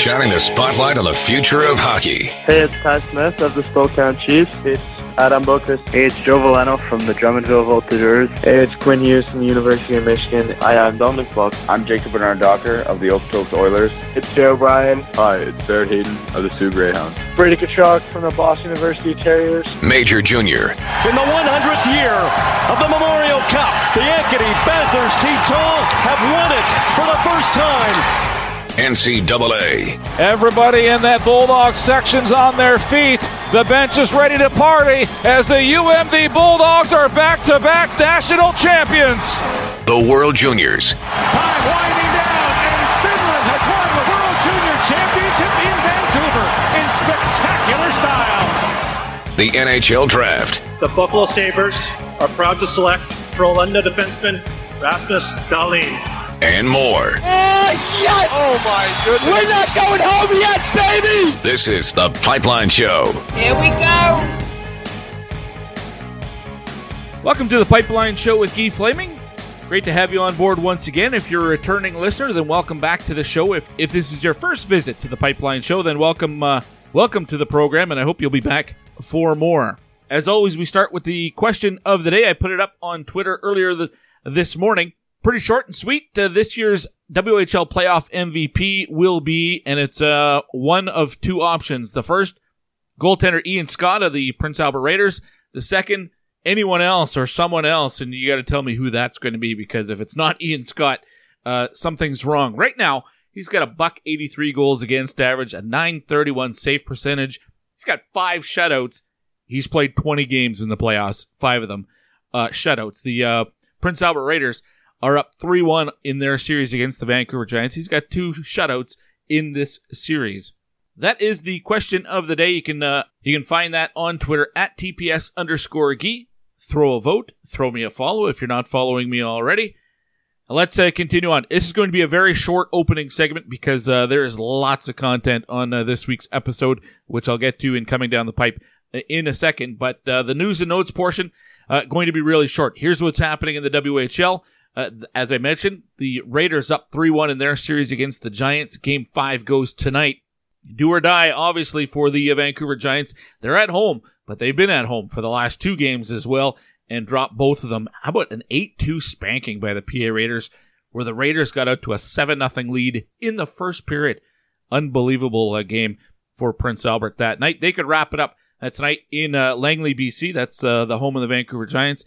shining the spotlight on the future of hockey. Hey, it's Ty Smith of the Spokane Chiefs. It's Adam Bokus. Hey, it's Joe Veleno from the Drummondville Voltigeurs. Hey, it's Quinn Hughes from the University of Michigan. Hi, I'm Dominic Fox. I'm Jacob Bernard Docker of the Okotoks Oilers. It's Joe O'Brien. Hi, it's Barrett Hayton of the Soo Greyhounds. Brady Tkachuk from the Boston University Terriers. Major Junior. In the 100th year of the Memorial Cup, the Ankeny Panthers T-Tall have won it for the first time. NCAA. Everybody in that Bulldog section's on their feet. The bench is ready to party as the UMD Bulldogs are back to back national champions. The World Juniors. Time winding down, and Finland has won the World Junior Championship in Vancouver in spectacular style. The NHL Draft. The Buffalo Sabres are proud to select Frölunda defenseman Rasmus Dahlin and more. Oh, yes! Oh, my goodness. We're not going home yet, baby! This is The Pipeline Show. Here we go. Welcome to The Pipeline Show with Guy Flaming. Great to have you on board once again. If you're a returning listener, then welcome back to the show. If, if this is your first visit to The Pipeline Show, then welcome, uh, welcome to the program, and I hope you'll be back for more. As always, we start with the question of the day. I put it up on Twitter earlier the, this morning pretty short and sweet. Uh, this year's WHL playoff MVP will be, and it's uh, one of two options. The first, goaltender Ian Scott of the Prince Albert Raiders. The second, anyone else or someone else, and you got to tell me who that's going to be because if it's not Ian Scott, uh, something's wrong. Right now, he's got a buck 83 goals against average, a 931 save percentage. He's got five shutouts. He's played 20 games in the playoffs, five of them uh, shutouts. The uh, Prince Albert Raiders are up 3 1 in their series against the Vancouver Giants. He's got two shutouts in this series. That is the question of the day. You can uh, you can find that on Twitter at TPS underscore Gee. Throw a vote, throw me a follow if you're not following me already. Let's uh, continue on. This is going to be a very short opening segment because uh, there is lots of content on uh, this week's episode, which I'll get to in coming down the pipe uh, in a second. But uh, the news and notes portion going to be really short. Here's what's happening in the WHL. Uh, as I mentioned, the Raiders up 3 1 in their series against the Giants. Game 5 goes tonight. Do or die, obviously, for the Vancouver Giants. They're at home, but they've been at home for the last two games as well and dropped both of them. How about an 8 2 spanking by the PA Raiders, where the Raiders got out to a 7 0 lead in the first period? Unbelievable uh, game for Prince Albert that night. They could wrap it up uh, tonight in uh, Langley, BC. That's uh, the home of the Vancouver Giants.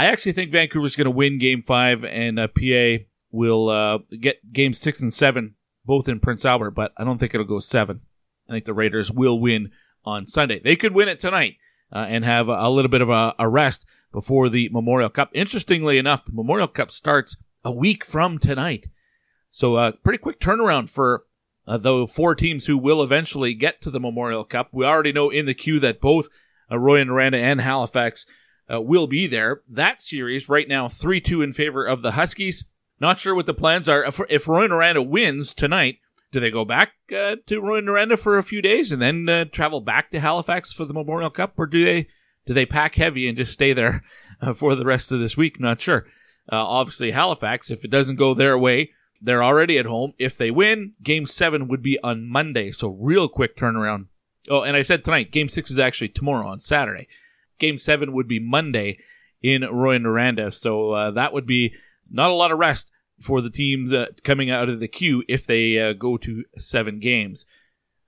I actually think Vancouver's going to win Game Five, and uh, PA will uh, get Game Six and Seven both in Prince Albert, but I don't think it'll go seven. I think the Raiders will win on Sunday. They could win it tonight uh, and have a, a, little bit of a, a, rest before the Memorial Cup. Interestingly enough, the Memorial Cup starts a week from tonight, so a uh, pretty quick turnaround for uh, the four teams who will eventually get to the Memorial Cup. We already know in the queue that both uh, Rouyn-Noranda and Halifax uh, will be there. That series right now, 3 2 in favor of the Huskies. Not sure what the plans are. If, if Rouyn-Noranda wins tonight, do they go back uh, to Rouyn-Noranda for a few days and then uh, travel back to Halifax for the Memorial Cup, or do they do they pack heavy and just stay there uh, for the rest of this week? Not sure. Uh, obviously, Halifax, if it doesn't go their way, they're already at home. If they win, Game Seven would be on Monday, so real quick turnaround. Oh, and I said tonight, Game Six is actually tomorrow on Saturday. Game seven would be Monday in Rouyn-Noranda. So uh, that would be not a lot of rest for the teams uh, coming out of the queue if they uh, go to seven games.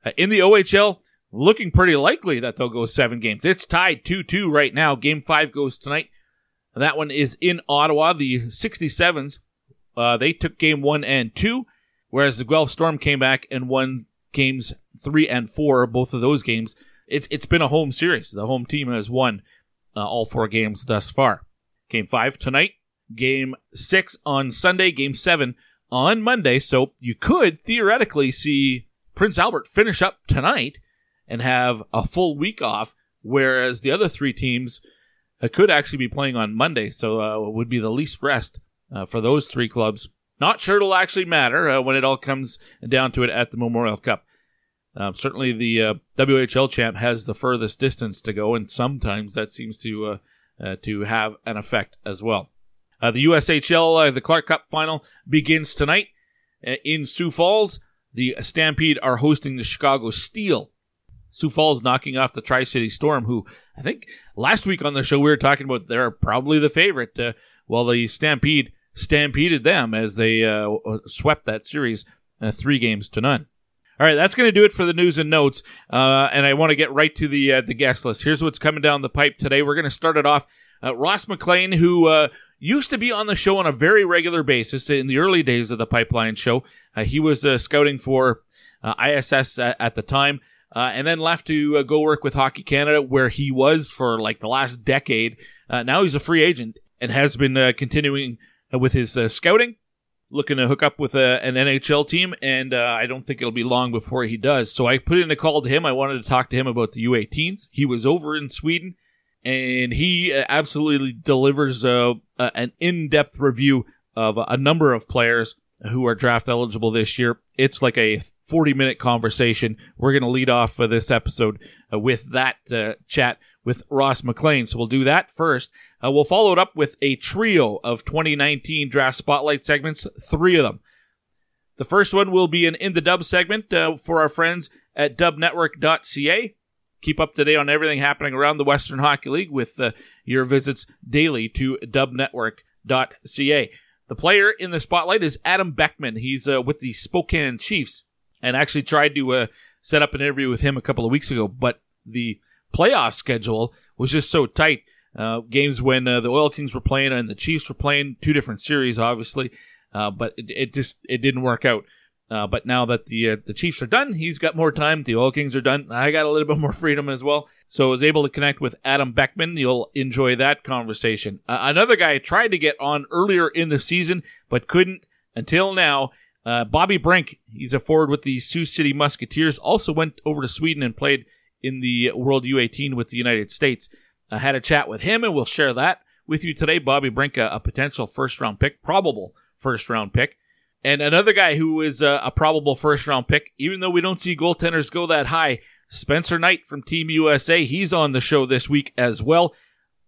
Uh, in the OHL, looking pretty likely that they'll go seven games. It's tied 2 2 right now. Game five goes tonight. That one is in Ottawa. The 67s, uh, they took game one and two, whereas the Guelph Storm came back and won games three and four, both of those games it's it's been a home series. The home team has won uh, all four games thus far. Game five tonight. Game six on Sunday. Game seven on Monday. So you could theoretically see Prince Albert finish up tonight and have a full week off, whereas the other three teams uh, could actually be playing on Monday. So uh, would be the least rest uh, for those three clubs. Not sure it'll actually matter uh, when it all comes down to it at the Memorial Cup. Um, certainly, the uh, WHL champ has the furthest distance to go, and sometimes that seems to uh, uh, to have an effect as well. Uh, the USHL, uh, the Clark Cup final begins tonight uh, in Sioux Falls. The Stampede are hosting the Chicago Steel. Sioux Falls knocking off the Tri City Storm, who I think last week on the show we were talking about they're probably the favorite. Uh, while the Stampede stampeded them as they uh, swept that series uh, three games to none. All right, that's going to do it for the news and notes. Uh, and I want to get right to the uh, the guest list. Here's what's coming down the pipe today. We're going to start it off. Uh, Ross MacLean, who uh, used to be on the show on a very regular basis in the early days of the Pipeline Show. he was scouting for ISS at, at, the time. and then left to go work with Hockey Canada, where he was for like the last decade. now he's a free agent and has been uh, continuing uh, with his uh, scouting, looking to hook up with uh, an NHL team, and uh, I don't think it'll be long before he does. So I put in a call to him. I wanted to talk to him about the U18s. He was over in Sweden, and he uh, absolutely delivers a an in-depth review of a number of players who are draft eligible this year. It's like a 40 minute conversation. We're going to lead off uh, this episode uh, with that uh, chat with Ross MacLean. So we'll do that first. Uh, we'll follow it up with a trio of 2019 draft spotlight segments, three of them. The first one will be an In the Dub segment uh, for our friends at dubnetwork.ca. Keep up to date on everything happening around the Western Hockey League with uh, your visits daily to dubnetwork.ca. The player in the spotlight is Adam Beckman. He's uh, with the Spokane Chiefs and actually tried to uh, set up an interview with him a couple of weeks ago, but the playoff schedule was just so tight. Uh, games when uh, the Oil Kings were playing and the Chiefs were playing, two different series, obviously, uh, but it, it, just it didn't work out. Uh, but now that the uh, the Chiefs are done, he's got more time. The Oil Kings are done. I got a little bit more freedom as well. So I was able to connect with Adam Beckman. You'll enjoy that conversation. Uh, another guy tried to get on earlier in the season, but couldn't until now. Bobby Brink, he's a forward with the Sioux City Musketeers. Also went over to Sweden and played in the World U18 with the United States. I had a chat with him, and we'll share that with you today. Bobby Brink, a, a potential first round pick, probable first round pick. And another guy who is a, a, probable first round pick, even though we don't see goaltenders go that high, Spencer Knight from Team USA. He's on the show this week as well.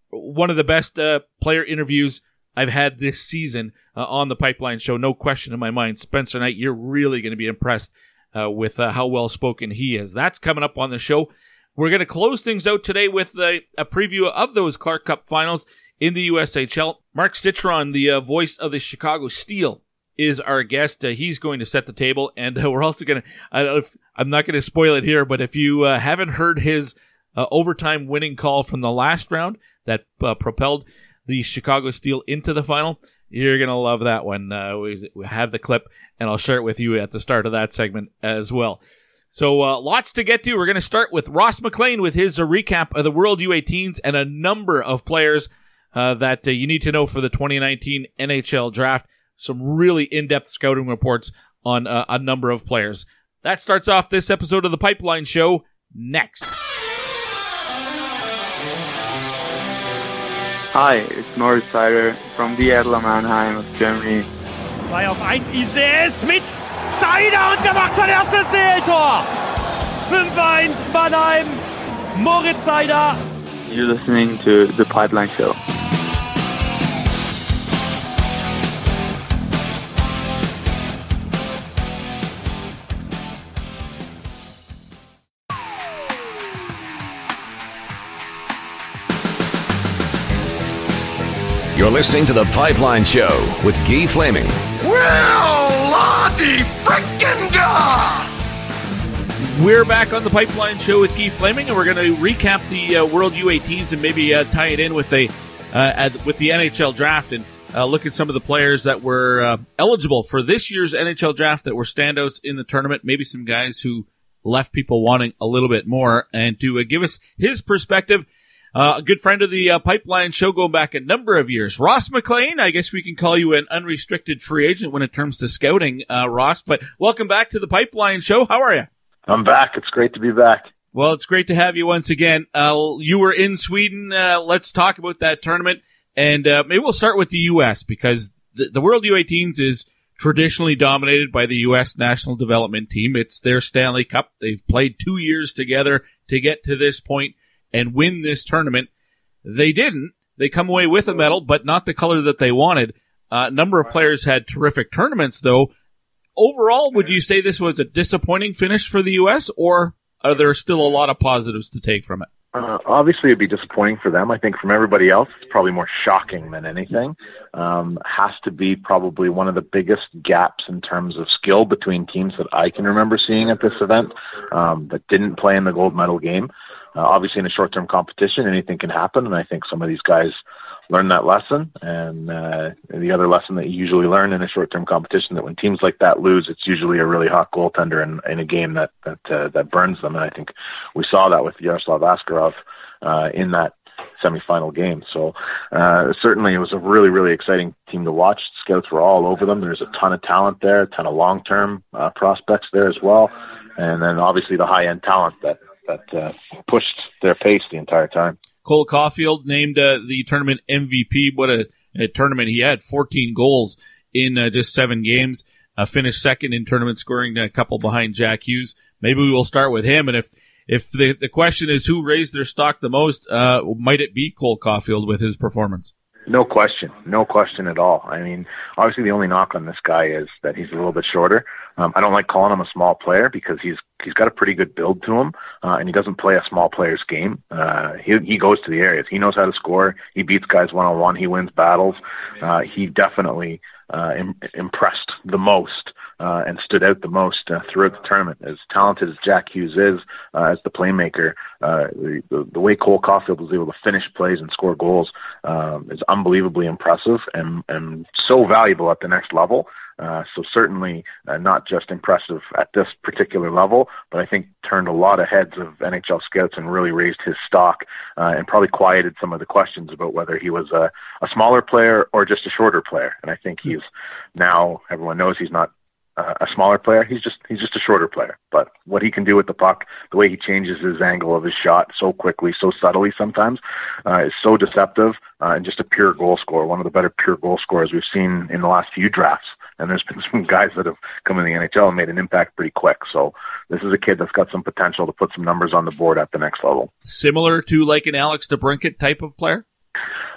One of the best uh, player interviews I've had this season uh, on the Pipeline Show. No question in my mind. Spencer Knight, you're really going to be impressed uh, with uh, how well spoken he is. That's coming up on the show. We're going to close things out today with a, a, preview of those Clark Cup finals in the USHL. Mark Citron, the uh, voice of the Chicago Steel, is our guest. Uh, he's going to set the table, and uh, we're also going to. I'm not going to spoil it here, but if you uh, haven't heard his uh, overtime winning call from the last round that uh, propelled the Chicago Steel into the final, you're going to love that one. we, we have the clip, and I'll share it with you at the start of that segment as well. So uh, lots to get to. We're going to start with Ross MacLean with his uh, recap of the World U18s and a number of players uh, that uh, you need to know for the 2019 NHL Draft. Some really in-depth scouting reports on uh, a number of players. That starts off this episode of the Pipeline Show. Next. Hi, it's Moritz Seider from the Adler Mannheim of Germany. 2 auf 1 Ises mit Seider und der macht sein erstes DL-Tor. 5-1 Mannheim, Moritz Seider. You're listening to The Pipeline Show. You're listening to The Pipeline Show with Guy Flaming. Well, Lottie frickin' da! We're back on The Pipeline Show with Guy Flaming, and we're going to recap the uh, World U18s and maybe uh, tie it in with a uh, with the NHL draft and uh, look at some of the players that were uh, eligible for this year's NHL draft that were standouts in the tournament. Maybe some guys who left people wanting a little bit more, and to uh, give us his perspective uh, a good friend of the uh, Pipeline Show going back a number of years. Ross MacLean, I guess we can call you an unrestricted free agent when it comes to scouting, uh, Ross. But welcome back to the Pipeline Show. How are you? I'm back. It's great to be back. Well, it's great to have you once again. Uh, you were in Sweden. Uh, let's talk about that tournament. And uh, maybe we'll start with the U.S. because the, the World U18s is traditionally dominated by the U.S. national development team. It's their Stanley Cup. They've played two years together to get to this point and win this tournament. They didn't. They come away with a medal, but not the color that they wanted. Uh, a number of players had terrific tournaments, though. overall, would you say this was a disappointing finish for the U.S., or are there still a lot of positives to take from it? Uh, obviously, it'd be disappointing for them. I think from everybody else, it's probably more shocking than anything. Um, has to be probably one of the biggest gaps in terms of skill between teams that I can remember seeing at this event um, that didn't play in the gold medal game. Uh, obviously, in a short-term competition, anything can happen, and I think some of these guys learn that lesson. And uh, the other lesson that you usually learn in a short-term competition that when teams like that lose, it's usually a really hot goaltender in, in a game that that uh, that burns them. And I think we saw that with Yaroslav Askarov uh, in that semifinal game. So uh, certainly it was a really really exciting team to watch. Scouts were all over them. There's a ton of talent there, a ton of long-term uh, prospects there as well, and then obviously the high-end talent that that uh, pushed their pace the entire time. Cole Caufield named uh, the tournament MVP. What a, a, tournament he had! 14 goals in uh, just seven games. Uh, finished second in tournament scoring, a couple behind Jack Hughes. Maybe we will start with him. And if if the the question is who raised their stock the most, uh, might it be Cole Caufield with his performance? No question, no question at all. I mean, obviously the only knock on this guy is that he's a little bit shorter. Um, I don't like calling him a small player because he's he's got a pretty good build to him, uh, and he doesn't play a small player's game. Uh, he he goes to the areas. He knows how to score. He beats guys one on one. He wins battles. Uh, he definitely uh, Im- impressed the most uh, and stood out the most uh, throughout the tournament. As talented as Jack Hughes is uh, as the playmaker, uh, the, the, way Cole Caufield was able to finish plays and score goals um, is unbelievably impressive and, and so valuable at the next level. Uh, so certainly uh, not just impressive at this particular level, but I think turned a lot of heads of NHL scouts and really raised his stock uh, and probably quieted some of the questions about whether he was a, a smaller player or just a shorter player. And I think he's now everyone knows he's not uh, a smaller player. He's just he's just a shorter player. But what he can do with the puck, the way he changes his angle of his shot so quickly, so subtly sometimes, uh, is so deceptive uh, and just a pure goal scorer. One of the better pure goal scorers we've seen in the last few drafts. And there's been some guys that have come in the NHL and made an impact pretty quick. So this is a kid that's got some potential to put some numbers on the board at the next level. Similar to like an Alex DeBrincat type of player.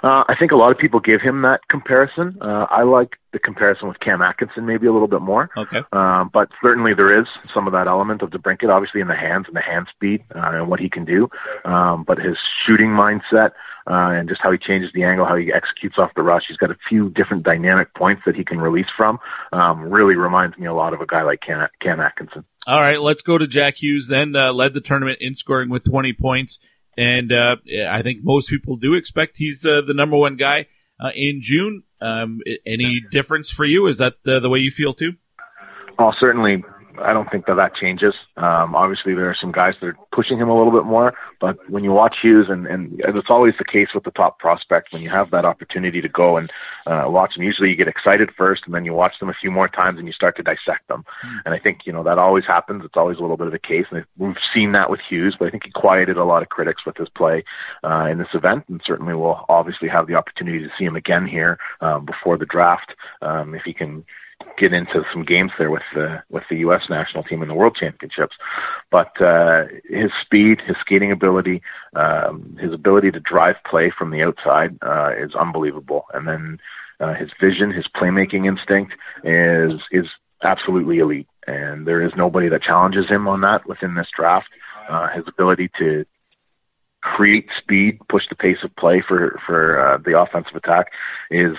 Uh, I think a lot of people give him that comparison. Uh, I like the comparison with Cam Atkinson maybe a little bit more. Okay. Um, but certainly there is some of that element of DeBrincat, obviously in the hands and the hand speed uh, and what he can do. Um, but his shooting mindset uh, and just how he changes the angle, how he executes off the rush, he's got a few different dynamic points that he can release from. Um, really reminds me a lot of a guy like Cam, Cam Atkinson. All right, let's go to Jack Hughes then. Uh, led the tournament in scoring with 20 points. And uh, I think most people do expect he's uh, the number one guy uh, in June. Um, any difference for you? Is that the, the way you feel too? Oh, certainly I don't think that that changes. Um, obviously, there are some guys that are pushing him a little bit more, but when you watch Hughes, and, and it's always the case with the top prospect, when you have that opportunity to go and uh, watch them, usually you get excited first, and then you watch them a few more times, and you start to dissect them. Mm. And I think you know that always happens. It's always a little bit of the case, and we've seen that with Hughes. But I think he quieted a lot of critics with his play uh, in this event, and certainly we'll obviously have the opportunity to see him again here um, before the draft um, if he can get into some games there with the with the U.S. national team in the World Championships. But uh, his speed, his skating ability, um, his ability to drive play from the outside uh, is unbelievable. And then uh, his vision, his playmaking instinct is is absolutely elite. And there is nobody that challenges him on that within this draft. Uh, his ability to create speed, push the pace of play for for uh, the offensive attack is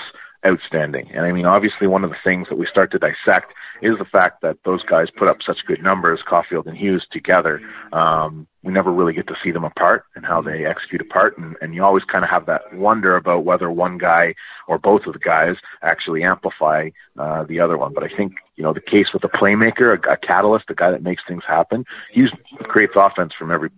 outstanding. And I mean, obviously, one of the things that we start to dissect is the fact that those guys put up such good numbers, Caufield and Hughes together. Um, we never really get to see them apart and how they execute apart. And, and you always kind of have that wonder about whether one guy or both of the guys actually amplify uh, the other one. But I think, you know, the case with a playmaker, a, a catalyst, a guy that makes things happen, Hughes creates offense from every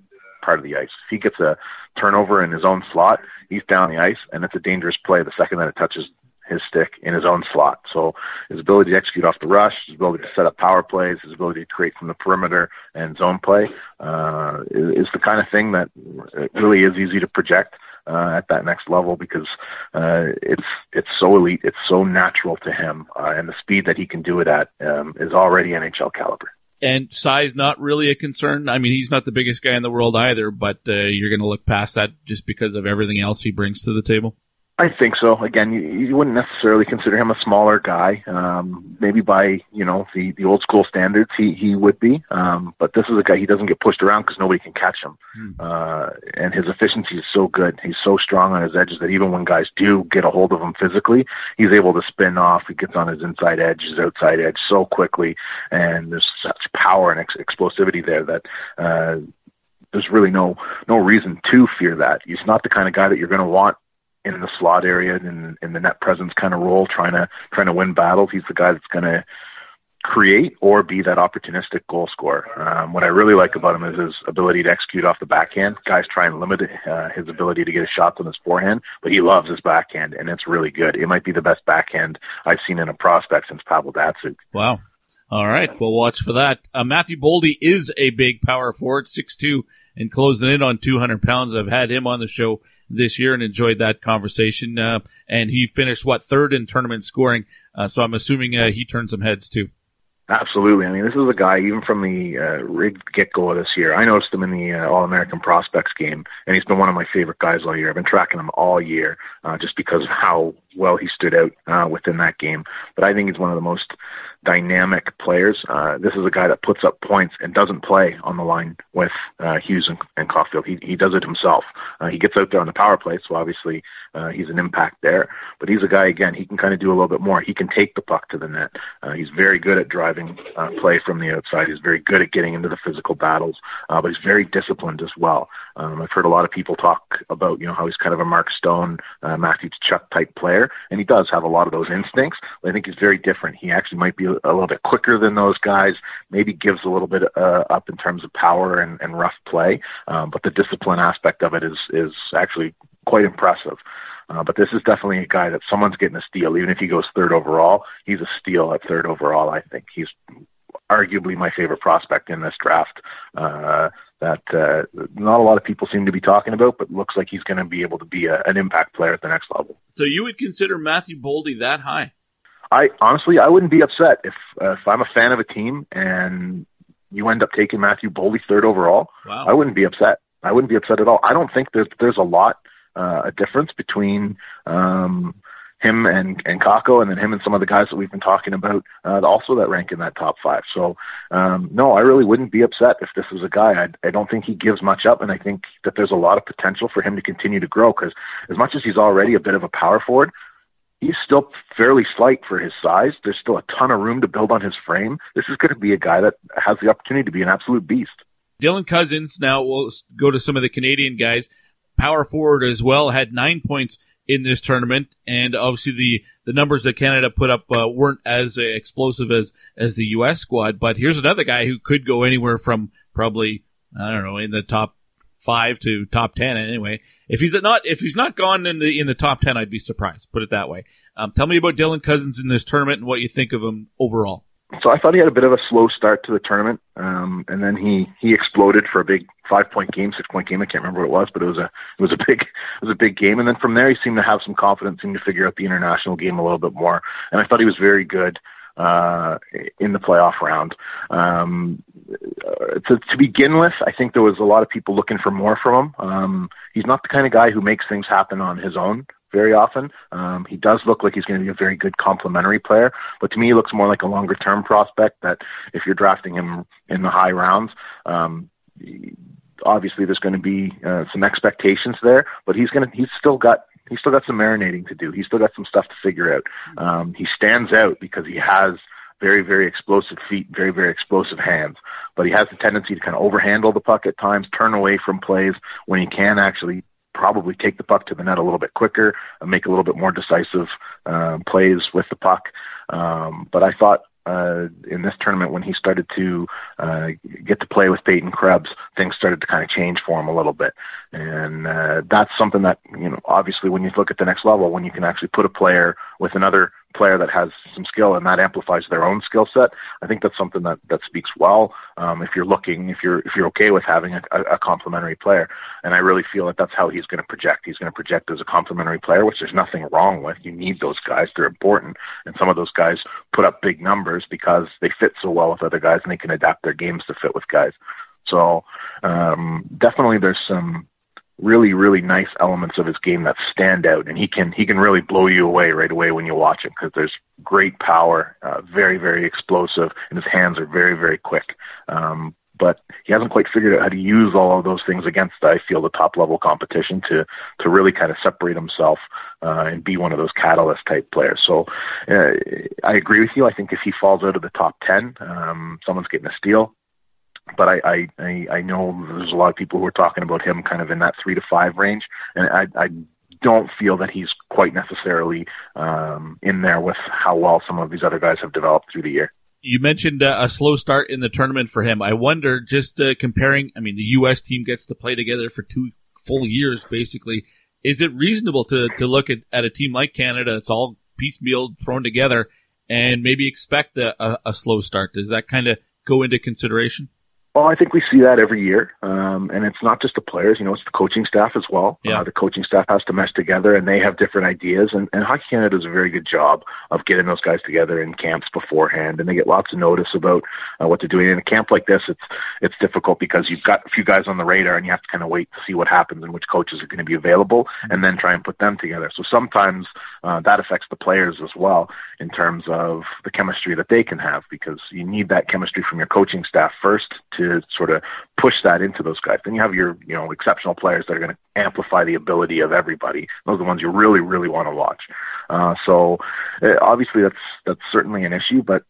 part of the ice. If he gets a turnover in his own slot, he's down the ice, and it's a dangerous play the second that it touches his stick in his own slot. So his ability to execute off the rush, his ability to set up power plays, his ability to create from the perimeter and zone play uh, is, the kind of thing that really is easy to project. Uh, at that next level because uh, it's it's so elite, it's so natural to him, uh, and the speed that he can do it at um, is already NHL caliber. And size not really a concern. I mean, he's not the biggest guy in the world either, but uh, you're going to look past that just because of everything else he brings to the table. I think so. Again, you, you wouldn't necessarily consider him a smaller guy. Um, maybe by you know the the old school standards, he he would be. Um, but this is a guy he doesn't get pushed around because nobody can catch him. Hmm. Uh, and his efficiency is so good. He's so strong on his edges that even when guys do get a hold of him physically, he's able to spin off. He gets on his inside edge, his outside edge so quickly, and there's such power and ex- explosivity there that. Uh, there's really no no reason to fear that. He's not the kind of guy that you're going to want in the slot area and in the net presence kind of role, trying to trying to win battles. He's the guy that's going to create or be that opportunistic goal scorer. Um, what I really like about him is his ability to execute off the backhand. Guys try and limit uh, his ability to get his shots on his forehand, but he loves his backhand, and it's really good. It might be the best backhand I've seen in a prospect since Pavel Datsyuk. Wow. All right, we'll watch for that. Uh, Matthew Boldy is a big power forward, six two, and closing in on 200 pounds. I've had him on the show this year and enjoyed that conversation. Uh, and he finished what third in tournament scoring. Uh, so I'm assuming uh, he turned some heads too. Absolutely. I mean, this is a guy even from the uh, rigged get-go of this year. I noticed him in the uh, All-American Prospects game, and he's been one of my favorite guys all year. I've been tracking him all year uh, just because of how well he stood out uh, within that game. But I think he's one of the most dynamic players. Uh, this is a guy that puts up points and doesn't play on the line with uh, Hughes and, and Caufield. He he does it himself. Uh, he gets out there on the power play, so obviously uh, he's an impact there. But he's a guy again. He can kind of do a little bit more. He can take the puck to the net. Uh, he's very good at driving uh, play from the outside. He's very good at getting into the physical battles. Uh, but he's very disciplined as well. Um, I've heard a lot of people talk about you know how he's kind of a Mark Stone, uh, Matthew Tkachuk type player, and he does have a lot of those instincts. But I think he's very different. He actually might be a, little bit quicker than those guys. Maybe gives a little bit uh, up in terms of power and, and rough play, um, but the discipline aspect of it is is actually quite impressive. Uh, but this is definitely a guy that someone's getting a steal, even if he goes third overall. He's a steal at third overall. I think he's arguably my favorite prospect in this draft. Uh, that uh, not a lot of people seem to be talking about, but looks like he's going to be able to be a, an impact player at the next level. So you would consider Matthew Boldy that high? I honestly, I wouldn't be upset if uh, if I'm a fan of a team and you end up taking Matthew Boldy third overall. Wow. I wouldn't be upset. I wouldn't be upset at all. I don't think there's there's a lot uh, a difference between um, him and and Kakko, and then him and some of the guys that we've been talking about, uh, also that rank in that top five. So, um, no, I really wouldn't be upset if this was a guy. I, I don't think he gives much up, and I think that there's a lot of potential for him to continue to grow. Because as much as he's already a bit of a power forward, he's still fairly slight for his size. There's still a ton of room to build on his frame. This is going to be a guy that has the opportunity to be an absolute beast. Dylan Cozens, Now we'll go to some of the Canadian guys. Power forward as well had nine points in this tournament, and obviously the the numbers that Canada put up uh, weren't as explosive as as the U.S. squad. But here's another guy who could go anywhere from probably I don't know in the top five to top ten anyway. If he's not if he's not gone in the in the top ten, I'd be surprised. Put it that way. Um, tell me about Dylan Cozens in this tournament and what you think of him overall so I thought he had a bit of a slow start to the tournament, um, and then he he exploded for a big five point game, six point game. I can't remember what it was, but it was a it was a big it was a big game. And then from there, he seemed to have some confidence, seemed to figure out the international game a little bit more. And I thought he was very good uh, in the playoff round. Um, to, to begin with, I think there was a lot of people looking for more from him. Um, he's not the kind of guy who makes things happen on his own very often. Um, he does look like he's going to be a very good complementary player, but to me, he looks more like a longer term prospect that if you're drafting him in the high rounds, um, obviously there's going to be uh, some expectations there, but he's going to, he's still got, he's still got some marinating to do. He's still got some stuff to figure out. Um, he stands out because he has very, very explosive feet, very, very explosive hands. But he has the tendency to kind of overhandle the puck at times, turn away from plays when he can actually probably take the puck to the net a little bit quicker, and make a little bit more decisive uh, plays with the puck. Um, but I thought uh, in this tournament when he started to uh, get to play with Peyton Krebs, things started to kind of change for him a little bit, and uh, that's something that you know obviously when you look at the next level, when you can actually put a player with another player that has some skill and that amplifies their own skill set. I think that's something that that speaks well. Um, if you're looking, if you're if you're okay with having a, a, complementary player, and I really feel that that's how he's going to project. He's going to project as a complementary player, which there's nothing wrong with. You need those guys; they're important, and some of those guys put up big numbers because they fit so well with other guys and they can adapt their games to fit with guys. So um, definitely, there's some really, really nice elements of his game that stand out, and he can he can really blow you away right away when you watch him because there's great power, uh, very, very explosive, and his hands are very, very quick. Um, but he hasn't quite figured out how to use all of those things against, I feel, the top level competition to to really kind of separate himself uh, and be one of those catalyst type players. So uh, I agree with you. I think if he falls out of the top ten, um, someone's getting a steal. But I, I I know there's a lot of people who are talking about him kind of in that three to five range, and I I don't feel that he's quite necessarily um, in there with how well some of these other guys have developed through the year you mentioned uh, a slow start in the tournament for him. I wonder, just uh, comparing, I mean, the U.S. team gets to play together for two full years, basically. Is it reasonable to, to look at, at a team like Canada, it's all piecemeal thrown together, and maybe expect a, a, a slow start? Does that kind of go into consideration? Well, I think we see that every year, um, and it's not just the players. You know, it's the coaching staff as well. Yeah. Uh, the coaching staff has to mesh together, and they have different ideas. And, and Hockey Canada does a very good job of getting those guys together in camps beforehand, and they get lots of notice about uh, what they're doing. In a camp like this, it's it's difficult because you've got a few guys on the radar, and you have to kind of wait to see what happens and which coaches are going to be available, and then try and put them together. So sometimes uh, that affects the players as well in terms of the chemistry that they can have, because you need that chemistry from your coaching staff first to sort of push that into those guys. Then you have your, you know, exceptional players that are going to amplify the ability of everybody. Those are the ones you really, really want to watch. Uh, so uh, obviously that's that's certainly an issue, but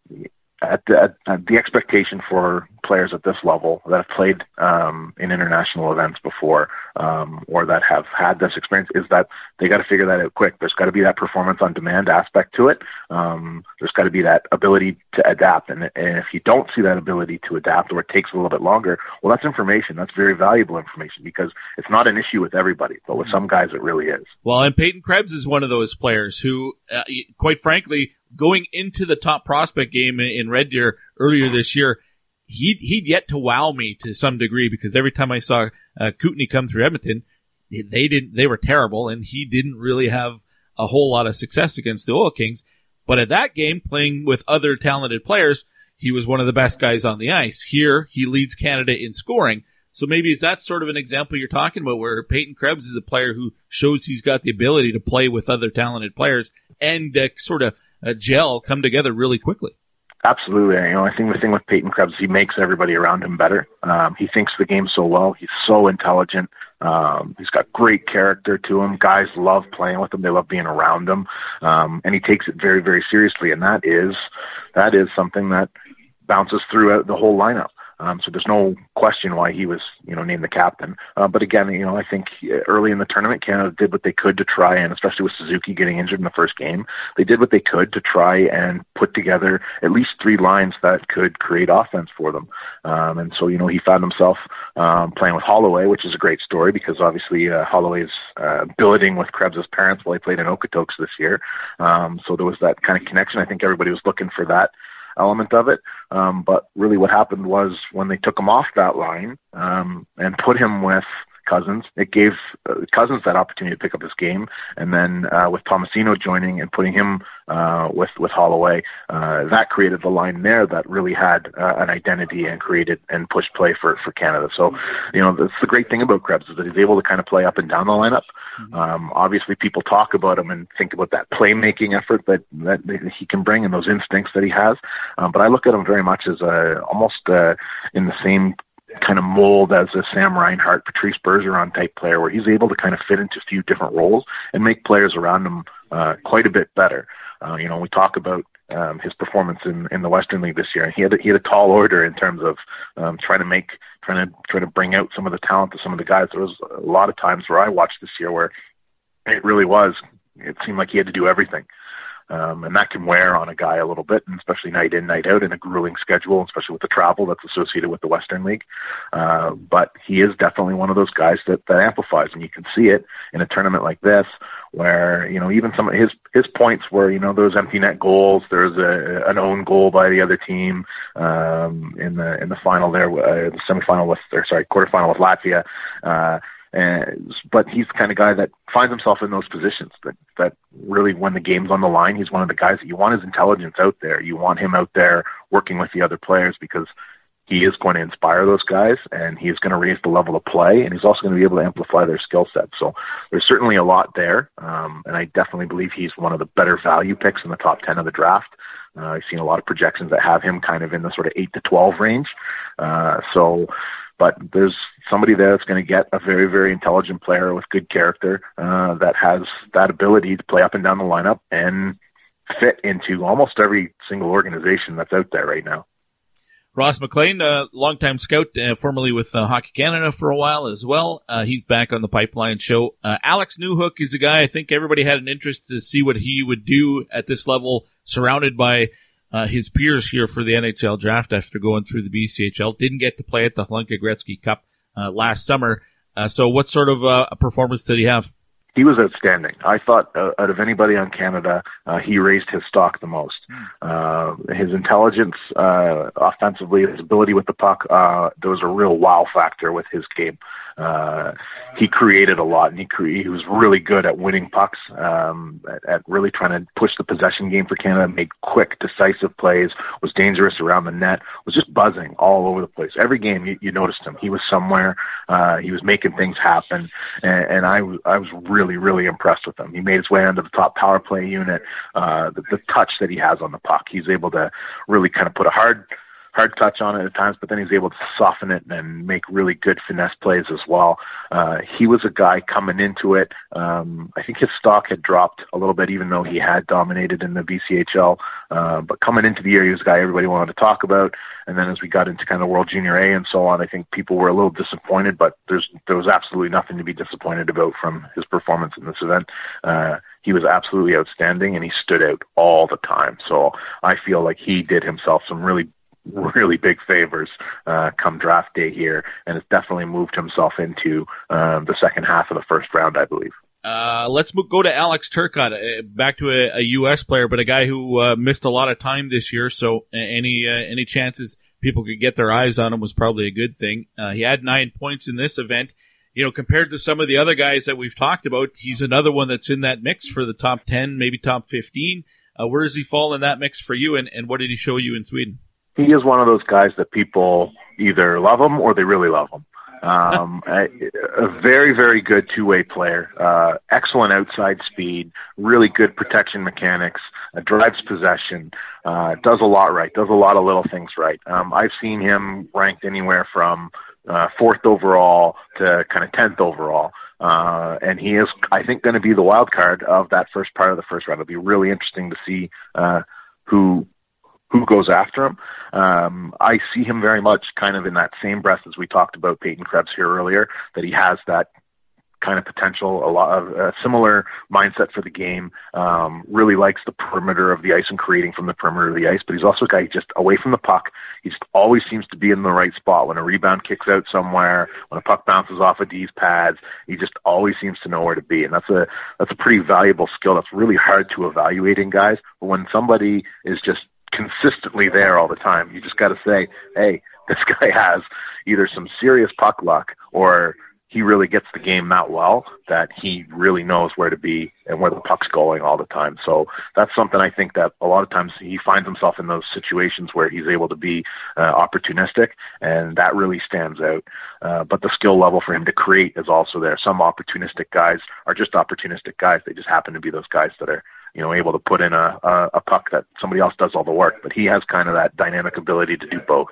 at the, at, at the expectation for players at this level that have played um, in international events before um, or that have had this experience is that they got to figure that out quick. There's got to be that performance on demand aspect to it. Um, there's got to be that ability to adapt. And, and if you don't see that ability to adapt or it takes a little bit longer, well, that's information. That's very valuable information because it's not an issue with everybody, but with some guys it really is. Well, and Peyton Krebs is one of those players who, uh, quite frankly, going into the top prospect game in Red Deer earlier this year, he he'd yet to wow me to some degree because every time I saw uh, Kootenay come through Edmonton, they didn't they were terrible, and he didn't really have a whole lot of success against the Oil Kings. But at that game, playing with other talented players, he was one of the best guys on the ice. Here, he leads Canada in scoring. So maybe is that sort of an example you're talking about where Peyton Krebs is a player who shows he's got the ability to play with other talented players and uh, sort of uh, gel, come together really quickly. Absolutely. You know, I think the thing with Peyton Krebs, he makes everybody around him better. Um, he thinks the game so well. He's so intelligent. Um, he's got great character to him. Guys love playing with him. They love being around him. Um, and he takes it very, very seriously. And that is, that is something that bounces throughout the whole lineup. Um, so there's no question why he was, you know, named the captain. Uh, but again, you know, I think early in the tournament, Canada did what they could to try, and especially with Suzuki getting injured in the first game, they did what they could to try and put together at least three lines that could create offense for them. Um, and so, you know, he found himself um, playing with Holloway, which is a great story because obviously uh, Holloway's uh, billeting with Krebs' parents while he played in Okotoks this year. Um, so there was that kind of connection. I think everybody was looking for that element of it. Um, but really, what happened was when they took him off that line um, and put him with Cozens. It gave uh, Cozens that opportunity to pick up his game, and then uh, with Tomasino joining and putting him uh, with with Holloway, uh, that created the line there that really had uh, an identity and created and pushed play for for Canada. So, you know, that's the great thing about Krebs is that he's able to kind of play up and down the lineup. Mm-hmm. Um, obviously, people talk about him and think about that playmaking effort that that he can bring and those instincts that he has. Um, but I look at him very much as a almost uh, in the same kind of mold as a Sam Reinhart, Patrice Bergeron type player, where he's able to kind of fit into a few different roles and make players around him uh, quite a bit better. Uh, you know, we talk about um, his performance in, in the Western League this year, and he had a, he had a tall order in terms of um, trying to make trying to trying to bring out some of the talent of some of the guys. There was a lot of times where I watched this year where it really was. It seemed like he had to do everything. Um, and that can wear on a guy a little bit, and especially night in, night out in a grueling schedule, especially with the travel that's associated with the Western League. Uh, but he is definitely one of those guys that, that amplifies, and you can see it in a tournament like this, where you know even some of his his points were you know those empty net goals, there's a an own goal by the other team um, in the in the final there, uh, the semifinal with or sorry quarterfinal with Latvia. Uh, and, but he's the kind of guy that finds himself in those positions that, that really when the game's on the line, he's one of the guys that you want his intelligence out there. You want him out there working with the other players because he is going to inspire those guys and he's going to raise the level of play and he's also going to be able to amplify their skill set. So there's certainly a lot there. Um, and I definitely believe he's one of the better value picks in the top 10 of the draft. Uh, I've seen a lot of projections that have him kind of in the sort of 8 to 12 range. Uh, so, but there's somebody there that's going to get a very, very intelligent player with good character uh, that has that ability to play up and down the lineup and fit into almost every single organization that's out there right now. Ross MacLean, uh, longtime scout, uh, formerly with uh, Hockey Canada for a while as well. Uh, he's back on the Pipeline Show. Uh, Alex Newhook is a guy I think everybody had an interest to see what he would do at this level, surrounded by uh, his peers here for the NHL draft after going through the BCHL. Didn't get to play at the Hlinka Gretzky Cup last summer. so, what sort of a performance did he have? he was outstanding. I thought uh, out of anybody on Canada, uh, he raised his stock the most. Uh, his intelligence, uh, offensively, his ability with the puck, uh, there was a real wow factor with his game. Uh, he created a lot, and he cre- he was really good at winning pucks, um, at, at really trying to push the possession game for Canada, make quick, decisive plays, was dangerous around the net, was just buzzing all over the place. Every game you, you noticed him. He was somewhere. Uh, he was making things happen, and, and I, I was really, really impressed with him. He made his way onto the top power play unit. Uh, the, the touch that he has on the puck, he's able to really kind of put a hard hard touch on it at times, but then he's able to soften it and make really good finesse plays as well. Uh, he was a guy coming into it. Um, I think his stock had dropped a little bit, even though he had dominated in the BCHL. Uh, but coming into the year, he was a guy everybody wanted to talk about. And then as we got into kind of World Junior A and so on, I think people were a little disappointed, but there's there was absolutely nothing to be disappointed about from his performance in this event. Uh, he was absolutely outstanding and he stood out all the time. So I feel like he did himself some really really big favors uh, come draft day here, and has definitely moved himself into um, the second half of the first round, I believe. Uh, let's move, go to Alex Turcotte, uh, back to a, a, U.S. player, but a guy who uh, missed a lot of time this year. So any uh, any chances people could get their eyes on him was probably a good thing. Uh, he had nine points in this event. You know, compared to some of the other guys that we've talked about, he's another one that's in that mix for the top ten, maybe top fifteen. where does he fall in that mix for you, and, and what did he show you in Sweden? He is one of those guys that people either love him or they really love him. Um, a, a very, very good two-way player. Uh, excellent outside speed, really good protection mechanics, uh, drives possession, uh, does a lot right, does a lot of little things right. Um, I've seen him ranked anywhere from uh, fourth overall to kind of tenth overall. Uh, and he is, I think, going to be the wild card of that first part of the first round. It'll be really interesting to see uh, who who goes after him. Um, I see him very much kind of in that same breath as we talked about Peyton Krebs here earlier, that he has that kind of potential, a lot of a similar mindset for the game. Um, really likes the perimeter of the ice and creating from the perimeter of the ice, but he's also a guy just away from the puck. He just always seems to be in the right spot. When a rebound kicks out somewhere, when a puck bounces off of D's pads, he just always seems to know where to be, and that's a that's a pretty valuable skill. That's really hard to evaluate in guys. But when somebody is just consistently there all the time. You just got to say, hey, this guy has either some serious puck luck or he really gets the game that well that he really knows where to be and where the puck's going all the time. So that's something I think that a lot of times he finds himself in those situations where he's able to be uh, opportunistic, and that really stands out. Uh, but the skill level for him to create is also there. Some opportunistic guys are just opportunistic guys; they just happen to be those guys that are you know, able to put in a, a, a puck that somebody else does all the work. But he has kind of that dynamic ability to do both.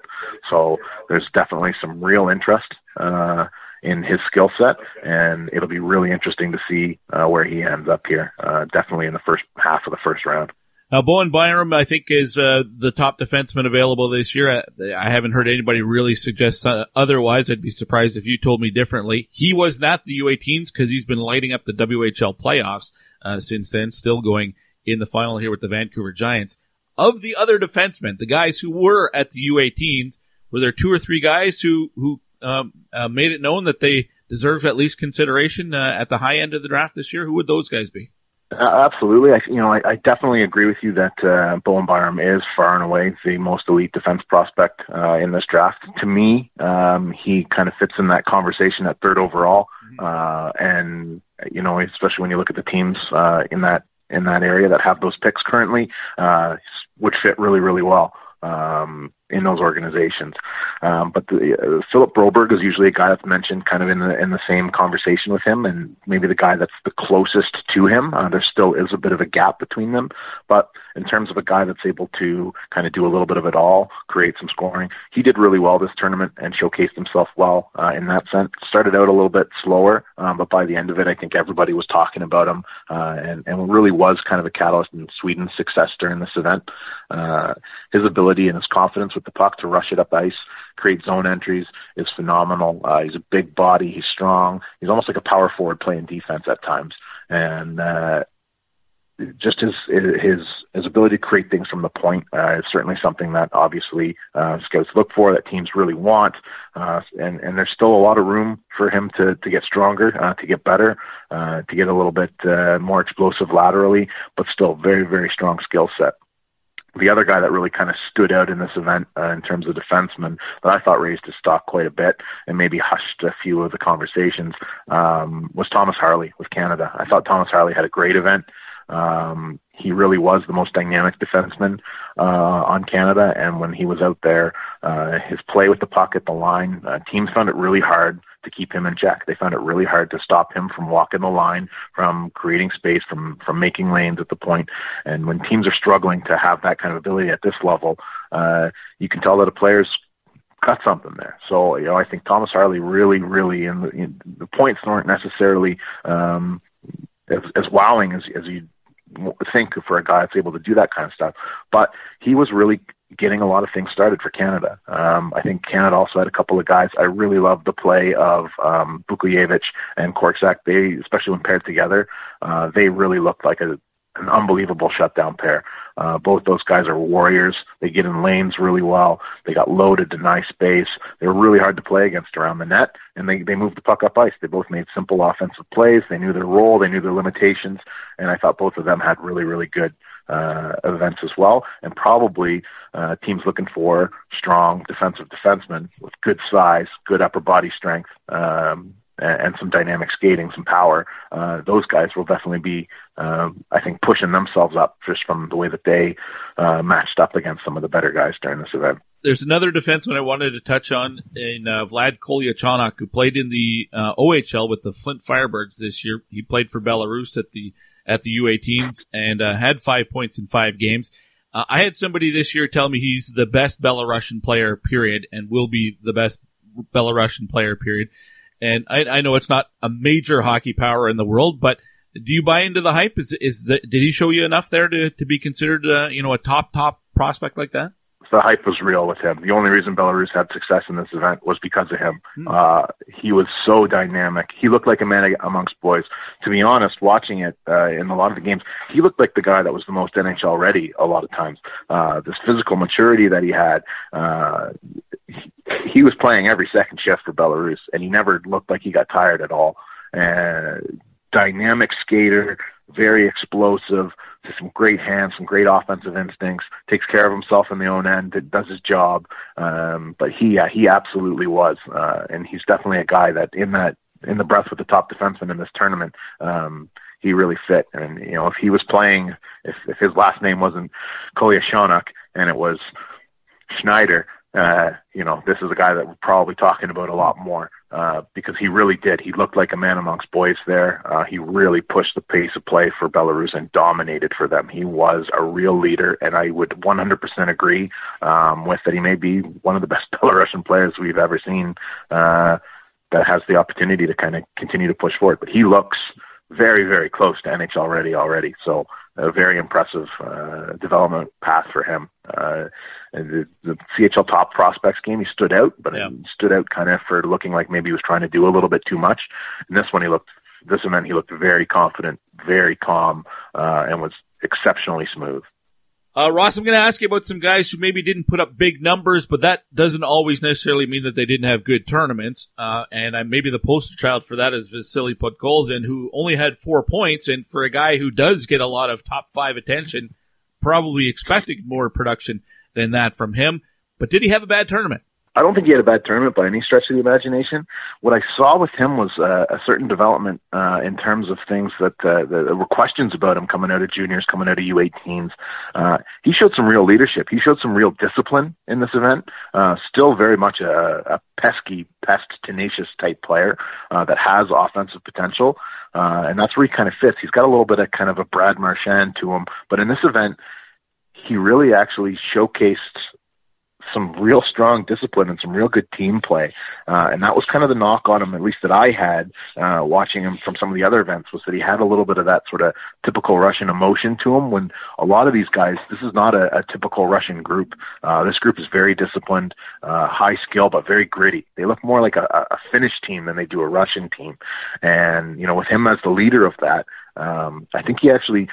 So there's definitely some real interest uh, in his skill set, and it'll be really interesting to see uh, where he ends up here. Uh, definitely in the first half of the first round. Now, Bowen Byram, I think, is uh, the top defenseman available this year. I, I haven't heard anybody really suggest uh, otherwise. I'd be surprised if you told me differently. He was not the U18s because he's been lighting up the WHL playoffs uh, since then, still going in the final here with the Vancouver Giants. Of the other defensemen, the guys who were at the U18s, were there two or three guys who who um, uh, made it known that they deserve at least consideration uh, at the high end of the draft this year? Who would those guys be? Uh, absolutely, I you know I, I definitely agree with you that uh, Bowen Byram is far and away the most elite defense prospect uh, in this draft. To me, um, he kind of fits in that conversation at third overall, mm-hmm. uh, and you know especially when you look at the teams uh, in that in that area that have those picks currently, uh, would fit really really well. Um, in those organizations. Um, but the, uh, Philip Broberg is usually a guy that's mentioned kind of in the in the same conversation with him, and maybe the guy that's the closest to him. Uh, there still is a bit of a gap between them, but in terms of a guy that's able to kind of do a little bit of it all, create some scoring, he did really well this tournament and showcased himself well uh, in that sense. Started out a little bit slower, um, but by the end of it, I think everybody was talking about him, uh, and and really was kind of a catalyst in Sweden's success during this event. Uh, his ability and his confidence with the puck to rush it up ice, create zone entries is phenomenal. Uh, he's a big body. He's strong. He's almost like a power forward playing defense at times. And, uh, just his his his ability to create things from the point uh, is certainly something that obviously uh, scouts look for that teams really want, uh, and and there's still a lot of room for him to to get stronger, uh, to get better, uh, to get a little bit uh, more explosive laterally, but still very very strong skill set the other guy that really kind of stood out in this event uh, in terms of defensemen that I thought raised his stock quite a bit and maybe hushed a few of the conversations um, was Thomas Harley with Canada. I thought Thomas Harley had a great event. Um, he really was the most dynamic defenseman uh, on Canada, and when he was out there, uh, his play with the puck at the line, uh, teams found it really hard to keep him in check. They found it really hard to stop him from walking the line, from creating space, from from making lanes at the point. And when teams are struggling to have that kind of ability at this level, uh, you can tell that a player's got something there. So you know, I think Thomas Harley really, really, in the, the points aren't necessarily um, as, as wowing as as you think for a guy that's able to do that kind of stuff. But he was really getting a lot of things started for Canada. Um, I think Canada also had a couple of guys. I really loved the play of um, Bukovic and Korczak. They, especially when paired together, uh, they really looked like a, an unbelievable shutdown pair. Uh, both those guys are warriors. They get in lanes really well. They got loaded, deny space. They were really hard to play against around the net, and they they moved the puck up ice. They both made simple offensive plays. They knew their role. They knew their limitations, and I thought both of them had really really good uh, events as well. And probably uh, teams looking for strong defensive defensemen with good size, good upper body strength. Um, and some dynamic skating, some power. Uh, those guys will definitely be, um, I think, pushing themselves up just from the way that they uh, matched up against some of the better guys during this event. There's another defenseman I wanted to touch on in uh, Vlad Kolyachonok, who played in the uh, OHL with the Flint Firebirds this year. He played for Belarus at the at the U18s and uh, had five points in five games. Uh, I had somebody this year tell me he's the best Belarusian player, period, and will be the best Belarusian player, period. And I, I know it's not a major hockey power in the world, but do you buy into the hype? Is is that, did he show you enough there to to be considered uh, you know a top top prospect like that? The hype was real with him. The only reason Belarus had success in this event was because of him. Hmm. Uh, he was so dynamic. He looked like a man amongst boys. To be honest, watching it uh, in a lot of the games, he looked like the guy that was the most NHL ready a lot of times. Uh, this physical maturity that he had, uh, he was playing every second shift for Belarus, and he never looked like he got tired at all. Uh, dynamic skater, very explosive, just some great hands, some great offensive instincts. Takes care of himself in the own end, does his job. Um, but he, uh, he absolutely was, uh, and he's definitely a guy that in that in the breath with the top defenseman in this tournament. Um, he really fit, and you know if he was playing, if if his last name wasn't Kolyachonok and it was Schneider, uh, you know, this is a guy that we're probably talking about a lot more uh, because he really did. He looked like a man amongst boys there. Uh, he really pushed the pace of play for Belarus and dominated for them. He was a real leader, and I would 100% agree um, with that. He may be one of the best Belarusian players we've ever seen uh, that has the opportunity to kind of continue to push forward. But he looks very, very close to NHL ready already. So a very impressive uh, development path for him. Uh, the, the CHL top prospects game, he stood out, but yeah. he stood out kind of for looking like maybe he was trying to do a little bit too much. And this one, he looked, this event, he looked very confident, very calm, uh, and was exceptionally smooth. Uh, Ross, I'm going to ask you about some guys who maybe didn't put up big numbers, but that doesn't always necessarily mean that they didn't have good tournaments. Uh, and I, maybe the poster child for that is Vasily Podkolzin, who only had four points. And for a guy who does get a lot of top five attention, probably expected more production than that from him. But did he have a bad tournament? I don't think he had a bad tournament by any stretch of the imagination. What I saw with him was uh, a certain development uh, in terms of things that, uh, that were questions about him coming out of juniors, coming out of U18s. Uh, he showed some real leadership. He showed some real discipline in this event. Uh, still very much a, a pesky, pest, tenacious type player uh, that has offensive potential. Uh, and that's where he kind of fits. He's got a little bit of kind of a Brad Marchand to him. But in this event, he really actually showcased some real strong discipline and some real good team play. Uh, and that was kind of the knock on him, at least that I had uh, watching him from some of the other events, was that he had a little bit of that sort of typical Russian emotion to him. When a lot of these guys, this is not a, a typical Russian group. Uh, this group is very disciplined, uh, high skill, but very gritty. They look more like a, a Finnish team than they do a Russian team. And you know, with him as the leader of that, um, I think he actually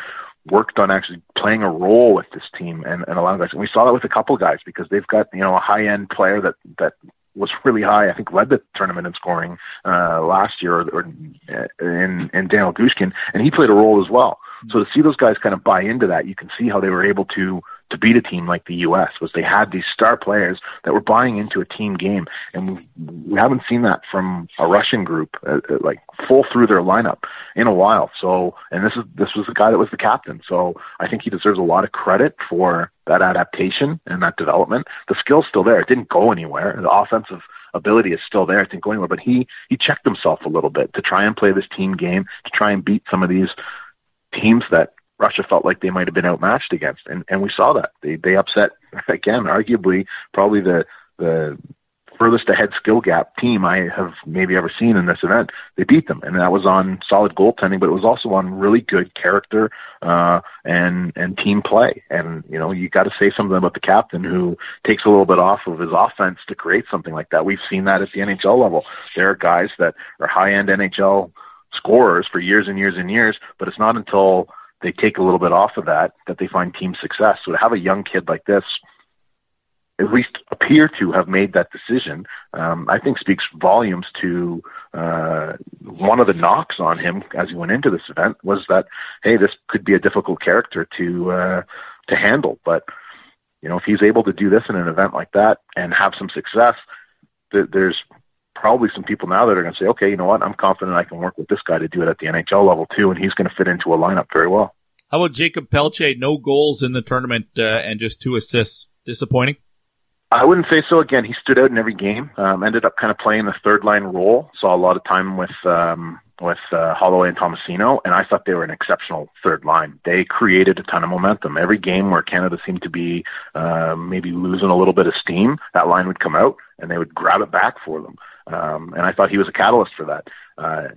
worked on actually playing a role with this team and, and a lot of guys. And we saw that with a couple guys because they've got, you know, a high end player that, that was really high. I think led the tournament in scoring, uh, last year or, or in, in Daniel Gushchin and he played a role as well. So to see those guys kind of buy into that, you can see how they were able to, to beat a team like the U.S. was they had these star players that were buying into a team game, and we, haven't seen that from a Russian group uh, uh, like full through their lineup in a while. So, and this is this was the guy that was the captain. So I think he deserves a lot of credit for that adaptation and that development. The skill's still there; it didn't go anywhere. The offensive ability is still there. It didn't go anywhere, but he he checked himself a little bit to try and play this team game, to try and beat some of these teams that Russia felt like they might have been outmatched against, and and we saw that they they upset again, arguably probably the the furthest ahead skill gap team I have maybe ever seen in this event. They beat them, and that was on solid goaltending, but it was also on really good character uh, and and team play. And you know, you got to say something about the captain who takes a little bit off of his offense to create something like that. We've seen that at the NHL level. There are guys that are high end NHL scorers for years and years and years, but it's not until they take a little bit off of that that they find team success. So to have a young kid like this at least appear to have made that decision, um, I think speaks volumes to uh, one of the knocks on him as he went into this event was that hey, this could be a difficult character to uh, to handle. But you know, if he's able to do this in an event like that and have some success, th- there's probably some people now that are going to say, okay, you know what, I'm confident I can work with this guy to do it at the NHL level too, and he's going to fit into a lineup very well. How about Jakob Pelletier? No goals in the tournament uh, and just two assists. Disappointing. I wouldn't say so. Again, he stood out in every game. Um, ended up kind of playing the third line role. Saw a lot of time with um, with uh, Holloway and Tomasino, and I thought they were an exceptional third line. They created a ton of momentum. Every game where Canada seemed to be uh, maybe losing a little bit of steam, that line would come out and they would grab it back for them. Um, and I thought he was a catalyst for that. Uh,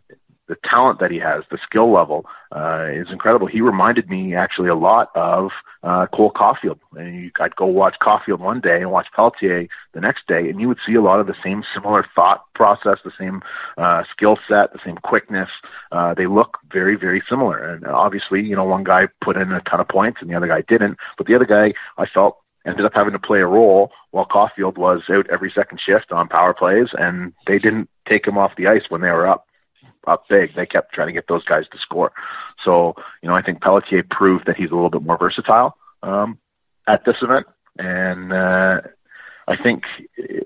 the talent that he has, the skill level, uh, is incredible. He reminded me actually a lot of uh, Cole Caufield. And you, I'd go watch Caufield one day and watch Pelletier the next day, and you would see a lot of the same similar thought process, the same uh, skill set, the same quickness. Uh, they look very, very similar. And obviously, you know, one guy put in a ton of points and the other guy didn't. But the other guy, I felt ended up having to play a role while Caufield was out every second shift on power plays, and they didn't take him off the ice when they were up up big. They kept trying to get those guys to score. So, you know, I think Pelletier proved that he's a little bit more versatile um, at this event, and uh, I think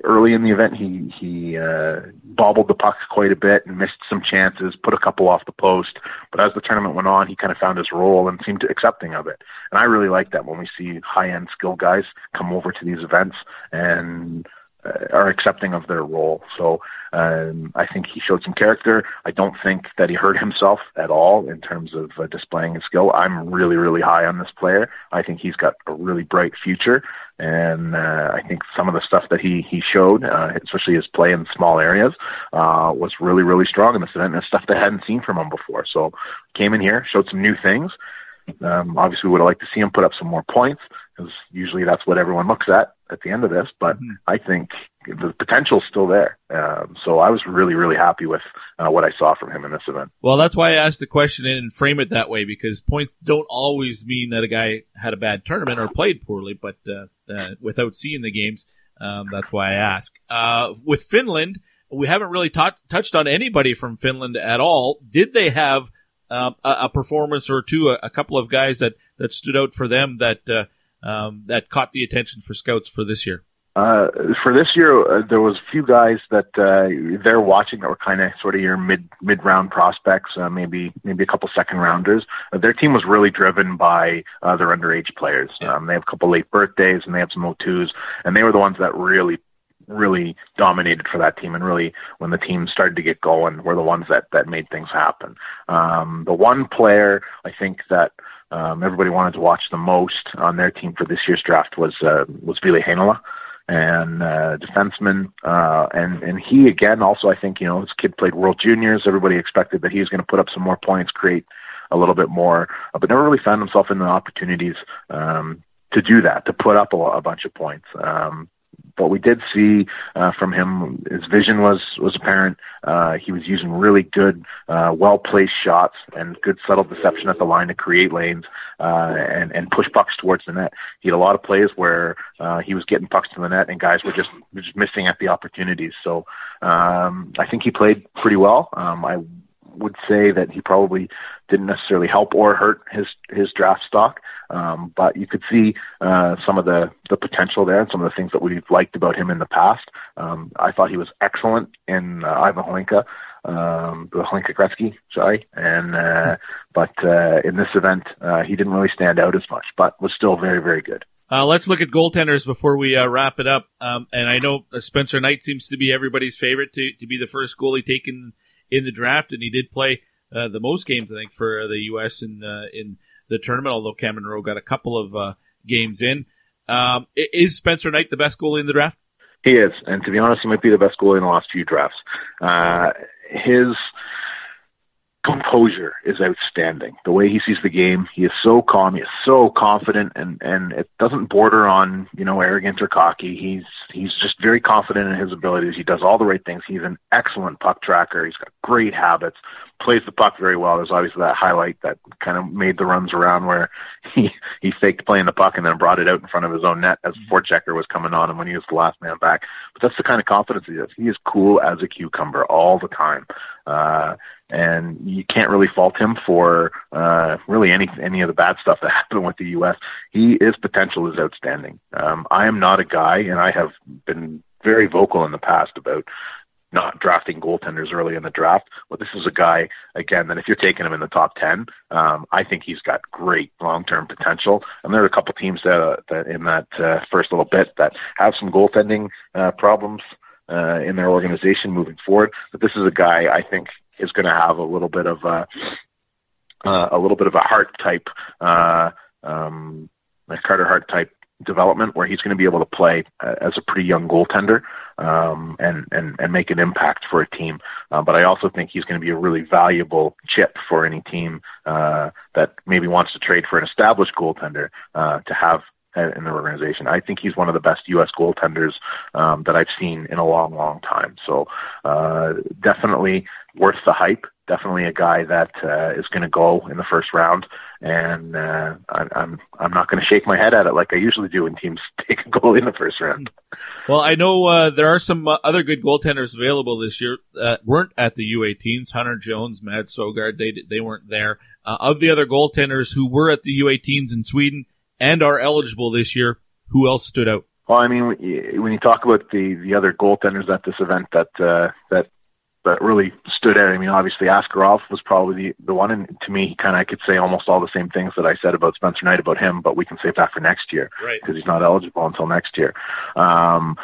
early in the event he he uh, bobbled the puck quite a bit and missed some chances, put a couple off the post. But as the tournament went on, he kind of found his role and seemed accepting of it. And I really like that when we see high end skill guys come over to these events and uh, are accepting of their role. So um, I think he showed some character. I don't think that he hurt himself at all in terms of uh, displaying his skill. I'm really, really high on this player. I think he's got a really bright future, and uh, I think some of the stuff that he he showed, uh, especially his play in small areas, uh, was really, really strong in this event, and stuff I hadn't seen from him before. So came in here, showed some new things. Um, obviously, we would have liked to see him put up some more points because usually that's what everyone looks at at the end of this. But mm-hmm. I think the potential is still there. Um, so I was really, really happy with uh, what I saw from him in this event. Well, that's why I asked the question and frame it that way because points don't always mean that a guy had a bad tournament or played poorly, but uh, uh, without seeing the games, um, that's why I ask. Uh, with Finland, we haven't really t- touched on anybody from Finland at all. Did they have um, a, a, performance or two, a, a, couple of guys that, that stood out for them that uh, um, that caught the attention for scouts for this year? Uh, for this year, uh, there was a few guys that uh, they're watching that were kind of sort of your mid mid round prospects, uh, maybe maybe a couple second rounders. Uh, their team was really driven by uh, their underage players. Um, they have a couple late birthdays and they have some O2s, and they were the ones that really really dominated for that team and really when the team started to get going were the ones that that made things happen. Um, the one player I think that um, everybody wanted to watch the most on their team for this year's draft was uh, was Ville Heinola and uh, defenseman. Uh, and and he again also I think you know his kid played World Juniors. Everybody expected that he was going to put up some more points, create a little bit more, uh, but never really found himself in the opportunities um, to do that, to put up a, a bunch of points. Um, what we did see uh, from him, his vision was was apparent. Uh, he was using really good, uh, well placed shots and good subtle deception at the line to create lanes uh, and and push pucks towards the net. He had a lot of plays where uh, he was getting pucks to the net and guys were just just missing at the opportunities. So um, I think he played pretty well. Um, I would say that he probably didn't necessarily help or hurt his his draft stock. Um, but you could see uh, some of the the potential there and some of the things that we've liked about him in the past. Um, I thought he was excellent in uh, Ivan Hlinka, um, Hlinka Gretzky, sorry, and uh, but uh, in this event uh, he didn't really stand out as much, but was still very very good. Uh, let's look at goaltenders before we uh, wrap it up. Um, and I know uh, Spencer Knight seems to be everybody's favorite to, to be the first goalie taken in the draft, and he did play uh, the most games I think for the U.S. in uh, in the tournament. Although Cameron Rowe got a couple of uh, games in, um, is Spencer Knight the best goalie in the draft? He is, and to be honest, he might be the best goalie in the last few drafts. Uh, his composure is outstanding. The way he sees the game, he is so calm, he is so confident, and and it doesn't border on you know arrogant or cocky. He's he's just very confident in his abilities. He does all the right things. He's an excellent puck tracker. He's got great habits. Plays the puck very well. There's obviously that highlight that kind of made the runs around where he he faked playing the puck and then brought it out in front of his own net as the forechecker was coming on him when he was the last man back. But that's the kind of confidence he has. He is cool as a cucumber all the time. Uh, and you can't really fault him for uh, really any any of the bad stuff that happened with the U.S. He his potential is outstanding. Um, I am not a guy, and I have been very vocal in the past about not drafting goaltenders early in the draft. But this is a guy again that if you're taking him in the top ten, um, I think he's got great long-term potential. And there are a couple teams that, uh, that in that uh, first little bit that have some goaltending uh, problems uh, in their organization moving forward. But this is a guy I think is going to have a little bit of a uh, a little bit of a heart type, uh, um, a Carter Hart type development where he's going to be able to play uh, as a pretty young goaltender um, and, and and make an impact for a team. Uh, but I also think he's going to be a really valuable chip for any team uh, that maybe wants to trade for an established goaltender uh, to have in the organization. I think he's one of the best U.S. goaltenders um, that I've seen in a long, long time. So uh, definitely worth the hype. Definitely a guy that uh, is going to go in the first round, and uh, I, I'm I'm not going to shake my head at it like I usually do when teams take a goal in the first round. Well, I know uh, there are some uh, other good goaltenders available this year that weren't at the U18s. Hunter Jones, Matt Sogaard, they they weren't there. Uh, of the other goaltenders who were at the U18s in Sweden, and are eligible this year. Who else stood out? Well, I mean, when you talk about the the other goaltenders at this event that uh, that that really stood out. I mean, obviously Askarov was probably the, the one, and to me, kind of I could say almost all the same things that I said about Spencer Knight about him, but we can save that for next year because right. he's not eligible until next year. Um,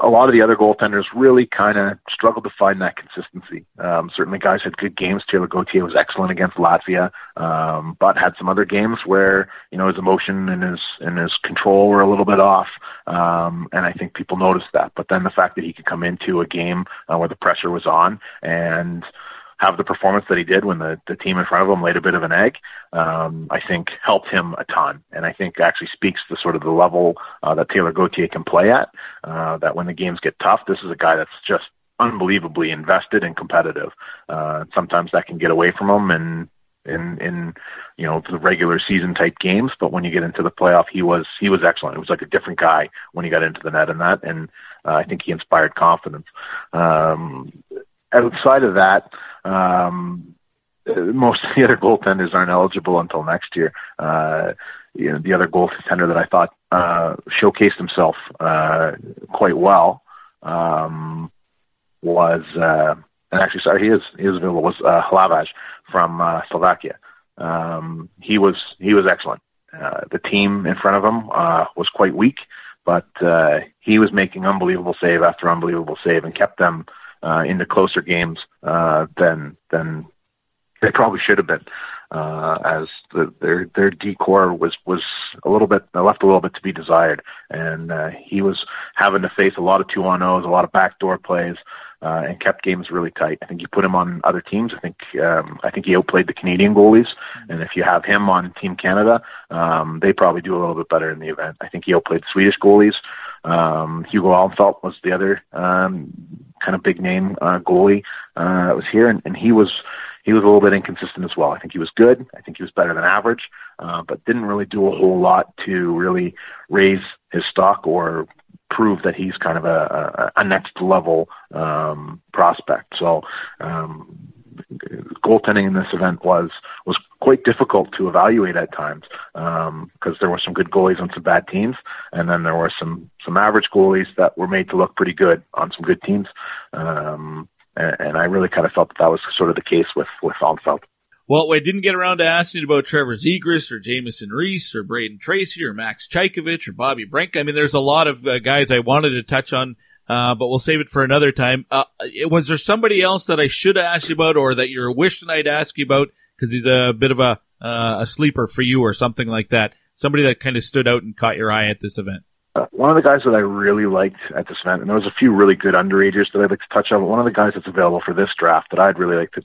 a lot of the other goaltenders really kind of struggled to find that consistency. Um, certainly, guys had good games. Taylor Gauthier was excellent against Latvia, um, but had some other games where you know his emotion and his and his control were a little bit off. Um, and I think people noticed that. But then the fact that he could come into a game uh, where the pressure was on and have the performance that he did when the, the team in front of him laid a bit of an egg, um, I think helped him a ton. And I think actually speaks to sort of the level uh, that Taylor Gauthier can play at, uh, that when the games get tough, this is a guy that's just unbelievably invested and competitive. Uh, sometimes that can get away from him and in in you know the regular season type games but when you get into the playoff he was he was excellent it was like a different guy when he got into the net and that and uh, I think he inspired confidence um outside of that um most of the other goaltenders aren't eligible until next year uh you know the other goaltender that I thought uh, showcased himself uh, quite well um, was, uh, and actually, sorry, he is he is available. Was uh, Hlavaj from uh, Slovakia? Um, he was he was excellent. Uh, the team in front of him uh, was quite weak, but uh, he was making unbelievable save after unbelievable save and kept them uh, into closer games uh, than than they probably should have been. Uh, as the, their their D corps was was a little bit left a little bit to be desired, and uh, he was having to face a lot of two on O's, a lot of backdoor plays, uh, and kept games really tight. I think you put him on other teams. I think um, I think he outplayed the Canadian goalies, and if you have him on Team Canada, um, they probably do a little bit better in the event. I think he outplayed the Swedish goalies. Um, Hugo Alnefelt was the other um, kind of big name uh, goalie uh, that was here, and, and he was he was a little bit inconsistent as well. I think he was good. I think he was better than average, uh, but didn't really do a whole lot to really raise his stock or prove that he's kind of a, a, a next level um, prospect. So um, goaltending in this event was was quite difficult to evaluate at times because um, there were some good goalies on some bad teams, and then there were some some average goalies that were made to look pretty good on some good teams. Um, and, and I really kind of felt that that was sort of the case with with Alnefelt. Well, I didn't get around to asking about Trevor Zegras or Jamieson Rees or Brayden Tracey or Max Chaykovich or Bobby Brink. I mean, there's a lot of uh, guys I wanted to touch on, uh, but we'll save it for another time. Uh, was there somebody else that I should ask you about or that you're wishing I'd ask you about because he's a bit of a uh, a sleeper for you or something like that? Somebody that kind of stood out and caught your eye at this event. Uh, one of the guys that I really liked at this event, and there was a few really good underagers that I'd like to touch on, but one of the guys that's available for this draft that I'd really like to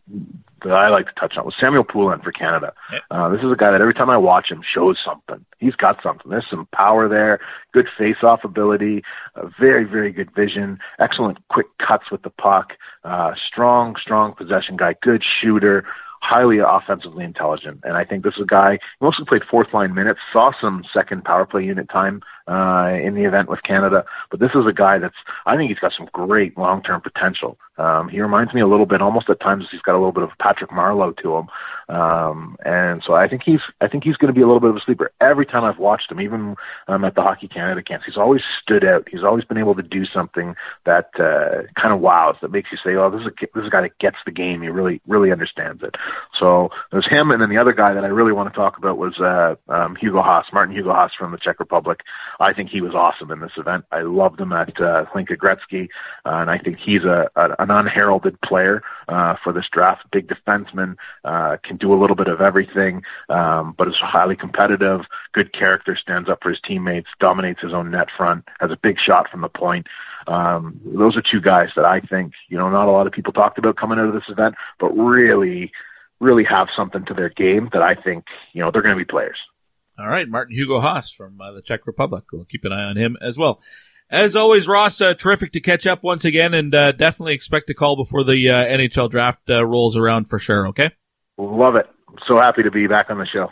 that I like to touch on was Samuel Poulin for Canada. Uh, this is a guy that every time I watch him shows something. He's got something. There's some power there, good face-off ability, uh, very very good vision, excellent quick cuts with the puck, uh, strong strong possession guy, good shooter highly offensively intelligent. And I think this is a guy who mostly played fourth line minutes, saw some second power play unit time uh, in the event with Canada. But this is a guy that's I think he's got some great long term potential. Um, he reminds me a little bit, almost at times he's got a little bit of Patrick Marleau to him. Um, and so I think he's I think he's going to be a little bit of a sleeper. Every time I've watched him, even um, at the Hockey Canada camps, he's always stood out. He's always been able to do something that uh, kind of wows, that makes you say, "Oh, this is a this is a guy that gets the game. He really really understands it." So there's him, and then the other guy that I really want to talk about was uh, um, Hugo Haas, Martin Hugo Haas from the Czech Republic. I think he was awesome in this event. I loved him at uh, Hlinka Gretzky, uh, and I think he's a, a an unheralded player uh, for this draft. Big defenseman, uh, can do a little bit of everything, um, but is highly competitive. Good character, stands up for his teammates, dominates his own net front, has a big shot from the point. Um, those are two guys that I think you know not a lot of people talked about coming out of this event, but really, really have something to their game that I think you know they're going to be players. All right, Martin Hugo Haas from uh, the Czech Republic. We'll keep an eye on him as well. As always, Ross, uh, terrific to catch up once again, and uh, definitely expect a call before the uh, NHL draft uh, rolls around for sure. Okay. Love it. So happy to be back on the show.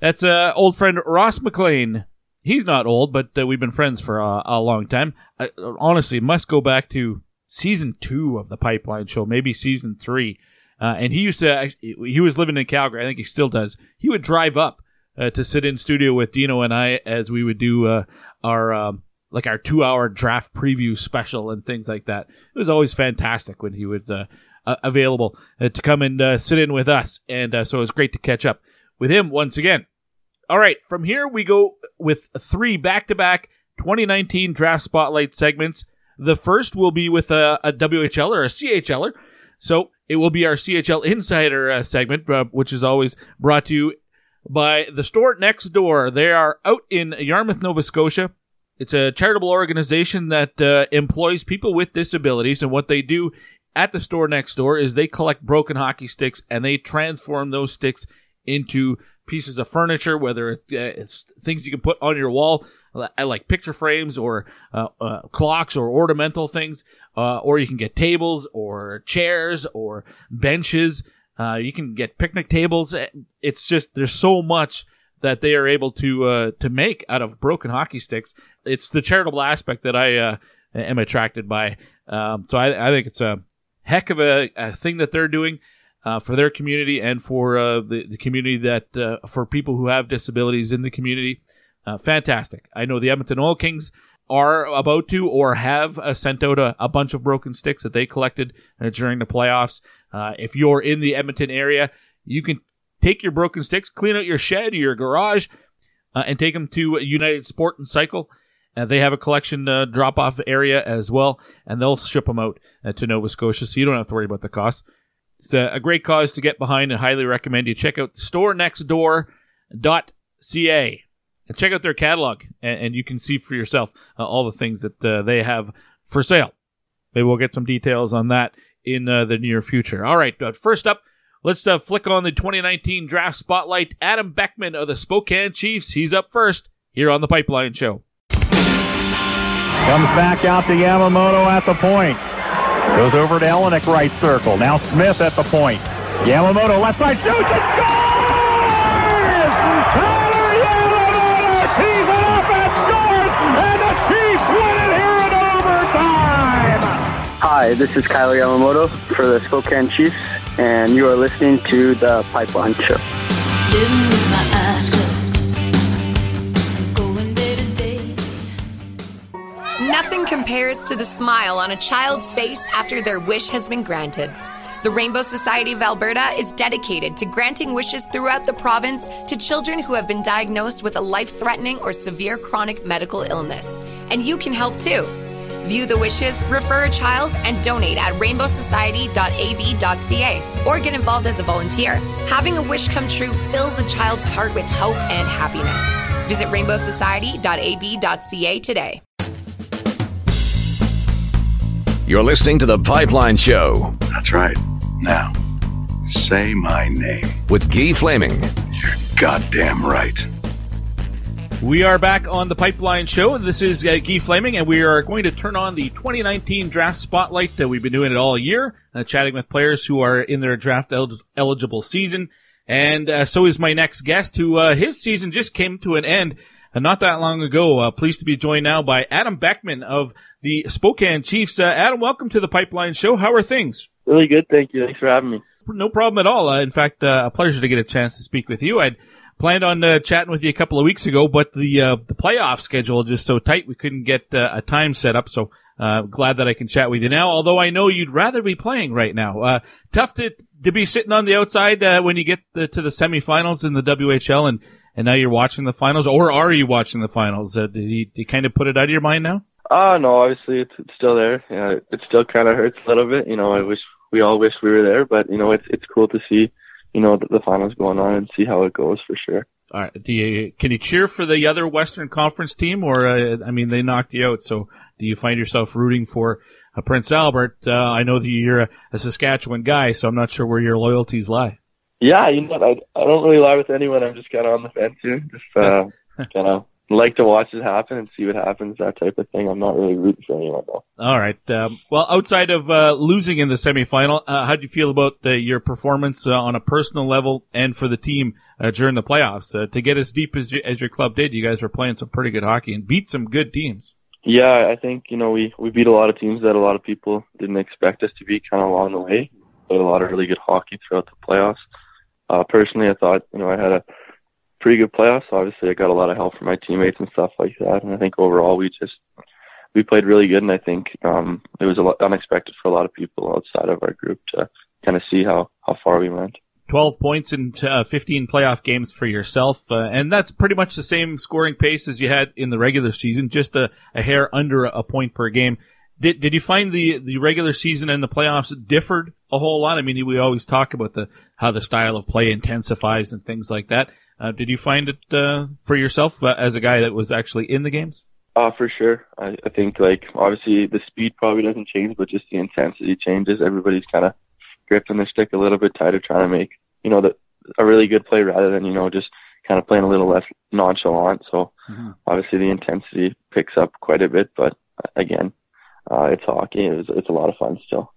That's uh, old friend Ross MacLean. He's not old, but uh, we've been friends for a, a long time. I, honestly, must go back to season two of the Pipeline Show, maybe season three. Uh, and he used to, he was living in Calgary. I think he still does. He would drive up uh, to sit in studio with Dino and I as we would do uh, our, um, like our two hour draft preview special and things like that. It was always fantastic when he was uh, available uh, to come and uh, sit in with us. And so it was great to catch up with him once again. All right, from here we go with three back to back 2019 draft spotlight segments. The first will be with a, a WHL or a CHLer. So it will be our CHL Insider uh, segment, uh, which is always brought to you by the store next door. They are out in Yarmouth, Nova Scotia. It's a charitable organization that uh, employs people with disabilities, and what they do at the store next door is they collect broken hockey sticks and they transform those sticks into pieces of furniture, whether it's things you can put on your wall, like picture frames or uh, uh, clocks or ornamental things, uh, or you can get tables or chairs or benches. Uh, you can get picnic tables. It's just there's so much that they are able to uh, to make out of broken hockey sticks. It's the charitable aspect that I uh, am attracted by. Um, so I, I, think it's a heck of a, a thing that they're doing uh, for their community and for uh, the, the community that uh, for people who have disabilities in the community. Uh, fantastic. I know the Edmonton Oil Kings are about to or have uh, sent out a, a, bunch of broken sticks that they collected uh, during the playoffs. Uh, if you're in the Edmonton area, you can take your broken sticks, clean out your shed or your garage, uh, and take them to United Sport and Cycle. Uh, they have a collection drop off area as well, and they'll ship them out to Nova Scotia, so you don't have to worry about the cost. It's a, a great cause to get behind and highly recommend you check out the store storenextdoor.ca and check out their catalog, and, and you can see for yourself uh, all the things that uh, they have for sale. Maybe we'll get some details on that in uh, the near future. All right, first up, let's uh, flick on the 2019 draft spotlight. Adam Beckman of the Spokane Chiefs. He's up first here on the Pipeline Show. Comes back out to Yamamoto at the point. Goes over to Elynuik right circle. Now Smith at the point. Yamamoto left side shoots and scores! Hi, this is Kailer Yamamoto for the Spokane Chiefs, and you are listening to the Pipeline Show. Nothing compares to the smile on a child's face after their wish has been granted. The Rainbow Society of Alberta is dedicated to granting wishes throughout the province to children who have been diagnosed with a life threatening or severe chronic medical illness. And you can help too. View the wishes, refer a child, and donate at rainbowsociety.ab.ca or get involved as a volunteer. Having a wish come true fills a child's heart with hope and happiness. Visit rainbowsociety.ab.ca today. You're listening to The Pipeline Show. That's right. Now, say my name. With Guy Flaming. You're goddamn right. We are back on the Pipeline Show. This is uh, Guy Flaming, and we are going to turn on the 2019 Draft Spotlight. Uh, we've been doing it all year, uh, chatting with players who are in their draft el- eligible season. And uh, so is my next guest, who uh, his season just came to an end uh, not that long ago. pleased to be joined now by Adam Beckman of the Spokane Chiefs. Adam, welcome to the Pipeline Show. How are things? Really good, thank you. Thanks for having me. No problem at all. in fact, a pleasure to get a chance to speak with you. I'd planned on uh, chatting with you a couple of weeks ago, but the uh, the playoff schedule is just so tight we couldn't get uh, a time set up. So uh, glad that I can chat with you now. Although I know you'd rather be playing right now. Uh, tough to to be sitting on the outside uh, when you get the, to the semifinals in the WHL, and and now you're watching the finals, or are you watching the finals? did you, did you kind of put it out of your mind now? Uh no, obviously it's, it's still there. Yeah, it still kind of hurts a little bit. You know, I wish we all wish we were there, but you know, it's it's cool to see you know the, the finals going on and see how it goes for sure. All right. Do you can you cheer for the other Western Conference team, or uh, I mean, they knocked you out. So do you find yourself rooting for uh, Prince Albert? Uh, I know that you're a, a, Saskatchewan guy, so I'm not sure where your loyalties lie. Yeah, you know, I I don't really lie with anyone. I'm just kind of on the fence here, just uh, kind of like to watch it happen and see what happens, that type of thing. I'm not really rooting for anyone though. All right. Um, well, outside of uh, losing in the semifinal, uh, how do you feel about uh, your performance uh, on a personal level and for the team uh, during the playoffs uh, to get as deep as, you, as your club did? You guys were playing some pretty good hockey and beat some good teams. Yeah, I think you know we we beat a lot of teams that a lot of people didn't expect us to beat kind of along the way. Played a lot of really good hockey throughout the playoffs. Uh, personally, I thought you know I had a pretty good playoffs. Obviously, I got a lot of help from my teammates and stuff like that. And I think overall, we just we played really good. And I think um, it was a lot unexpected for a lot of people outside of our group to kind of see how how far we went. 12 points in uh, 15 playoff games for yourself. Uh, and that's pretty much the same scoring pace as you had in the regular season, just a, a hair under a point per game. Did, did you find the, the regular season and the playoffs differed a whole lot? I mean, we always talk about the, how the style of play intensifies and things like that. Uh, did you find it uh, for yourself uh, as a guy that was actually in the games? Uh, for sure. I, I think like obviously the speed probably doesn't change, but just the intensity changes. Everybody's kind of gripping their stick a little bit tighter, trying to make you know the, a really good play rather than you know just kind of playing a little less nonchalant. So mm-hmm. obviously the intensity picks up quite a bit, but again, uh, it's hockey. It's, it's a lot of fun still.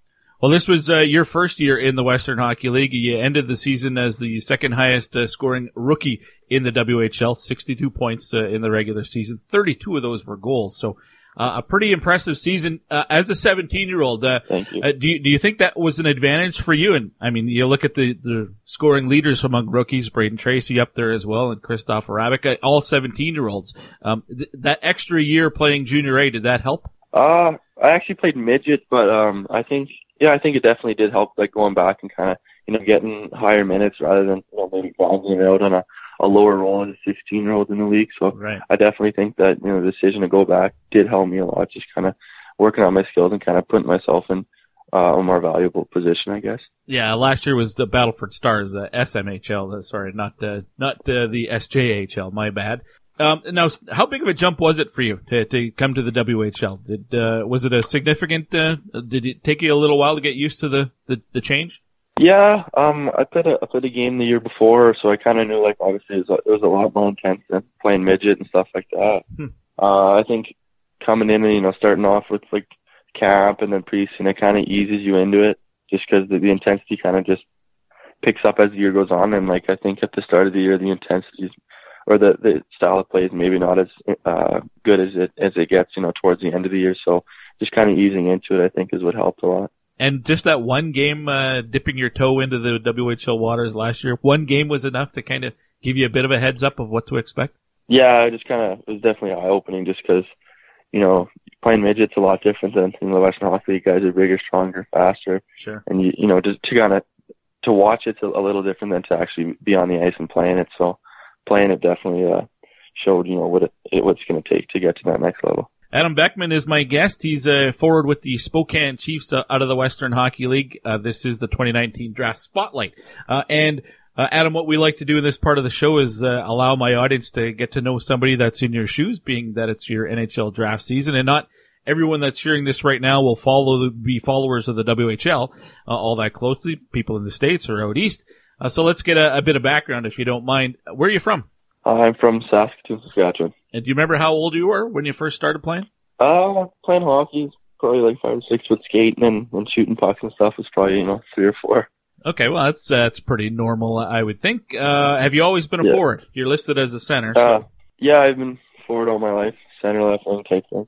Well, this was uh, your first year in the Western Hockey League. You ended the season as the second highest uh, scoring rookie in the WHL, 62 points uh, in the regular season. 32 of those were goals. So uh, a pretty impressive season uh, as a 17 year old. Uh, Thank you. Do you do you think that was an advantage for you? And I mean, you look at the, the scoring leaders among rookies, Brayden Tracey up there as well, and Krystof Hrabik, all 17 year olds. Um, th- that extra year playing junior A, did that help? Uh, I actually played midget, but um, I think yeah, I think it definitely did help, like going back and kind of you know getting higher minutes rather than you know maybe it out on a, a lower role as a 16 year old in the league. So right. I definitely think that you know the decision to go back did help me a lot, just kind of working on my skills and kind of putting myself in uh, a more valuable position, I guess. Yeah, last year was the Battleford Stars, uh, SMHL. Uh, sorry, not uh, not uh, the SJHL. My bad. Um, now, how big of a jump was it for you to, to come to the WHL? Did uh, was it a significant? Uh, did it take you a little while to get used to the the, the change? Yeah, um, I played a I played a game the year before, so I kind of knew like obviously it was, it was a lot more intense than playing midget and stuff like that. Hmm. Uh, I think coming in and you know starting off with like camp and then preseason, it kind of eases you into it just because the, the intensity kind of just picks up as the year goes on. And like I think at the start of the year, the intensity or the the style of play is maybe not as uh, good as it as it gets you know towards the end of the year. So just kind of easing into it, I think, is what helped a lot. And just that one game, uh, dipping your toe into the WHL waters last year, one game was enough to kind of give you a bit of a heads up of what to expect. Yeah, it just kind of it was definitely eye opening, just because you know playing midget's a lot different than in the Western Hockey League. Guys are bigger, stronger, faster, Sure. and you you know just to kind of to watch it's a, a little different than to actually be on the ice and playing it. So playing it definitely uh, showed you know what it, what's going to take to get to that next level. Adam Beckman is my guest. He's uh, forward with the Spokane Chiefs uh, out of the Western Hockey League. Uh, this is the 2019 Draft Spotlight. Uh, and uh, Adam, what we like to do in this part of the show is uh, allow my audience to get to know somebody that's in your shoes, being that it's your NHL draft season, and not everyone that's hearing this right now will follow be followers of the WHL all that closely. People in the states or out east. So let's get a, a bit of background, if you don't mind. Where are you from? I'm from Saskatoon, Saskatchewan. And do you remember how old you were when you first started playing? Uh, playing hockey, probably like five or six, with skating and, and shooting pucks and stuff was probably you know three or four. Okay, well that's that's pretty normal, I would think. Uh, have you always been a Yeah. forward? You're listed as a center. So, Uh, yeah, I've been forward all my life, center, left wing type thing.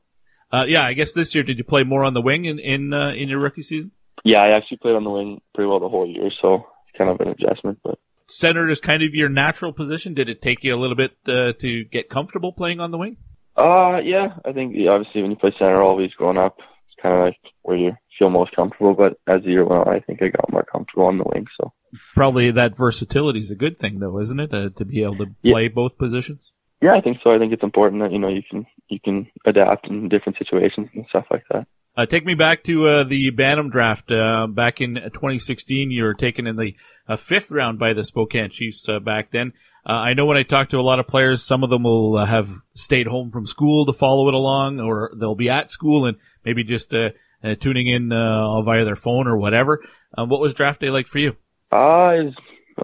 uh, yeah, I guess this year did you play more on the wing in in uh, in your rookie season? Yeah, I actually played on the wing pretty well the whole year, so kind of an adjustment. But Center is kind of your natural position. Did it take you a little bit uh, to get comfortable playing on the wing? uh, yeah, I think yeah, obviously when you play center always growing up, it's kind of like where you feel most comfortable. But as the year went on, I think I got more comfortable on the wing. So Probably that versatility is a good thing, though, isn't it? Uh, to be able to Yeah. play both positions. yeah, I think so. I think it's important that you know you can you can adapt in different situations and stuff like that. Uh, take me back to uh, the Bantam draft uh, back in 2016. You were taken in the uh, fifth round by the Spokane Chiefs uh, back then. Uh, I know when I talk to a lot of players, some of them will uh, have stayed home from school to follow it along, or they'll be at school and maybe just uh, uh, tuning in uh, via their phone or whatever. Um, what was draft day like for you? I was,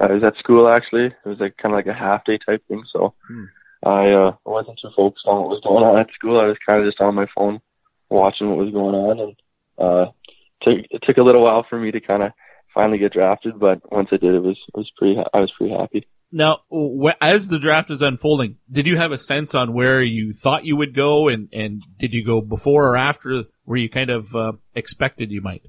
I was at school actually. It was like kind of like a half day type thing. So Hmm. I uh, I wasn't too focused on what was going on at school. I was kind of just on my phone watching what was going on, and uh, took it took a little while for me to kind of finally get drafted. But once I did, it was it was pretty. I was pretty happy. Now, as the draft is unfolding, did you have a sense on where you thought you would go, and, and did you go before or after where you kind of uh, expected you might?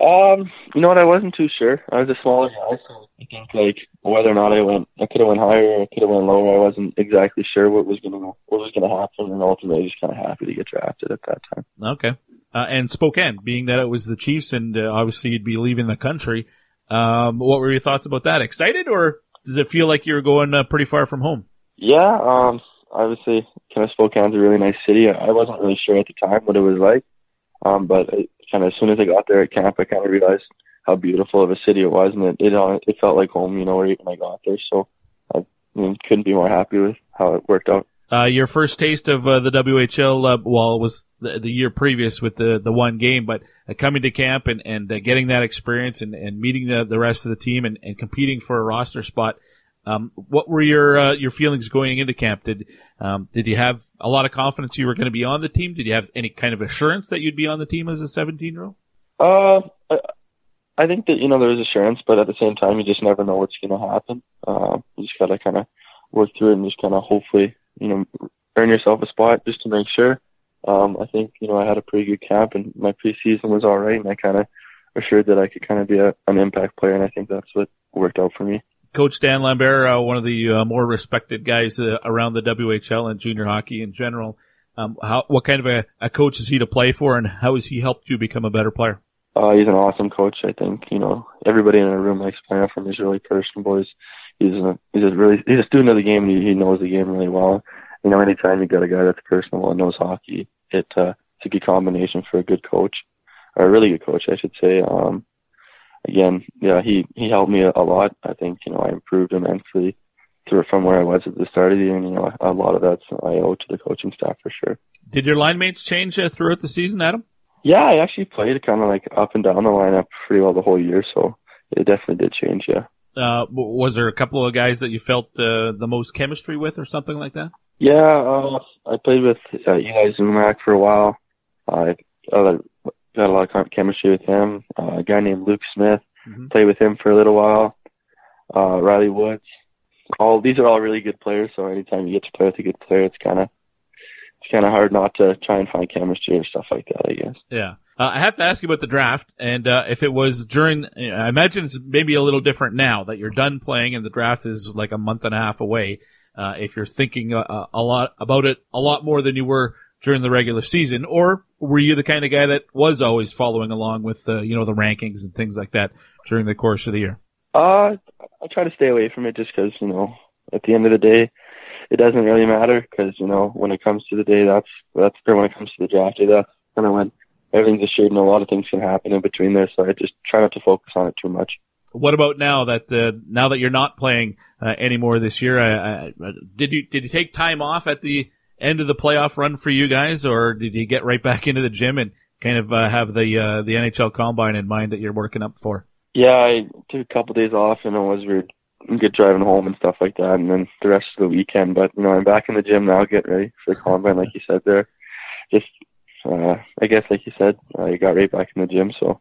Um, you know what? I wasn't too sure. I was a smaller guy, so I think like whether or not I went, I could have went higher, or I could have went lower. I wasn't exactly sure what was gonna what was gonna happen, and ultimately I was just kind of happy to get drafted at that time. Okay. Uh, and Spokane, being that it was the Chiefs, and uh, obviously you'd be leaving the country. Um, what were your thoughts about that? Excited, or does it feel like you were going uh, pretty far from home? Yeah, um, obviously, kind of Spokane's a really nice city. I wasn't really sure at the time what it was like, um, but it, kind of as soon as I got there at camp, I kind of realized how beautiful of a city it was, and it it, uh, it felt like home, you know, when I got there. So I, mean, couldn't be more happy with how it worked out. Uh, your first taste of uh, the WHL, uh, well, was the, the year previous with the, the one game, but uh, coming to camp and, and uh, getting that experience and, and meeting the, the rest of the team and, and competing for a roster spot. Um, what were your uh, your feelings going into camp? Did um, did you have a lot of confidence you were going to be on the team? Did you have any kind of assurance that you'd be on the team as a 17 year old? Uh, I, I think that you know there is assurance, but at the same time, you just never know what's going to happen. Uh, you just gotta kind of work through it and just kind of hopefully you know earn yourself a spot just to make sure. um, I think you know I had a pretty good camp, and my preseason was all right, and I kind of assured that I could kind of be a, an impact player, and I think that's what worked out for me. Coach Dan Lambert, uh, one of the uh, more respected guys uh, around the WHL and junior hockey in general. Um, how, what kind of a, a, coach is he to play for, and how has he helped you become a better player? Uh, he's an awesome coach. I think you know everybody in our room likes playing for him. He's really personable. He's he's a, he's a really he's a student of the game. He, he knows the game really well. You know, anytime you got a guy that's personable and knows hockey, it uh, it's a good combination for a good coach, or a really good coach, I should say. Um, again, yeah, he he helped me a, lot. I think you know I improved immensely through from where I was at the start of the year. And, you know, a lot of that's I owe to the coaching staff for sure. Did your line mates change uh, throughout the season, Adam? Yeah, I actually played kind of like up and down the lineup pretty well the whole year, so it definitely did change. Yeah. Uh, was there a couple of guys that you felt uh, the most chemistry with, or something like that? Yeah, uh, I played with uh, Eli Zummack for a while. I uh, got a lot of chemistry with him. Uh, a guy named Luke Smith mm-hmm. played with him for a little while. Uh, Riley Woods. All these are all really good players. So anytime you get to play with a good player, it's kind of it's kind of hard not to try and find chemistry and stuff like that. I guess. Yeah. Uh, I have to ask you about the draft, and uh, if it was during, I imagine it's maybe a little different now that you're done playing and the draft is like a month and a half away. Uh, if you're thinking a, a lot about it a lot more than you were during the regular season, or were you the kind of guy that was always following along with the, you know, the rankings and things like that during the course of the year? Uh, I try to stay away from it just because, you know, at the end of the day, it doesn't really matter because, you know, when it comes to the day, that's, that's, or when it comes to the draft day, that's kind of when everything's a shade and a lot of things can happen in between there. So I just try not to focus on it too much. What about now that uh, now that you're not playing uh, anymore this year? I, I, did you did you take time off at the end of the playoff run for you guys, or did you get right back into the gym and kind of uh, have the uh, the NHL Combine in mind that you're working up for? Yeah, I took a couple days off, and it was weird get driving home and stuff like that, and then the rest of the weekend. But you know, I'm back in the gym now, getting ready for the combine, like you said there. Just, uh, I guess, like you said, I got right back in the gym, so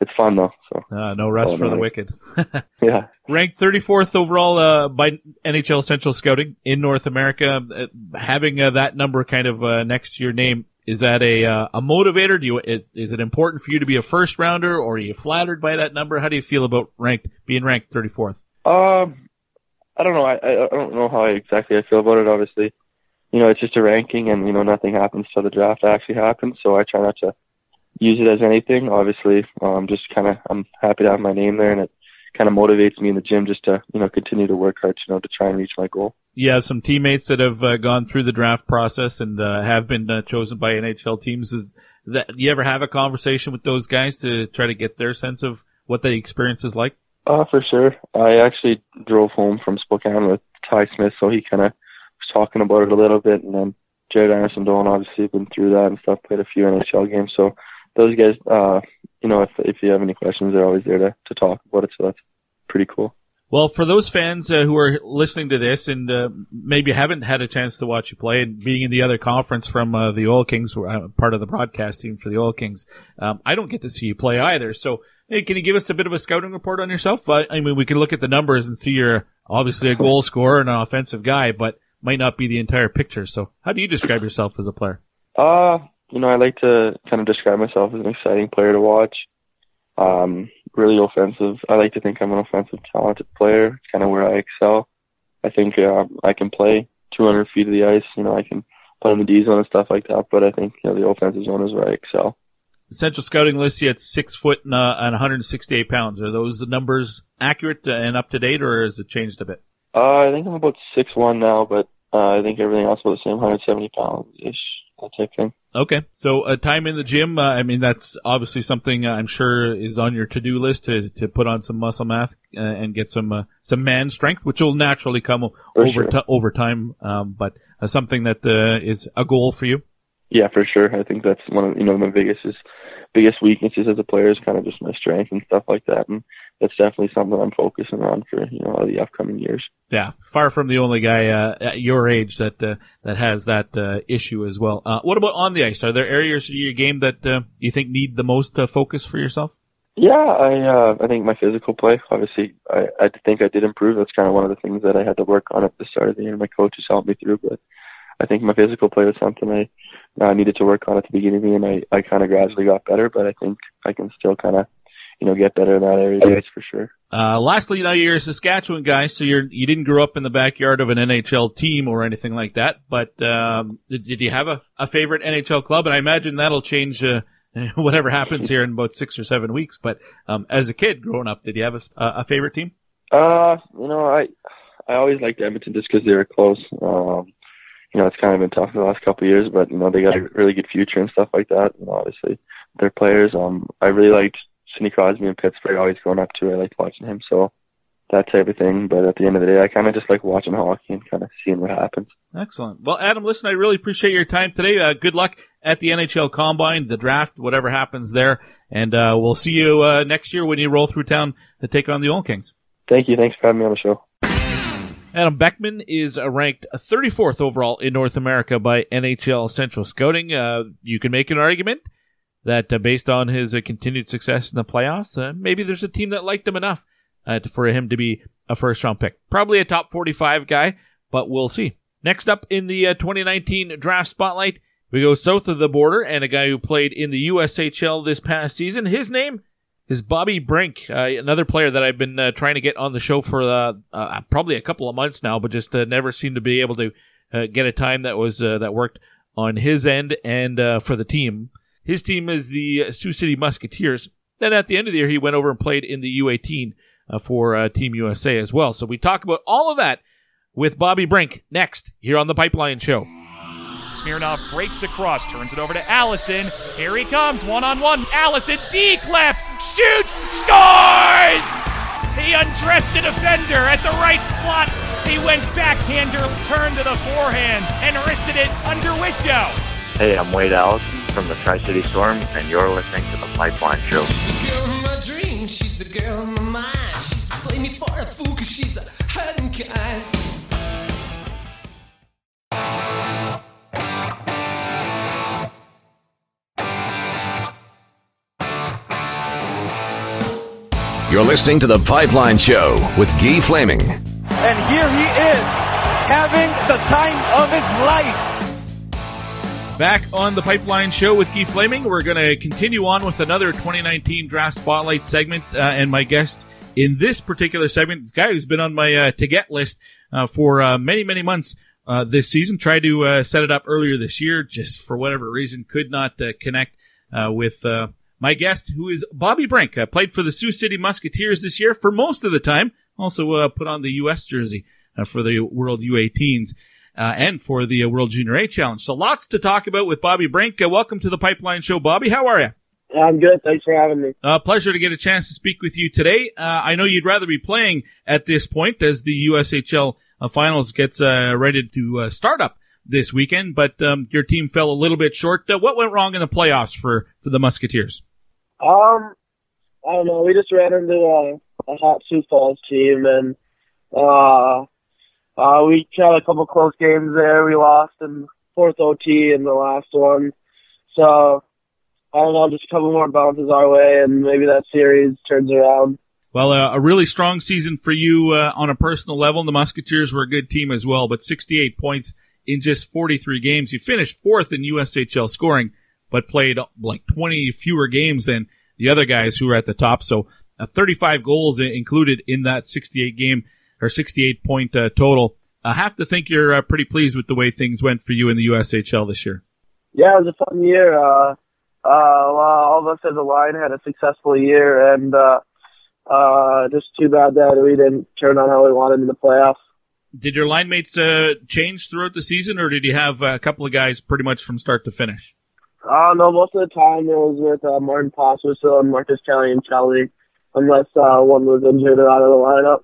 it's fun though. So uh, no rest for the wicked. yeah. Ranked 34th overall uh, by NHL Central Scouting in North America, uh, having uh, that number kind of uh, next to your name. Is that a uh, a motivator? Do you is, is, it important for you to be a first rounder, or are you flattered by that number? How do you feel about ranked being ranked 34th? Um, I don't know. I I don't know how exactly I feel about it. Obviously, you know, it's just a ranking, and you know, nothing happens till the draft actually happens. So I try not to use it as anything. Obviously, um, just kind of I'm happy to have my name there, and it kind of motivates me in the gym just to you know continue to work hard, you know, to try and reach my goal. You have some teammates that have uh, gone through the draft process and uh, have been uh, chosen by NHL teams. Is that you ever have a conversation with those guys to try to get their sense of what the experience is like? Uh, for sure. I actually drove home from Spokane with Ty Smith, so he kind of was talking about it a little bit, and then Jaret Anderson-Dolan obviously been through that and stuff, played a few NHL games, so those guys, uh, you know, if if you have any questions, they're always there to to talk about it. So that's pretty cool. Well, for those fans uh, who are listening to this and uh, maybe haven't had a chance to watch you play, and being in the other conference from uh, the Oil Kings, uh, part of the broadcast team for the Oil Kings, um, I don't get to see you play either. So, hey, can you give us a bit of a scouting report on yourself? I mean, we can look at the numbers and see you're obviously a goal scorer and an offensive guy, but might not be the entire picture. So, how do you describe yourself as a player? Uh, you know, I like to kind of describe myself as an exciting player to watch. Um, really offensive. I like to think I'm an offensive, talented player. It's kind of where I excel. I think uh, I can play 200 feet of the ice. You know, I can play in the D zone and stuff like that. But I think you know the offensive zone is where I excel. The Central Scouting lists you at six foot and, uh, and 168 pounds. Are those the numbers accurate and up to date, or has it changed a bit? Uh, I think I'm about six one now, but uh, I think everything else about the same, 170 pounds ish, that type thing. Okay, so uh, time in the gym. Uh, I mean, that's obviously something I'm sure is on your to-do list to to put on some muscle mass uh, and get some uh, some man strength, which will naturally come for over sure. t- over time. Um, but uh, something that uh, is a goal for you. Yeah, for sure. I think that's one of you know my biggest is biggest weaknesses as a player is kind of just my strength and stuff like that, and that's definitely something I'm focusing on for you know the upcoming years. Yeah, far from the only guy uh, at your age that uh, that has that uh, issue as well. Uh, what about on the ice? Are there areas of your game that uh, you think need the most uh, focus for yourself? Yeah, I I think my physical play. Obviously, I I think I did improve. That's kind of one of the things that I had to work on at the start of the year. My coaches helped me through, but I think my physical play was something I uh, needed to work on at the beginning of the year, and I, I kind of gradually got better, but I think I can still kind of, you know, get better in that area, that's for sure. Uh, lastly, you know, you're a Saskatchewan guy, so you're, you didn't grow up in the backyard of an NHL team or anything like that, but, um, did, did you have a, a favorite NHL club? And I imagine that'll change, uh, whatever happens here in about six or seven weeks. But, um, as a kid growing up, did you have a, a favorite team? Uh, you know, I, I always liked Edmonton just because they were close. Um, you know, it's kind of been tough the last couple of years, but you know, they got a really good future and stuff like that. Know, obviously, their players. Um, I really liked Sidney Crosby in Pittsburgh. Always growing up too, I liked watching him. So that type of thing. But at the end of the day, I kind of just like watching hockey and kind of seeing what happens. Excellent. Well, Adam, listen, I really appreciate your time today. Uh, good luck at the NHL Combine, the draft, whatever happens there, and uh, we'll see you uh, next year when you roll through town to take on the Oil Kings. Thank you. Thanks for having me on the show. Adam Beckman is ranked 34th overall in North America by NHL Central Scouting. Uh, you can make an argument that uh, based on his uh, continued success in the playoffs, uh, maybe there's a team that liked him enough uh, for him to be a first round pick. Probably a top 45 guy, but we'll see. Next up in the uh, 2019 draft spotlight, we go south of the border and a guy who played in the USHL this past season. His name is Bobby Brink, uh, another player that I've been uh, trying to get on the show for uh, uh probably a couple of months now, but just uh, never seemed to be able to uh, get a time that was that worked on his end and for the team. His team is the Sioux City Musketeers. Then at the end of the year, he went over and played in the U18 for Team USA as well. So we talk about all of that with Bobby Brink next here on the Pipeline Show. Smirnov breaks across, turns it over to Allison. Here he comes, one on one. Allison, deep left, shoots, scores! He undressed a defender at the right slot. He went backhander, turned to the forehand, and wristed it under Wisho. Hey, I'm Wade Allison from the Tri City Storm, and you're listening to the Pipeline Show. She's the girl of my dreams, she's the girl of my mind. She's play me for a fool, cause she's the hurting kind. You're listening to The Pipeline Show with Guy Flaming. And here he is, having the time of his life. Back on The Pipeline Show with Guy Flaming, we're going to continue on with another 2019 Draft Spotlight segment. Uh, and my guest in this particular segment, this guy who's been on my uh, to get list uh, for uh, many, many months uh, this season, tried to uh, set it up earlier this year, just for whatever reason, could not connect with my guest, who is Bobby Brink, uh, played for the Sioux City Musketeers this year for most of the time. Also uh, put on the U.S. jersey uh, for the World U18s uh, and for the uh, World Junior A Challenge. So lots to talk about with Bobby Brink. Uh, welcome to the Pipeline Show, Bobby. How are you? I'm good. Thanks for having me. Uh, pleasure to get a chance to speak with you today. Uh, I know you'd rather be playing at this point as the USHL uh, finals gets uh, ready to uh, start up this weekend, but um, your team fell a little bit short. what went wrong in the playoffs for, for the Musketeers? Um, I don't know. We just ran into a, a hot Sioux Falls team, and uh, uh, we had a couple close games there. We lost in fourth OT in the last one, so I don't know. Just a couple more bounces our way, and maybe that series turns around. Well, uh, a really strong season for you uh, on a personal level. The Musketeers were a good team as well, but 68 points in just 43 games. You finished fourth in USHL scoring but played like 20 fewer games than the other guys who were at the top. So uh, 35 goals included in that 68 game or 68 point uh, total. I have to think you're uh, pretty pleased with the way things went for you in the USHL this year. Yeah, it was a fun year. Uh, uh, all of us as a line had a successful year, and uh, uh, just too bad that we didn't turn on how we wanted in the playoffs. Did your line mates uh, change throughout the season, or did you have a couple of guys pretty much from start to finish? Uh, no, most of the time it was with uh, Martin Pospisil and Marcus Kallionkieli, unless uh, one was injured or out of the lineup.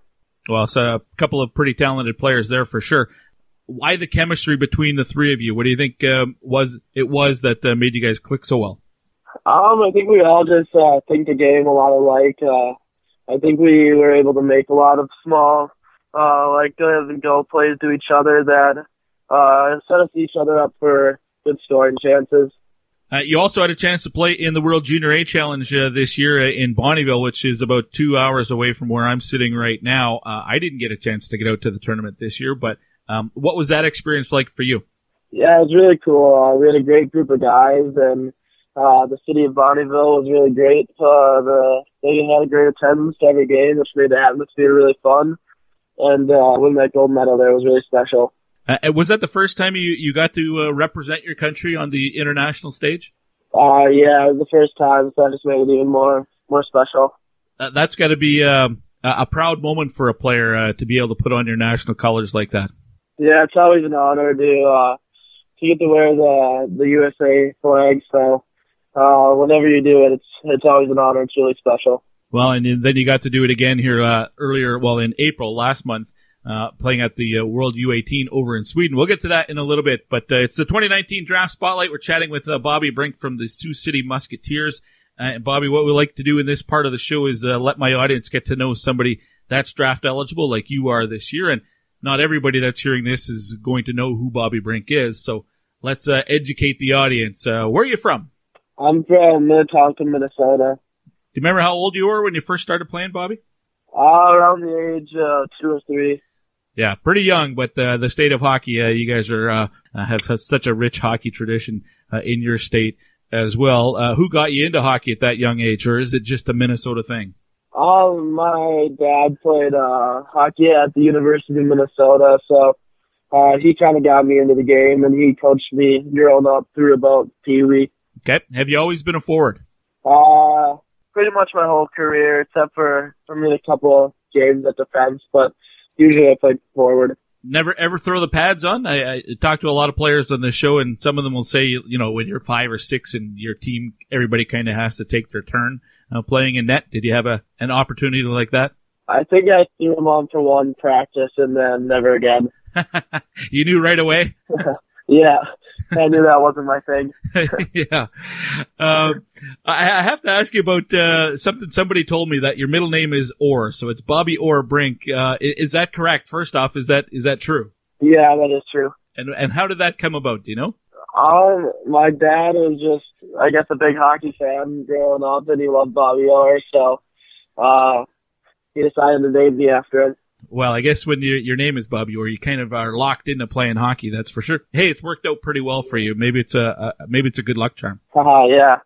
Well, so a couple of pretty talented players there for sure. Why the chemistry between the three of you? What do you think um, was it was that uh, made you guys click so well? Um, I think we all just uh, think the game a lot alike. Uh, I think we were able to make a lot of small, uh, like good and go plays to each other that uh, set us each other up for good scoring chances. Uh, you also had a chance to play in the World Junior A Challenge uh, this year uh, in Bonnyville, which is about two hours away from where I'm sitting right now. Uh, I didn't get a chance to get out to the tournament this year, but um, what was that experience like for you? Yeah, it was really cool. Uh, we had a great group of guys, and uh, the city of Bonnyville was really great. The, they had a great attendance to every game, which made the atmosphere really fun. And winning that gold medal there was really special. Uh, was that the first time you, you got to uh, represent your country on the international stage? Uh, yeah, it was the first time, so that just made it even more more special. Uh, that's got to be um, a proud moment for a player uh, to be able to put on your national colors like that. Yeah, it's always an honor to uh, to get to wear the the USA flag. So uh, whenever you do it, it's it's always an honor. It's really special. Well, and then you got to do it again here uh, earlier, well, in April last month, uh, playing at the uh, World U18 over in Sweden. We'll get to that in a little bit, but uh, it's the 2019 Draft Spotlight. We're chatting with uh, Bobby Brink from the Sioux City Musketeers. Uh, Bobby, what we like to do in this part of the show is let my audience get to know somebody that's draft eligible, like you are this year, and not everybody that's hearing this is going to know who Bobby Brink is. So let's educate the audience. where are you from? I'm from Minnetonka, Minnesota Do you remember how old you were when you first started playing, Bobby? Uh, around the age uh, two or three. Yeah, pretty young, but uh, the state of hockey, uh, you guys are uh, have, have such a rich hockey tradition uh, in your state as well. Uh, who got you into hockey at that young age, or is it just a Minnesota thing? Um, my dad played uh, hockey at the University of Minnesota, so uh, he kind of got me into the game, and he coached me growing up through about Pee Wee. Okay, have you always been a forward? Uh, pretty much my whole career, except for for me a couple games at defense. But usually I play forward. Never ever throw the pads on. I, I talk to a lot of players on the show, and some of them will say, you know, when you're five or six and your team, everybody kind of has to take their turn uh, playing in net. Did you have a an opportunity like that? I think I threw them on for one practice and then never again. you knew right away. Yeah, I knew that wasn't my thing. yeah. I, I, have to ask you about uh, something somebody told me that your middle name is Orr, so it's Bobby Orr Brink. Uh, is that correct? First off, is that is that true? Yeah, that is true. And and how did that come about? Do you know? Um, my dad was just, I guess, a big hockey fan growing up, and he loved Bobby Orr, so uh, he decided to name me after it. Well, I guess when your your name is Bobby Orr, you kind of are locked into playing hockey. That's for sure. Hey, it's worked out pretty well for you. Maybe it's a, a maybe it's a good luck charm. Uh, yeah.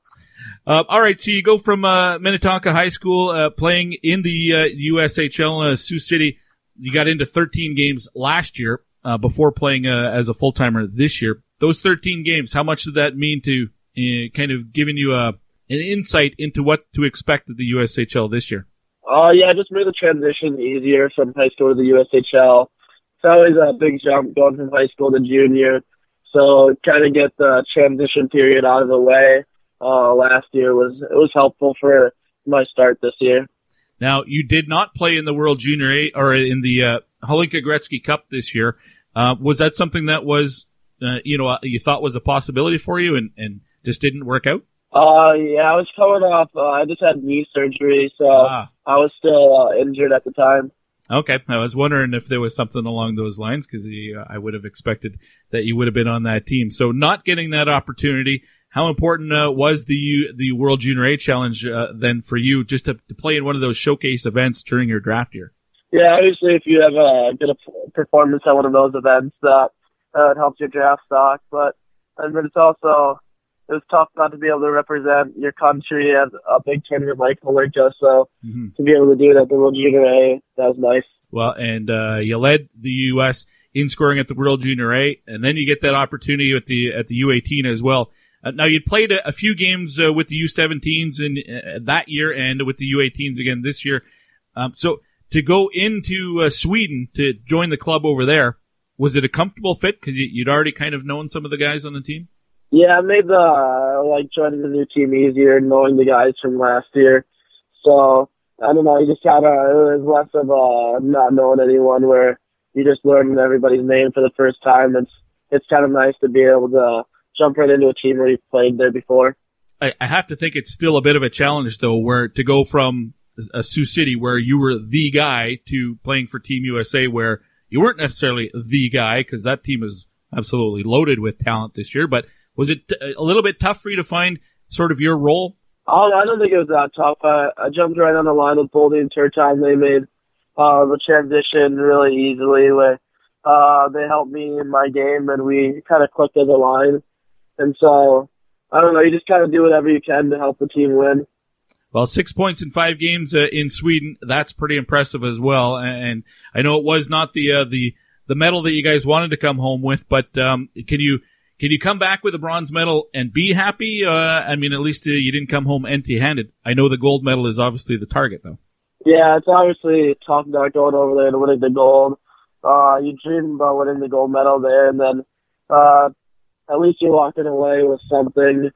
Uh, all right, so you go from uh, Minnetonka High School, uh, playing in the uh, USHL, uh, Sioux City. You got into 13 games last year uh, before playing uh, as a full timer this year. Those 13 games, how much did that mean to uh, kind of giving you a an insight into what to expect at the USHL this year? Oh, uh, yeah, just made the transition easier from high school to the USHL. It's always a big jump going from high school to junior. So kind of get the transition period out of the way. Uh, last year was it was helpful for my start this year. Now you did not play in the World Junior A or in the uh, Gretzky Cup this year. Uh, was that something that was uh, you know you thought was a possibility for you and and just didn't work out? Uh, yeah, I was coming off. Uh, I just had knee surgery, so ah. I was still uh, injured at the time. Okay, I was wondering if there was something along those lines because uh, I would have expected that you would have been on that team. So not getting that opportunity. How important uh, was the the World Junior A Challenge uh, then for you, just to, to play in one of those showcase events during your draft year? Yeah, obviously, if you have a good performance at one of those events, that uh, it helps your draft stock. But and then it's also it was tough not to be able to represent your country at a big tournament like Hlinka. So mm-hmm. to be able to do it at the World Junior A, that was nice. Well, and uh, you led the U.S. in scoring at the World Junior A, and then you get that opportunity at the at the U18 as well. Uh, now you played a, a, few games uh, with the U17s in uh, that year, and with the U18s again this year. Um, so to go into uh, Sweden to join the club over there, was it a comfortable fit because you, you'd already kind of known some of the guys on the team? Yeah, it made the uh, like joining the new team easier, knowing the guys from last year. So I don't know, you just kind of it was less of a not knowing anyone, where you just learning everybody's name for the first time. It's it's kind of nice to be able to jump right into a team where you've played there before. I, I have to think it's still a bit of a challenge though, where to go from a Sioux City where you were the guy to playing for Team USA where you weren't necessarily the guy because that team is absolutely loaded with talent this year, but was it a little bit tough for you to find sort of your role? Oh, I don't think it was that tough. I, I jumped right on the line with Bull the entire time. They made uh, the transition really easily. Where uh, they helped me in my game, and we kind of clicked as a line. And so, I don't know, you just kind of do whatever you can to help the team win. Well, six points in five games uh, in Sweden. That's pretty impressive as well. And I know it was not the uh, the the medal that you guys wanted to come home with, but um, can you can you come back with a bronze medal and be happy? Uh, I mean, at least uh, you didn't come home empty-handed. I know the gold medal is obviously the target, though. Yeah, it's obviously tough not going over there and winning the gold. Uh, you dream about winning the gold medal there, and then uh, at least you're walking away with something.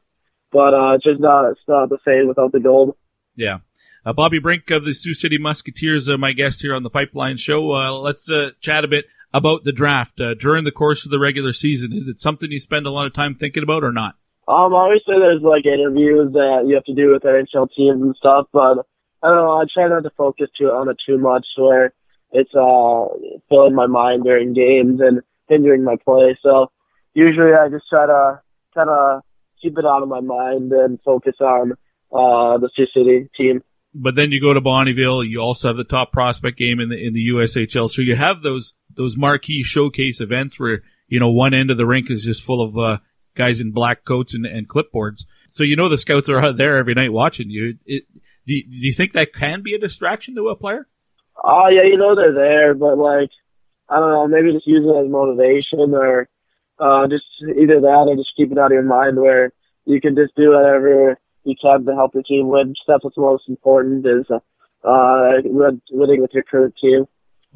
But uh, it's just not it's not the same without the gold. Yeah. Uh, Bobby Brink of the Sioux City Musketeers, uh, my guest here on the Pipeline Show. Uh, let's uh, chat a bit about the draft uh, during the course of the regular season. Is it something you spend a lot of time thinking about or not? Um, obviously there's like interviews that you have to do with NHL teams and stuff, but I don't know. I try not to focus too on it too much, where it's uh filling my mind during games and hindering my play. So usually I just try to kind of keep it out of my mind and focus on uh the Sioux City team but then you go to Bonnyville. You also have the top prospect game in the in the USHL. So you have those those marquee showcase events where you know one end of the rink is just full of uh, guys in black coats and, and clipboards. So you know the scouts are out there every night watching you. It, do, you, do you think that can be a distraction to a player? Oh yeah, you know they're there, but like I don't know, maybe just use it as motivation or uh, just either that or just keep it out of your mind where you can just do whatever you can to help your team win. That's what's most important is uh, winning with your current team.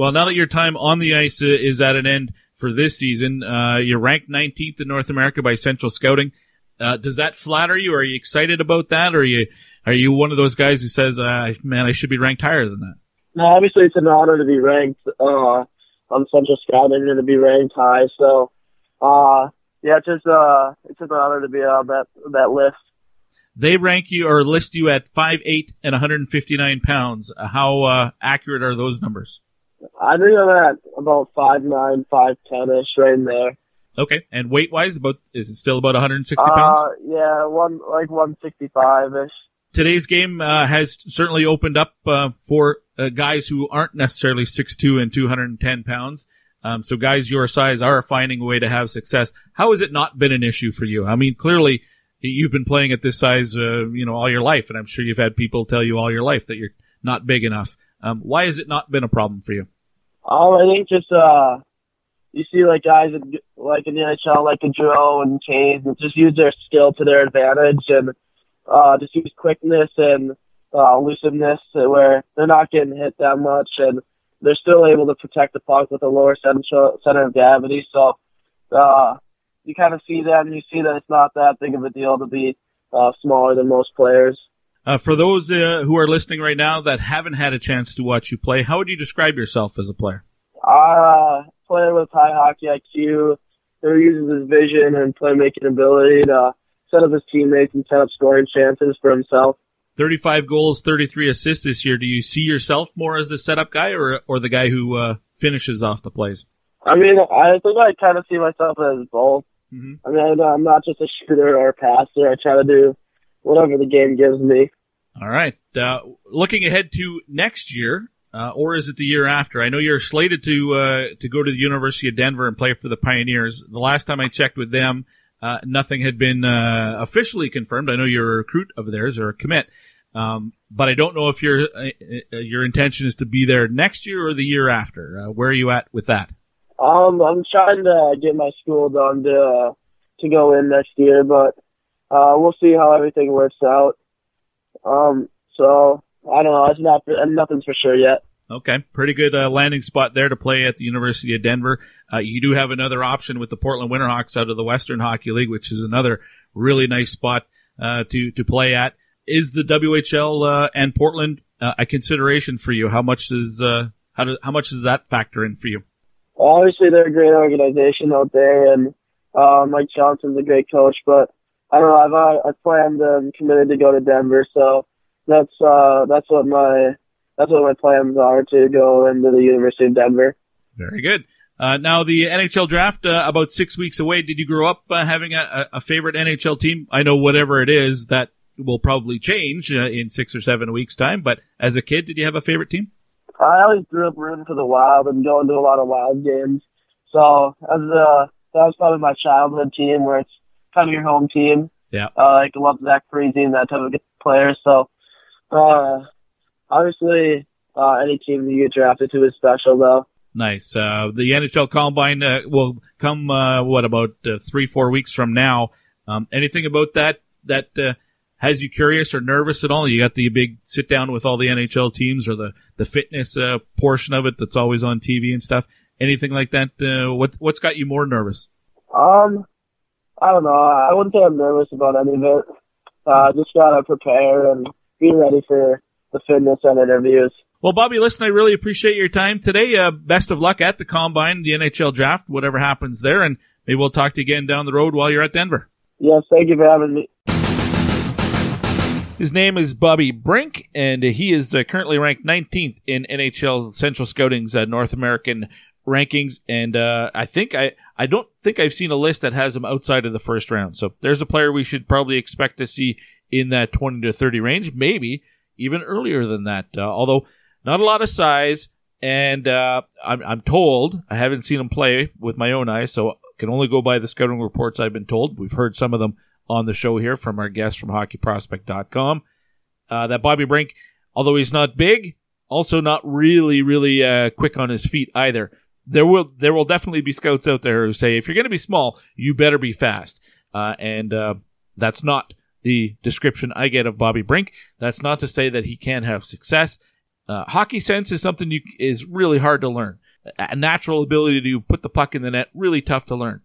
Well, now that your time on the ice uh, is at an end for this season, uh, you're ranked 19th in North America by Central Scouting. Uh, does that flatter you? Are you excited about that? Or are you, are you one of those guys who says, uh, man, I should be ranked higher than that? No, obviously it's an honor to be ranked, uh, on Central Scouting and to be ranked high. So, uh, yeah, it's just, uh, it's an honor to be on that, that list. They rank you or list you at five eight and 159 pounds. How uh, accurate are those numbers? I think I'm at about five nine, five ten ish, right in there. Okay, and weight wise, about is it still about 160 pounds? Uh, yeah, one like 165 ish. Today's game uh, has certainly opened up uh, for uh, guys who aren't necessarily 6'2 and 210 pounds. Um, so guys your size are finding a way to have success. How has it not been an issue for you? I mean, clearly you've been playing at this size, uh, you know, all your life, and I'm sure you've had people tell you all your life that you're not big enough. Um, why has it not been a problem for you? Oh, I think just uh, you see like guys in, like in the NHL, like Joe and Kane, just use their skill to their advantage and uh, just use quickness and uh, elusiveness where they're not getting hit that much and they're still able to protect the puck with a lower center center of gravity. So uh, you kind of see that and you see that it's not that big of a deal to be uh, smaller than most players. Uh, for those uh, who are listening right now that haven't had a chance to watch you play, how would you describe yourself as a player? Uh, player with high hockey IQ who uses his vision and playmaking ability to set up his teammates and set up scoring chances for himself. 35 goals, 33 assists this year. Do you see yourself more as the setup guy or, or the guy who uh, finishes off the plays? I mean, I think I kind of see myself as both. Mm-hmm. I mean, I'm not just a shooter or a passer. I try to do whatever the game gives me. All right. Uh, looking ahead to next year, uh, or is it the year after? I know you're slated to uh, to go to the University of Denver and play for the Pioneers. The last time I checked with them, uh, nothing had been uh, officially confirmed. I know you're a recruit of theirs or a commit, um, but I don't know if your uh, your intention is to be there next year or the year after. where are you at with that? Um, I'm trying to get my school done to to go in next year, but uh, we'll see how everything works out. Um, so I don't know. It's not nothing's for sure yet. Okay, pretty good uh, landing spot there to play at the University of Denver. Uh, you do have another option with the Portland Winterhawks out of the Western Hockey League, which is another really nice spot uh, to to play at. Is the WHL uh, and Portland uh, a consideration for you? How much does uh, how do, how much does that factor in for you? obviously they're a great organization out there, and uh, Mike Johnston's a great coach. But I don't know. I've uh, I've planned and committed to go to Denver, so that's uh, that's what my that's what my plans are to go into the University of Denver. Very good. Uh, now the NHL draft uh, about six weeks away. Did you grow up uh, having a, a favorite NHL team? I know whatever it is that will probably change uh, in six or seven weeks time. But as a kid, did you have a favorite team? I always grew up rooting for the Wild and going to a lot of Wild games. So as uh, that was probably my childhood team, where it's kind of your home team. Yeah. Uh, like I love Zach Parise and that type of player. So, uh, obviously, uh, any team that you get drafted to is special, though. Nice. Uh, the NHL Combine uh, will come. Uh, what about uh, three, four weeks from now? Um, anything about that that uh, has you curious or nervous at all? You got the big sit down with all the NHL teams, or the the fitness uh, portion of it that's always on TV and stuff. Anything like that? Uh, what what's got you more nervous? Um, I don't know. I wouldn't say I'm nervous about any of it. Uh, just gotta prepare and be ready for the fitness and interviews. Well, Bobby, listen, I really appreciate your time today. Uh, best of luck at the combine, the NHL draft, whatever happens there, and maybe we'll talk to you again down the road while you're at Denver. Yes, thank you for having me. His name is Bobby Brink, and he is uh, currently ranked 19th in NHL's Central Scouting's uh, North American rankings. And uh, I think I I don't think I've seen a list that has him outside of the first round. So there's a player we should probably expect to see in that 20 to 30 range, maybe even earlier than that. Uh, although not a lot of size, and uh, I'm I'm told I haven't seen him play with my own eyes, so can only go by the scouting reports I've been told. We've heard some of them on the show here from our guests from hockeyprospect.com. Uh, that Bobby Brink, although he's not big, also not really, really uh, quick on his feet either. There will there will definitely be scouts out there who say if you're going to be small, you better be fast, uh, and uh, that's not the description I get of Bobby Brink. That's not to say that he can't have success. Uh, hockey sense is something you is really hard to learn. A natural ability to put the puck in the net really tough to learn.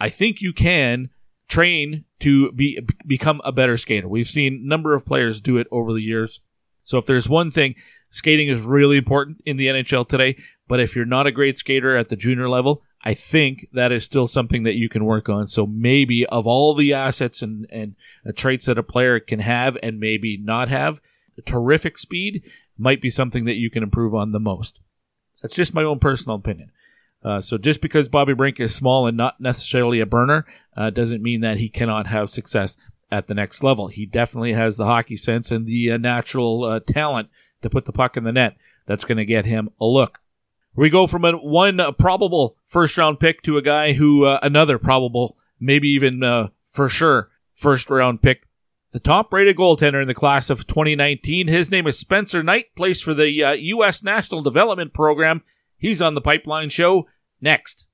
I think you can train to be become a better skater. We've seen number of players do it over the years. So if there's one thing, skating is really important in the NHL today. But if you're not a great skater at the junior level, I think that is still something that you can work on. So maybe of all the assets and, and traits that a player can have and maybe not have, terrific speed might be something that you can improve on the most. That's just my own personal opinion. Uh, so just because Bobby Brink is small and not necessarily a burner uh, doesn't mean that he cannot have success at the next level. He definitely has the hockey sense and the uh, natural uh, talent to put the puck in the net. That's going to get him a look. We go from a one probable first round pick to a guy who uh, another probable, maybe even uh, for sure first round pick. The top rated goaltender in the class of 2019. His name is Spencer Knight, plays for the U.S. National Development Program. He's on the Pipeline Show next.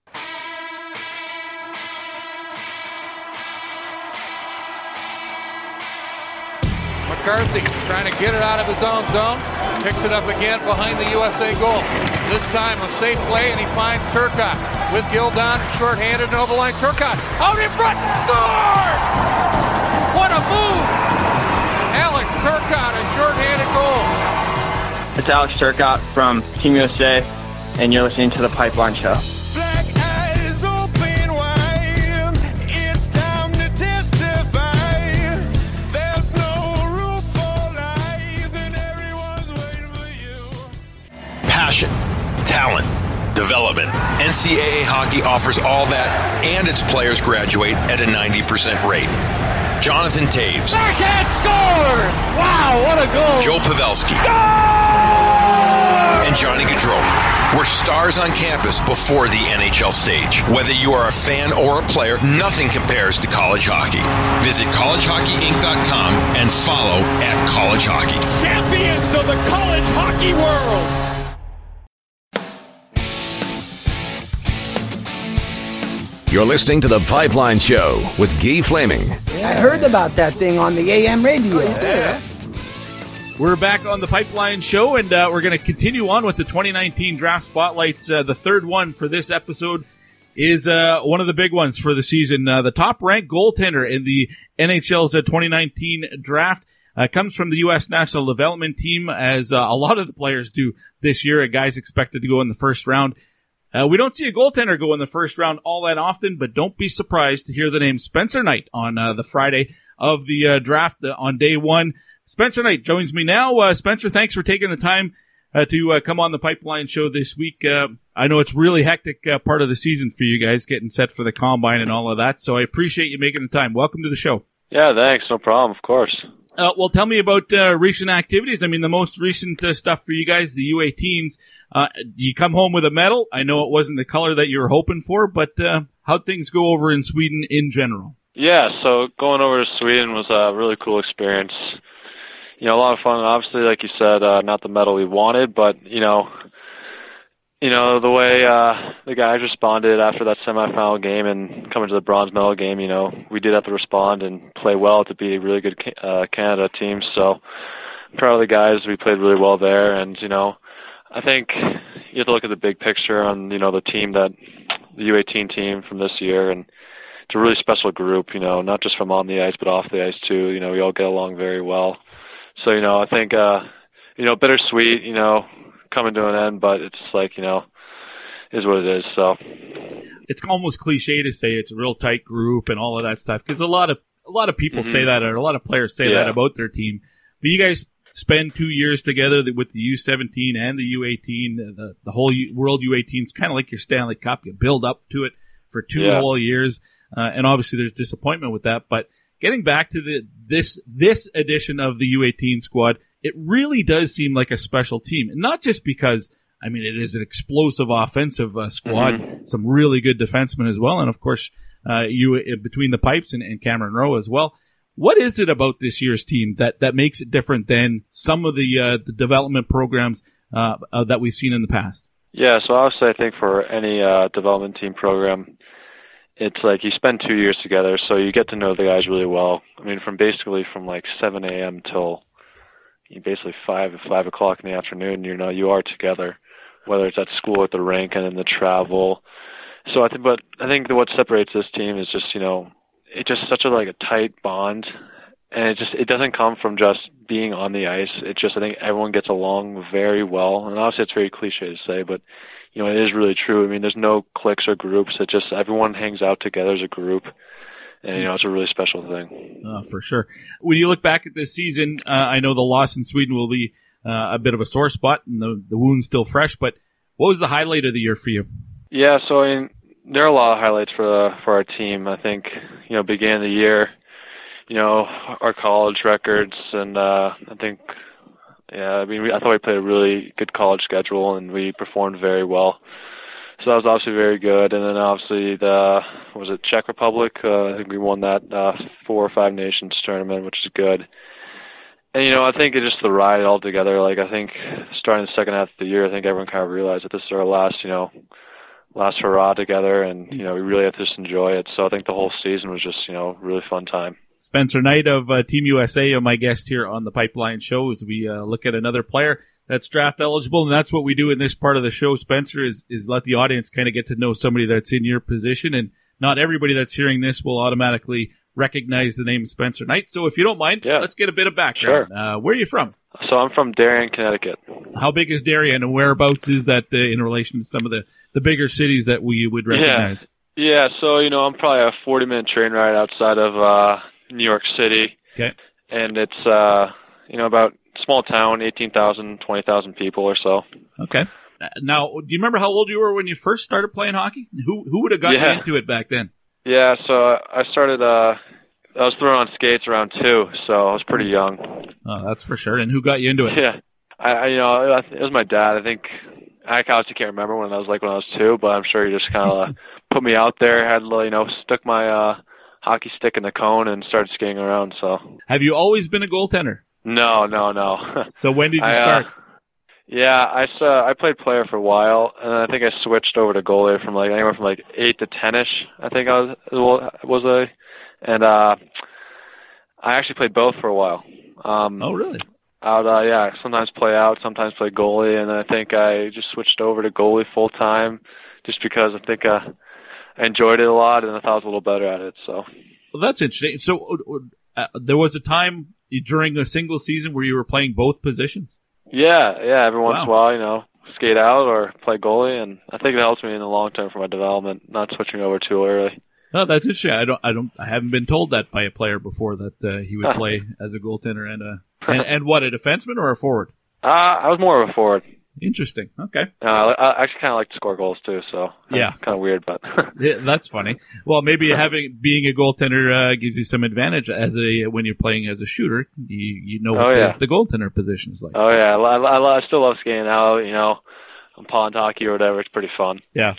McCarthy trying to get it out of his own zone. Picks it up again behind the USA goal. This time a safe play, and he finds Turcotte with Gildon shorthanded and over the line. Turcotte out in front, score! What a move! Alex Turcotte, a shorthanded goal. It's Alex Turcotte from Team USA, and you're listening to the Pipeline Show. passion, talent, development. NCAA hockey offers all that, and its players graduate at a 90% rate. Jonathan Toews. Backhand score! Wow, what a goal! Joe Pavelski. And Johnny Gaudreau were stars on campus before the NHL stage. Whether you are a fan or a player, nothing compares to college hockey. Visit collegehockeyinc.com and follow at college hockey. Champions of the college hockey world! You're listening to The Pipeline Show with Guy Flaming. I heard about that thing on the AM radio. Yeah, We're back on the Pipeline Show, and uh, we're going to continue on with the 2019 Draft Spotlights. Uh, the third one for this episode is uh, one of the big ones for the season. Uh, the top ranked goaltender in the NHL's uh, 2019 draft uh, comes from the U.S. National Development Team, as a lot of the players do this year. A guy's expected to go in the first round. Uh, we don't see a goaltender go in the first round all that often, but don't be surprised to hear the name Spencer Knight on uh, the Friday of the uh, draft uh, on day one. Spencer Knight joins me now. Uh, Spencer, thanks for taking the time uh, to come on the Pipeline Show this week. I know it's really hectic part of the season for you guys, getting set for the combine and all of that. So I appreciate you making the time. Welcome to the show. Yeah, thanks. No problem. Of course. Uh, well, tell me about uh, recent activities. I mean, the most recent uh, stuff for you guys, the U18s. Uh, you come home with a medal. I know it wasn't the color that you were hoping for, but uh, how'd things go over in Sweden in general? Yeah, so going over to Sweden was a really cool experience. You know, a lot of fun. Obviously, like you said, uh, not the medal we wanted, but you know, you know the way uh, the guys responded after that semifinal game and coming to the bronze medal game. You know, we did have to respond and play well to be a really good uh, Canada team. So proud of the guys. We played really well there, and you know, I think you have to look at the big picture on you know the team that the U18 team from this year, and it's a really special group. You know, not just from on the ice but off the ice too. You know, we all get along very well. So you know, I think uh, you know bittersweet. You know, coming to an end, but it's like you know, is what it is. So it's almost cliche to say it's a real tight group and all of that stuff because a lot of a lot of people Mhm. say that or a lot of players say Yeah. that about their team. But you guys spend two years together with the U17 and the U18, the, the whole U- World U18 is kind of like your Stanley Cup. You build up to it for two Yeah. whole years, uh, and obviously there's disappointment with that. But getting back to the this this edition of the U18 squad, it really does seem like a special team, and not just because. I mean, it is an explosive offensive uh, squad, Mhm. some really good defensemen as well, and of course, uh, you uh, between the pipes and, and Cameron Rowe as well. What is it about this year's team that, that makes it different than some of the uh, the development programs uh, uh, that we've seen in the past? Yeah, so obviously I think for any uh, development team program, it's like you spend two years together, so you get to know the guys really well. I mean, from basically from like 7 a.m. till basically five five o'clock in the afternoon, you know, you are together, whether it's at school, at the rink, and then the travel. So I think, but I think that what separates this team is just you know, it's just such a like a tight bond, and it just it doesn't come from just being on the ice. It just I think everyone gets along very well, and obviously it's very cliche to say, but you know it is really true. I mean, there's no cliques or groups. It just everyone hangs out together as a group, and you know it's a really special thing. Uh, for sure. When you look back at this season, uh, I know the loss in Sweden will be uh, a bit of a sore spot, and the the wound's still fresh. But what was the highlight of the year for you? Yeah, so I mean, there are a lot of highlights for uh, for our team. I think you know, beginning of the year, you know, our college records, and uh, I think, yeah, I mean, we, I thought we played a really good college schedule, and we performed very well. So that was obviously very good. And then obviously the was it Czech Republic? Uh, I think we won that uh, four or five nations tournament, which is good. And you know, I think it's just the ride altogether. Like I think starting the second half of the year, I think everyone kind of realized that this is our last, you know, last hurrah together, and you know, we really have to just enjoy it. So I think the whole season was just, you know, really fun time. Spencer Knight of uh, Team USA, my guest here on the Pipeline Show as we uh, look at another player that's draft eligible, and that's what we do in this part of the show. Spencer is is let the audience kind of get to know somebody that's in your position, and not everybody that's hearing this will automatically recognize the name Spencer Knight. So if you don't mind, let's get a bit of background. Uh, where are you from? So I'm from Darien, Connecticut. How big is Darien, and whereabouts is that uh, in relation to some of the the bigger cities that we would recognize? Yeah, so you know, I'm probably a 40 minute train ride outside of uh New York City. Okay. And it's uh you know about small town, 18,000, 20,000 people or so. Okay. Uh, Now, do you remember how old you were when you first started playing hockey? Who who would have gotten Yeah. into it back then? Yeah, so I started uh I was throwing on skates around 2, so I was pretty young. Oh, that's for sure. And who got you into it? Yeah. I, you know, it was my dad. I think I honestly can't remember when I was like when I was 2, but I'm sure he just kind of uh, put me out there, had little you know, stuck my uh hockey stick in the cone and started skating around, so Have you always been a goaltender? No, no, no. So when did you I, uh, start? yeah, I saw. I played player for a while, and I think I switched over to goalie from like anywhere from like eight to ten-ish. I think I was was a, and uh, I actually played both for a while. Um, oh, really? Out, uh, yeah. Sometimes play out, sometimes play goalie, and I think I just switched over to goalie full time, just because I think uh, I enjoyed it a lot, and I thought I was a little better at it. So. Well, that's interesting. So uh, there was a time during a single season where you were playing both positions. Yeah, yeah. Every once in a while, you know, skate out or play goalie, and I think it helps me in the long term for my development, not switching over too early. Oh, that's interesting. I don't, I don't, I haven't been told that by a player before that uh, he would play as a goaltender and a and, and what a defenseman or a forward. Uh, I was more of a forward. Interesting. Okay. Uh, I actually kind of like to score goals too, so Yeah. kind of weird, but Yeah, that's funny. Well, maybe having being a goaltender uh, gives you some advantage as a when you're playing as a shooter. You you know what Oh, the, yeah. the goaltender position is like. oh yeah, I, I, I, still love skating out. You know, on pond hockey or whatever. It's pretty fun. Yeah.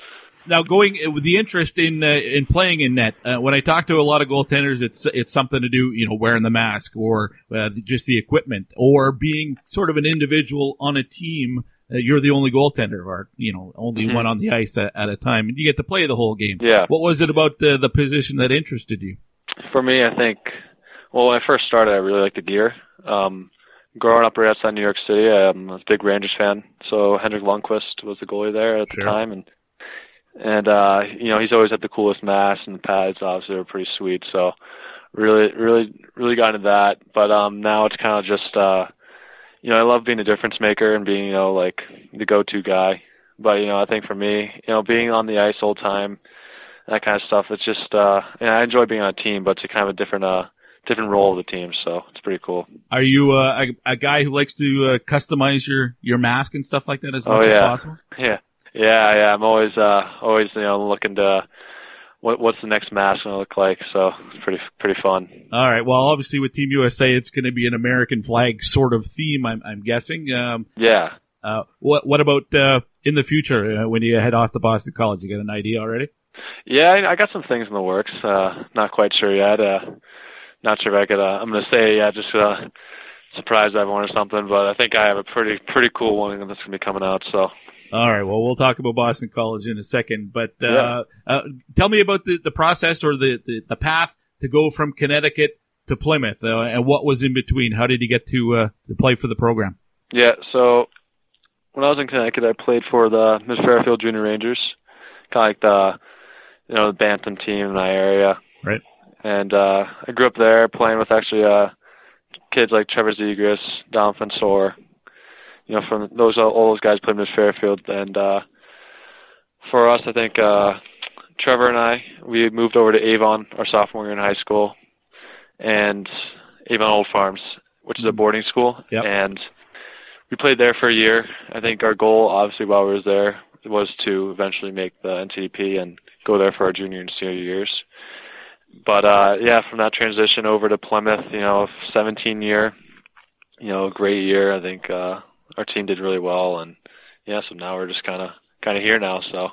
Now, going uh, with the interest in uh, in playing in net, uh, when I talk to a lot of goaltenders, it's it's something to do, you know, wearing the mask or uh, just the equipment, or being sort of an individual on a team. Uh, you're the only goaltender, or you know, only Mhm. one on the ice at, at a time, and you get to play the whole game. Yeah. What was it about the the position that interested you? For me, I think, well, when I first started, I really liked the gear. Um, growing up right outside New York City, I'm a big Rangers fan. So Henrik Lundqvist was the goalie there at the time, and and uh, you know he's always had the coolest mask and the pads. Obviously, are pretty sweet. So really, really, really got into that. But um, now it's kind of just, uh, you know, I love being a difference maker and being, you know, like the go-to guy. But you know, I think for me, you know, being on the ice all the time, that kind of stuff. It's just, uh, and I enjoy being on a team, but it's a kind of a different, uh, different role of the team. So it's pretty cool. Are you uh, a, a guy who likes to uh, customize your your mask and stuff like that as oh much yeah, as possible? yeah, yeah, yeah. I'm always, uh, always, you know, looking to what what's the next mask gonna look like. So it's pretty, pretty fun. All right. Well, obviously with Team USA, it's going to be an American flag sort of theme. I'm, I'm guessing. Um, Yeah. uh, what What about uh, in the future uh, when you head off to Boston College? You got an idea already? Yeah, I, I got some things in the works. Uh, not quite sure yet. Uh, not sure if I could. Uh, I'm gonna say yeah, just uh, surprise everyone or something. But I think I have a pretty pretty cool one that's gonna be coming out. So All right. Well, we'll talk about Boston College in a second. But uh, Yeah. uh, tell me about the, the process or the, the, the path to go from Connecticut to Plymouth, uh, and what was in between. How did you get to uh, to play for the program? yeah, so when I was in Connecticut, I played for the Mid Fairfield Junior Rangers, kind of like the you know the Bantam team in my area. Right. And uh, I grew up there playing with actually uh, kids like Trevor Zegras, Dom Fensore. You know, from those all those guys played Mid Fairfield, and uh, for us, I think uh, Trevor and I we moved over to Avon our sophomore year in high school, and Avon Old Farms, which is a boarding school, Yep. and we played there for a year. I think our goal, obviously, while we was there, was to eventually make the NTDP and go there for our junior and senior years. But uh yeah, from that transition over to Plymouth, you know, 17 year, you know, great year. I think uh our team did really well, and yeah, so now we're just kind of kind of here now. So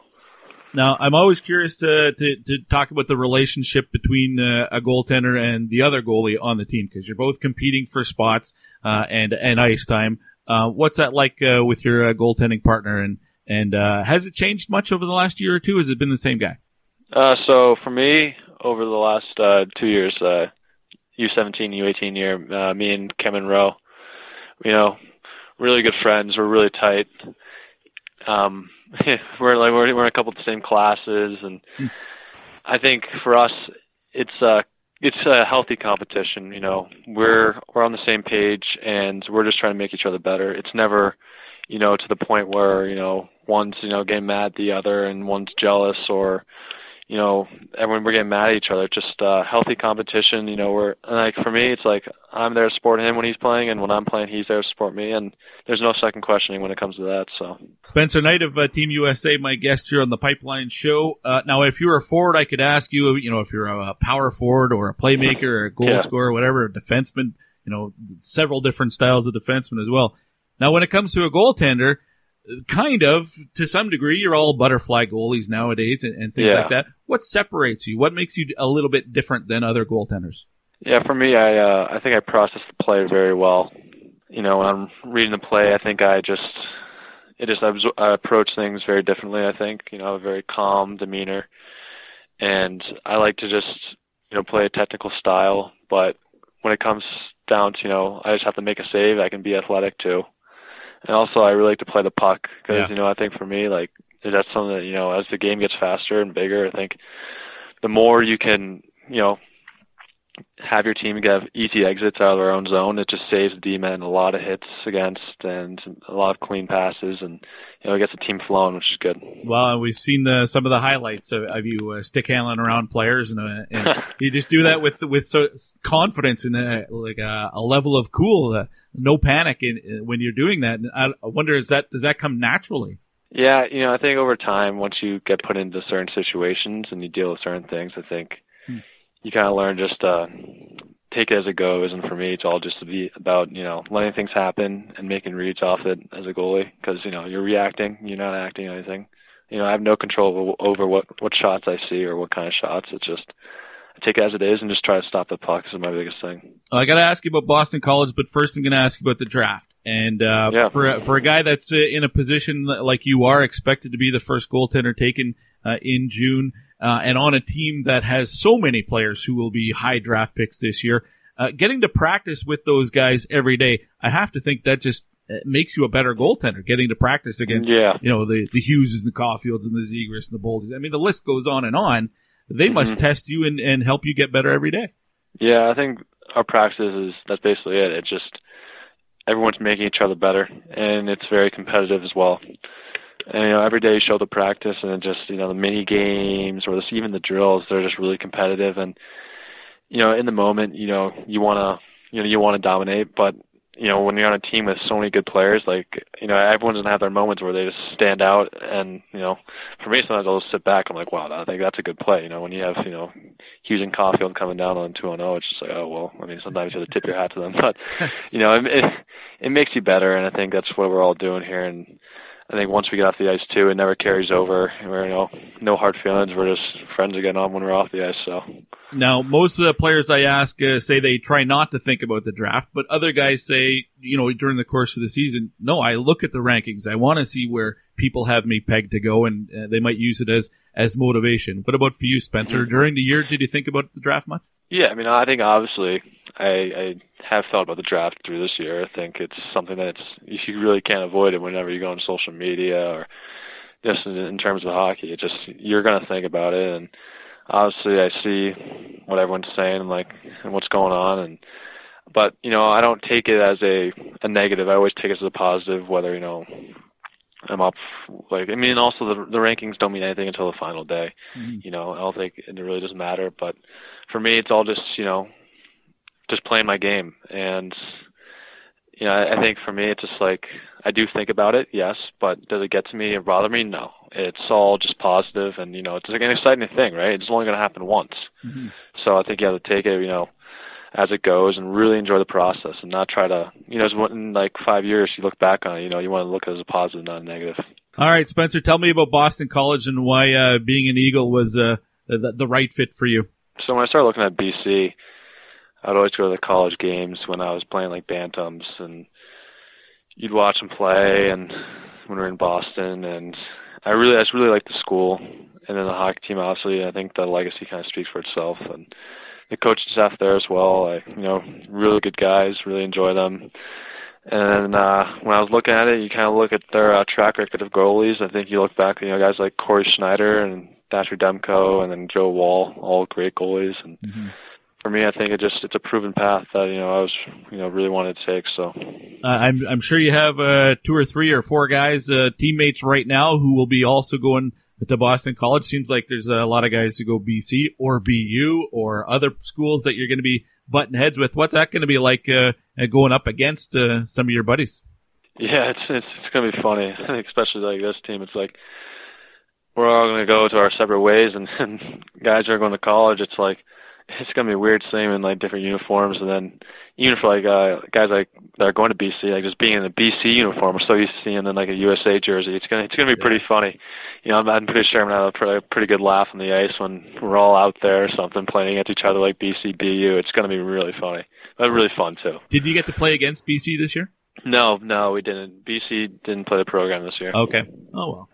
Now, I'm always curious to, to, to talk about the relationship between uh, a goaltender and the other goalie on the team because you're both competing for spots uh, and and ice time. Uh, what's that like uh, with your uh, goaltending partner? And and uh, has it changed much over the last year or two? Has it been the same guy? Uh, so for me, over the last uh, two years, uh, U17, U18 year, uh, me and Kevin Rowe, you know, really good friends. We're really tight. Um, we're like we're, we're in a couple of the same classes, and I think for us, it's a it's a healthy competition. You know, we're we're on the same page, and we're just trying to make each other better. It's never, you know, to the point where you know one's you know getting mad at the other, and one's jealous, or you know, everyone we're getting mad at each other. It's just uh, healthy competition. You know, we're like for me, it's like I'm there to support him when he's playing, and when I'm playing, he's there to support me, and there's no second questioning when it comes to that. So Spencer Knight of uh, Team USA, my guest here on the Pipeline Show. Uh, now, if you're a forward, I could ask you, you know, if you're a power forward or a playmaker or a goal Yeah. scorer, or whatever, a defenseman, you know, several different styles of defenseman as well. Now, when it comes to a goaltender, kind of, to some degree, you're all butterfly goalies nowadays and, and things Yeah. like that. What separates you? What makes you a little bit different than other goaltenders? Yeah, for me, I uh, I think I process the play very well. You know, when I'm reading the play, I think I just it just absor- I approach things very differently. I think you know, I have a very calm demeanor, and I like to just you know play a technical style. But when it comes down to you know, I just have to make a save. I can be athletic too, and also I really like to play the puck because Yeah. you know I think for me like that's something that you know as the game gets faster and bigger, I think the more you can you know have your team get easy exits out of their own zone. It just saves the D-men a lot of hits against and a lot of clean passes, and you know, it gets the team flowing, which is good. Well, we've seen the, some of the highlights of, of you uh, stick handling around players, and, uh, and you just do that with with so confidence and uh, like a, a level of cool, uh, no panic in, in, when you're doing that. And I wonder, is that does that come naturally? Yeah, you know, I think over time, once you get put into certain situations and you deal with certain things, I think. You kind of learn just uh take it as it goes. And for me, it's all just to be about you know letting things happen and making reads off it as a goalie because you know you're reacting, you're not acting anything. You know, I have no control over, what what shots I see or what kind of shots. It's just I take it as it is and just try to stop the puck is my biggest thing. I got to ask you about Boston College, but first I'm going to ask you about the draft. And uh, Yeah. for a, for a guy that's in a position like you are, expected to be the first goaltender taken uh, in June, uh, and on a team that has so many players who will be high draft picks this year, uh, getting to practice with those guys every day, I have to think that just uh, makes you a better goaltender. Getting to practice against, Yeah. you know, the the Hugheses and the Caulfields and the Zegras and the Boldys. I mean, the list goes on and on. They must Mhm. test you and, and help you get better every day. Yeah, I think our practice is that's basically it. It's just everyone's making each other better, and it's very competitive as well. And you know, every day you show the practice, and just you know the mini games or this, even the drills, they're just really competitive. And you know, in the moment, you know, you want to you know you want to dominate, but you know when you're on a team with so many good players, like you know everyone's gonna have their moments where they just stand out. And you know, for me, sometimes I'll just sit back. I'm like, wow, I think that's a good play. You know, when you have you know Hughes and Caulfield coming down on two on zero, it's just like, oh well. I mean, sometimes you have to tip your hat to them, but you know, it, it it makes you better, and I think that's what we're all doing here. And I think once we get off the ice too, it never carries over. We're you know no hard feelings. We're just friends again on when we're off the ice. So Now, most of the players I ask uh, say they try not to think about the draft, but other guys say, you know, during the course of the season, no, I look at the rankings. I want to see where people have me pegged to go, and uh, they might use it as as motivation. What about for you, Spencer? Mhm. During the year, did you think about the draft much? Yeah, I mean, I think obviously I, I have thought about the draft through this year. I think it's something that it's you really can't avoid it whenever you go on social media or just in, in terms of hockey. It just you're gonna think about it, and obviously I see what everyone's saying and like and what's going on, and but you know I don't take it as a a negative. I always take it as a positive, whether you know I'm up. Like I mean, also the the rankings don't mean anything until the final day. Mm-hmm. You know, I don't think it really doesn't matter. But for me, it's all just you know, just playing my game. And you know, I, I think for me, it's just like I do think about it, yes. But does it get to me and bother me? No. It's all just positive, and you know, it's like an exciting thing, right? It's only going to happen once. Mm-hmm. So I think you have to take it, you know, as it goes and really enjoy the process and not try to, you know, in like five years you look back on it, you know, you want to look at it as a positive, not a negative. All right, Spencer, tell me about Boston College and why uh, being an Eagle was uh, the, the right fit for you. So when I started looking at BC, I'd always go to the college games when I was playing like bantams, and you'd watch them play. And when we were in Boston, and I really, I just really liked the school, and then the hockey team. Obviously, I think the legacy kind of speaks for itself, and the coaching staff there as well. I, you know, really good guys. Really enjoy them. And uh, when I was looking at it, you kind of look at their uh, track record of goalies. I think you look back, you know, guys like Cory Schneider and Thatcher Demko, and then Joe Woll, all great goalies. And for me, I think it just it's a proven path that you know I was you know really wanted to take. So Uh, I'm I'm sure you have uh, two or three or four guys, uh, teammates right now who will be also going to Boston College. Seems like there's a lot of guys who go BC or BU or other schools that you're going to be butting heads with. What's that going to be like uh, going up against uh, some of your buddies? yeah, it's it's it's gonna be funny, especially like this team. It's like we're all gonna go to our separate ways, and, and guys are going to college. It's like it's gonna be weird seeing them in like different uniforms, and then even for like uh, guys like that are going to BC, like just being in a BC uniform, we're so used to seeing in like a USA jersey. It's gonna it's gonna be pretty funny. You know, I'm, I'm pretty sure I'm gonna have a pretty, pretty good laugh on the ice when we're all out there or something playing against each other like BC BU. It's gonna be really funny, but really fun too. Did you get to play against BC this year? No, no, we didn't. BC didn't play the program this year. Okay. Oh well.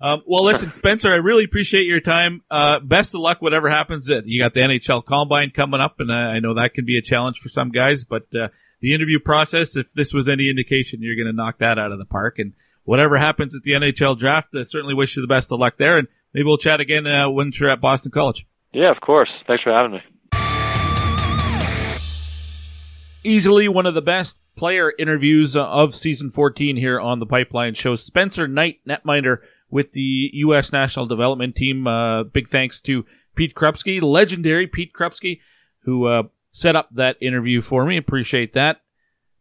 Um, well, listen, Spencer, I really appreciate your time. Uh, best of luck, whatever happens. Uh, You got the NHL Combine coming up, and uh, I know that can be a challenge for some guys. But uh, the interview process, if this was any indication, you're going to knock that out of the park. And whatever happens at the NHL Draft, I certainly wish you the best of luck there. And maybe we'll chat again uh, once you're at Boston College. Yeah, of course. Thanks for having me. easily one of the best player interviews of season 14 here on the Pipeline Show. Spencer Knight, netminder with the U.S. National Development Team. Uh, big thanks to Pete Krupski, legendary Pete Krupski, who uh, set up that interview for me. Appreciate that.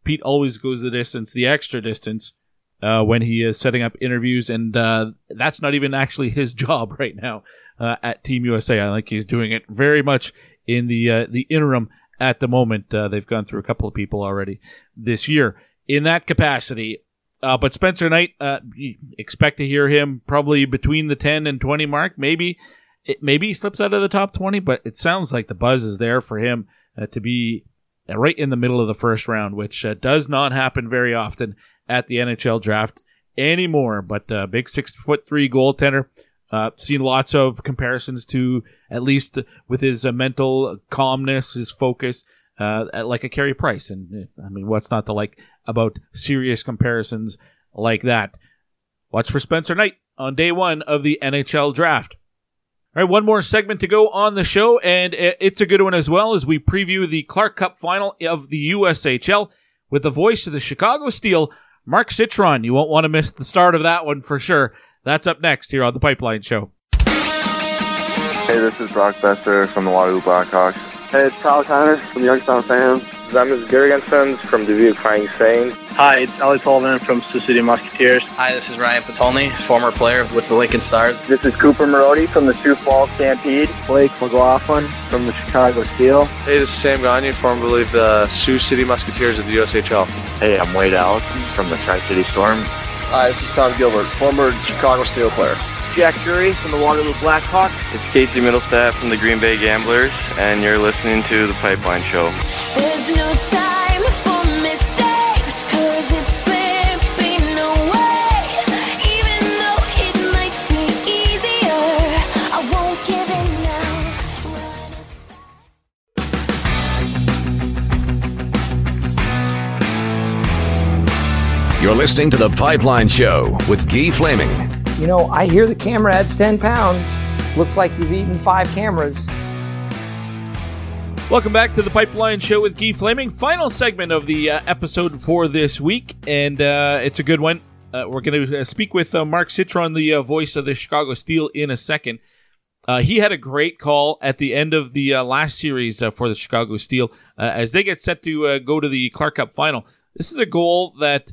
Pete always goes the distance, the extra distance, uh, when he is setting up interviews, and uh, that's not even actually his job right now uh, at Team USA. I think he's doing it very much in the uh, the interim at the moment. They've gone through a couple of people already this year in that capacity. Uh, but Spencer Knight, expect to hear him probably between the 10 and 20 mark. Maybe it, maybe he slips out of the top 20, but it sounds like the buzz is there for him to be right in the middle of the first round, which does not happen very often at the NHL draft anymore. But uh, big six foot three goaltender. Uh, seen lots of comparisons to at least with his uh, mental calmness, his focus, uh, like a Carey Price. And uh, I mean, what's not to like about serious comparisons like that? Watch for Spencer Knight on day one of the NHL draft. All right, one more segment to go on the show, and it's a good one as well as we preview the Clark Cup final of the USHL with the voice of the Chicago Steel, Mark Citron. You won't want to miss the start of that one for sure. That's up next here on the Pipeline Show. Hey, this is Brock Boeser from the Waterloo Blackhawks. Hey, it's Kyle Connor from the Youngstown Fans. I'm Gary Gunsons from Dubuque Fighting Saints. Hi, it's Ali Sullivan from Sioux City Musketeers. Hi, this is Ryan Patolny, former player with the Lincoln Stars. This is Cooper Marody from the Sioux Falls Stampede. Blake McLaughlin from the Chicago Steel. Hey, this is Sam Gagne, formerly of the Sioux City Musketeers of the USHL. Hey, I'm Wade Allison from the Tri-City Storm. Hi, this is Tom Gilbert, former Chicago Steel player. Jack Drury from the Waterloo Blackhawks. It's Casey Mittelstadt from the Green Bay Gamblers, and you're listening to The Pipeline Show. There's no time for mistakes, cause it's slipping away. Even though it might be easier, I won't give in now. You're listening to The Pipeline Show with Guy Flaming. You know, I hear the camera adds 10 pounds. Looks like you've eaten five cameras. Welcome back to the Pipeline Show with Guy Flaming. Final segment of the uh, episode for this week, and uh, it's a good one. Uh, we're going to speak with uh, Mark Citron, the uh, voice of the Chicago Steel, in a second. Uh, he had a great call at the end of the last series for the Chicago Steel as they get set to go to the Clark Cup final. This is a goal that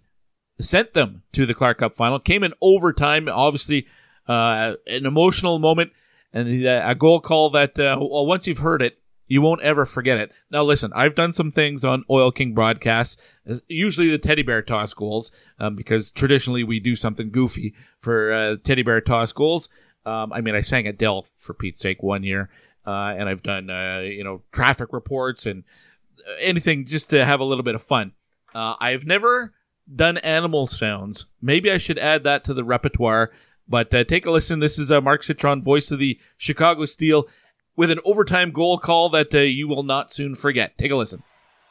sent them to the Clark Cup final. Came in overtime, obviously uh, an emotional moment, and a goal call that uh, well, once you've heard it, you won't ever forget it. Now, listen, I've done some things on Oil King broadcasts, usually the teddy bear toss goals, um, because traditionally we do something goofy for uh, teddy bear toss goals. Um, I mean, I sang Adele for Pete's sake one year, uh, and I've done uh, you know traffic reports and anything just to have a little bit of fun. Uh, I've never done animal sounds. Maybe I should add that to the repertoire. But uh, take a listen. This is uh, Mark Citron, voice of the Chicago Steel, with an overtime goal call that uh, you will not soon forget. Take a listen.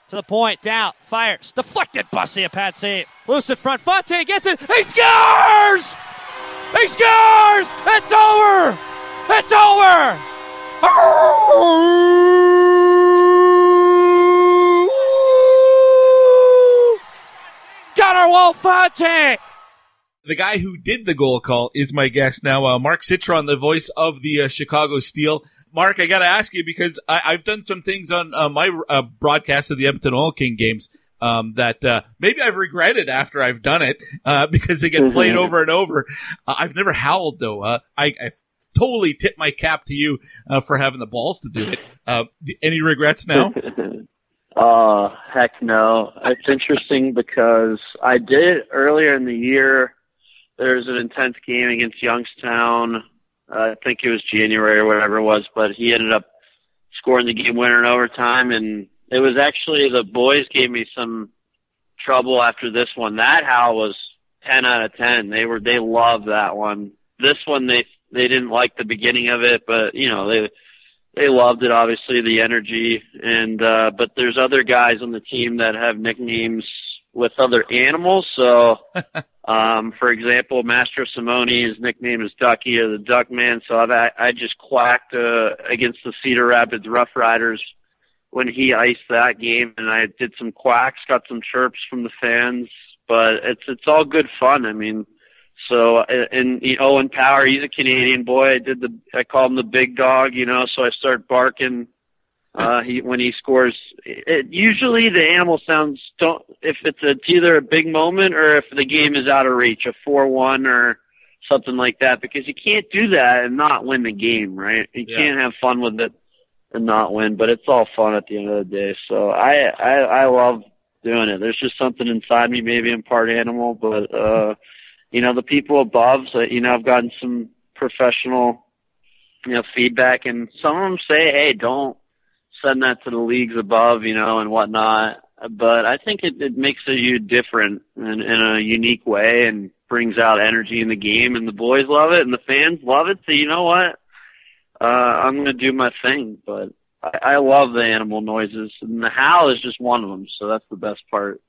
To the point, down, fires, deflected, Bussy, a save. Loose in front, Fontaine gets it, he scores! He scores! It's over! It's over! Wolfe Fontaine! The guy who did the goal call is my guest now, uh, Mark Citron, the voice of the uh, Chicago Steel. Mark, I got to ask you because I, have done some things on uh, my uh, broadcast of the Edmonton Oil King games um, that uh, maybe I've regretted after I've done it uh, because they get played over and over. I've never howled though. I, I totally tip my cap to you for having the balls to do it. any regrets now? Uh, heck no. It's interesting because I did earlier in the year. There's an intense game against Youngstown. Uh, I think it was January or whatever it was, but he ended up scoring the game winner in overtime. And it was actually the boys gave me some trouble after this one. That howl was 10 out of 10. They were, they loved that one. This one, they, they didn't like the beginning of it, but you know, they, they loved it, obviously, the energy. And, uh, but there's other guys on the team that have nicknames with other animals. So, um, for example, Mastrosimone, his nickname is Ducky or the Duck Man. So I've, I just quacked, uh, against the Cedar Rapids Rough Riders when he iced that game, and I did some quacks, got some chirps from the fans, but it's it's all good fun. I mean, so and you know, Owen Power, he's a Canadian boy. I did the I call him the big dog, you know. So I start barking uh he when he scores it, usually the animal sounds don't if it's, a, it's either a big moment or if the game is out of reach a four one or something like that because you can't do that and not win the game right you Yeah. can't have fun with it and not win but it's all fun at the end of the day so i i i love doing it there's just something inside me maybe i'm part animal but uh you know the people above so you know i've gotten some professional you know feedback and some of them say hey don't send that to the leagues above, you know, and whatnot. But I think it, it makes you different in, in a unique way and brings out energy in the game, and the boys love it and the fans love it. So you know what? Uh, I'm gonna do my thing, but I, I love the animal noises, and the howl is just one of them. So that's the best part.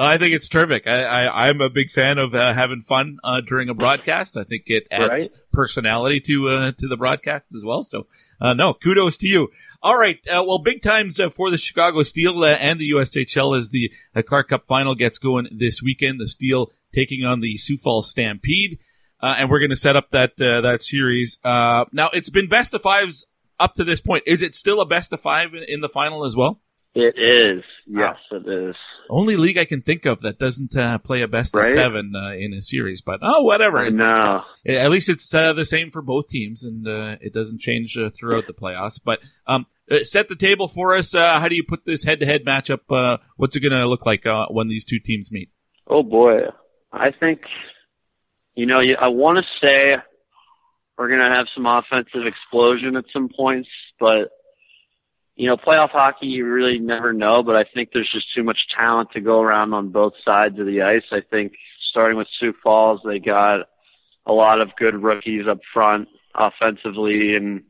I think it's terrific. I, I, I'm a big fan of uh, having fun uh, during a broadcast. I think it adds Right. personality to uh, to the broadcast as well. So, uh, no, kudos to you. All right, uh, well, big times uh, for the Chicago Steel uh, and the USHL as the uh, Clark Cup final gets going this weekend. The Steel taking on the Sioux Falls Stampede, uh, and we're going to set up that uh, that series. Uh, now, it's been best of fives up to this point. Is it still a best of five in, in the final as well? It is, yes, it is. Only league I can think of that doesn't uh, play a best Right? of seven uh, in a series, but oh, whatever. It's- know. At least it's uh, the same for both teams, and uh, it doesn't change uh, throughout the playoffs. But um, uh, set the table for us. Uh, how do you put this head-to-head matchup? Uh, what's it going to look like uh, when these two teams meet? Oh boy, I think you know. I want to say we're gonna have some offensive explosion at some points, but you know, playoff hockey you really never know. But I think there's just too much talent to go around on both sides of the ice. I think starting with Sioux Falls, they got a lot of good rookies up front offensively, and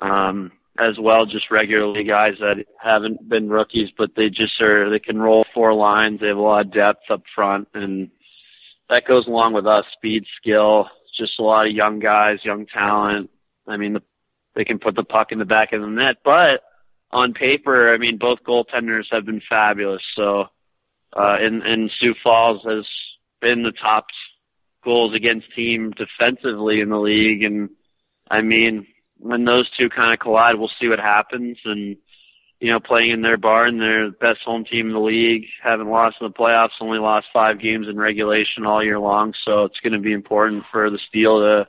um, as well just regularly guys that haven't been rookies, but they just are they can roll four lines. They have a lot of depth up front, and that goes along with us speed, skill, just a lot of young guys, young talent. I mean, the, they can put the puck in the back of the net, but on paper, I mean, both goaltenders have been fabulous. So, uh, and, and Sioux Falls has been the top goals against team defensively in the league. And I mean, when those two kind of collide, we'll see what happens. And, you know, playing in their barn, they're the best home team in the league, haven't lost in the playoffs, only lost five games in regulation all year long. So it's going to be important for the Steel to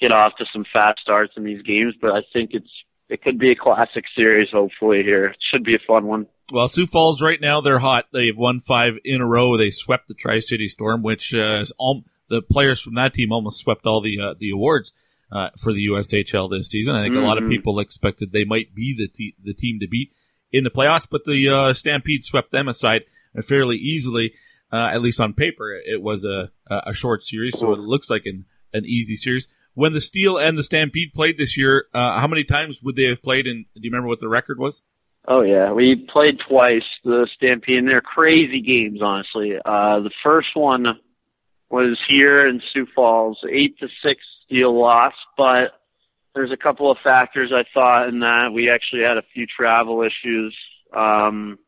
get off to some fast starts in these games. But I think it's, it could be a classic series, hopefully here. It should be a fun one. Well, Sioux Falls right now they're hot. They've won five in a row. They swept the Tri City Storm, which uh, is all, the players from that team almost swept all the uh, the awards uh, for the USHL this season. I think a lot of Mhm. people expected they might be the te- the team to beat in the playoffs, but the uh, Stampede swept them aside uh, fairly easily. Uh, at least on paper, it was a a short series, so it looks like an an easy series. When the Steel and the Stampede played this year, uh, how many times would they have played? And do you remember what the record was? Oh yeah, we played twice the Stampede, and they're crazy games, honestly. Uh, the first one was here in Sioux Falls, eight to six Steel loss, but there's a couple of factors I thought in that. We actually had a few travel issues, um,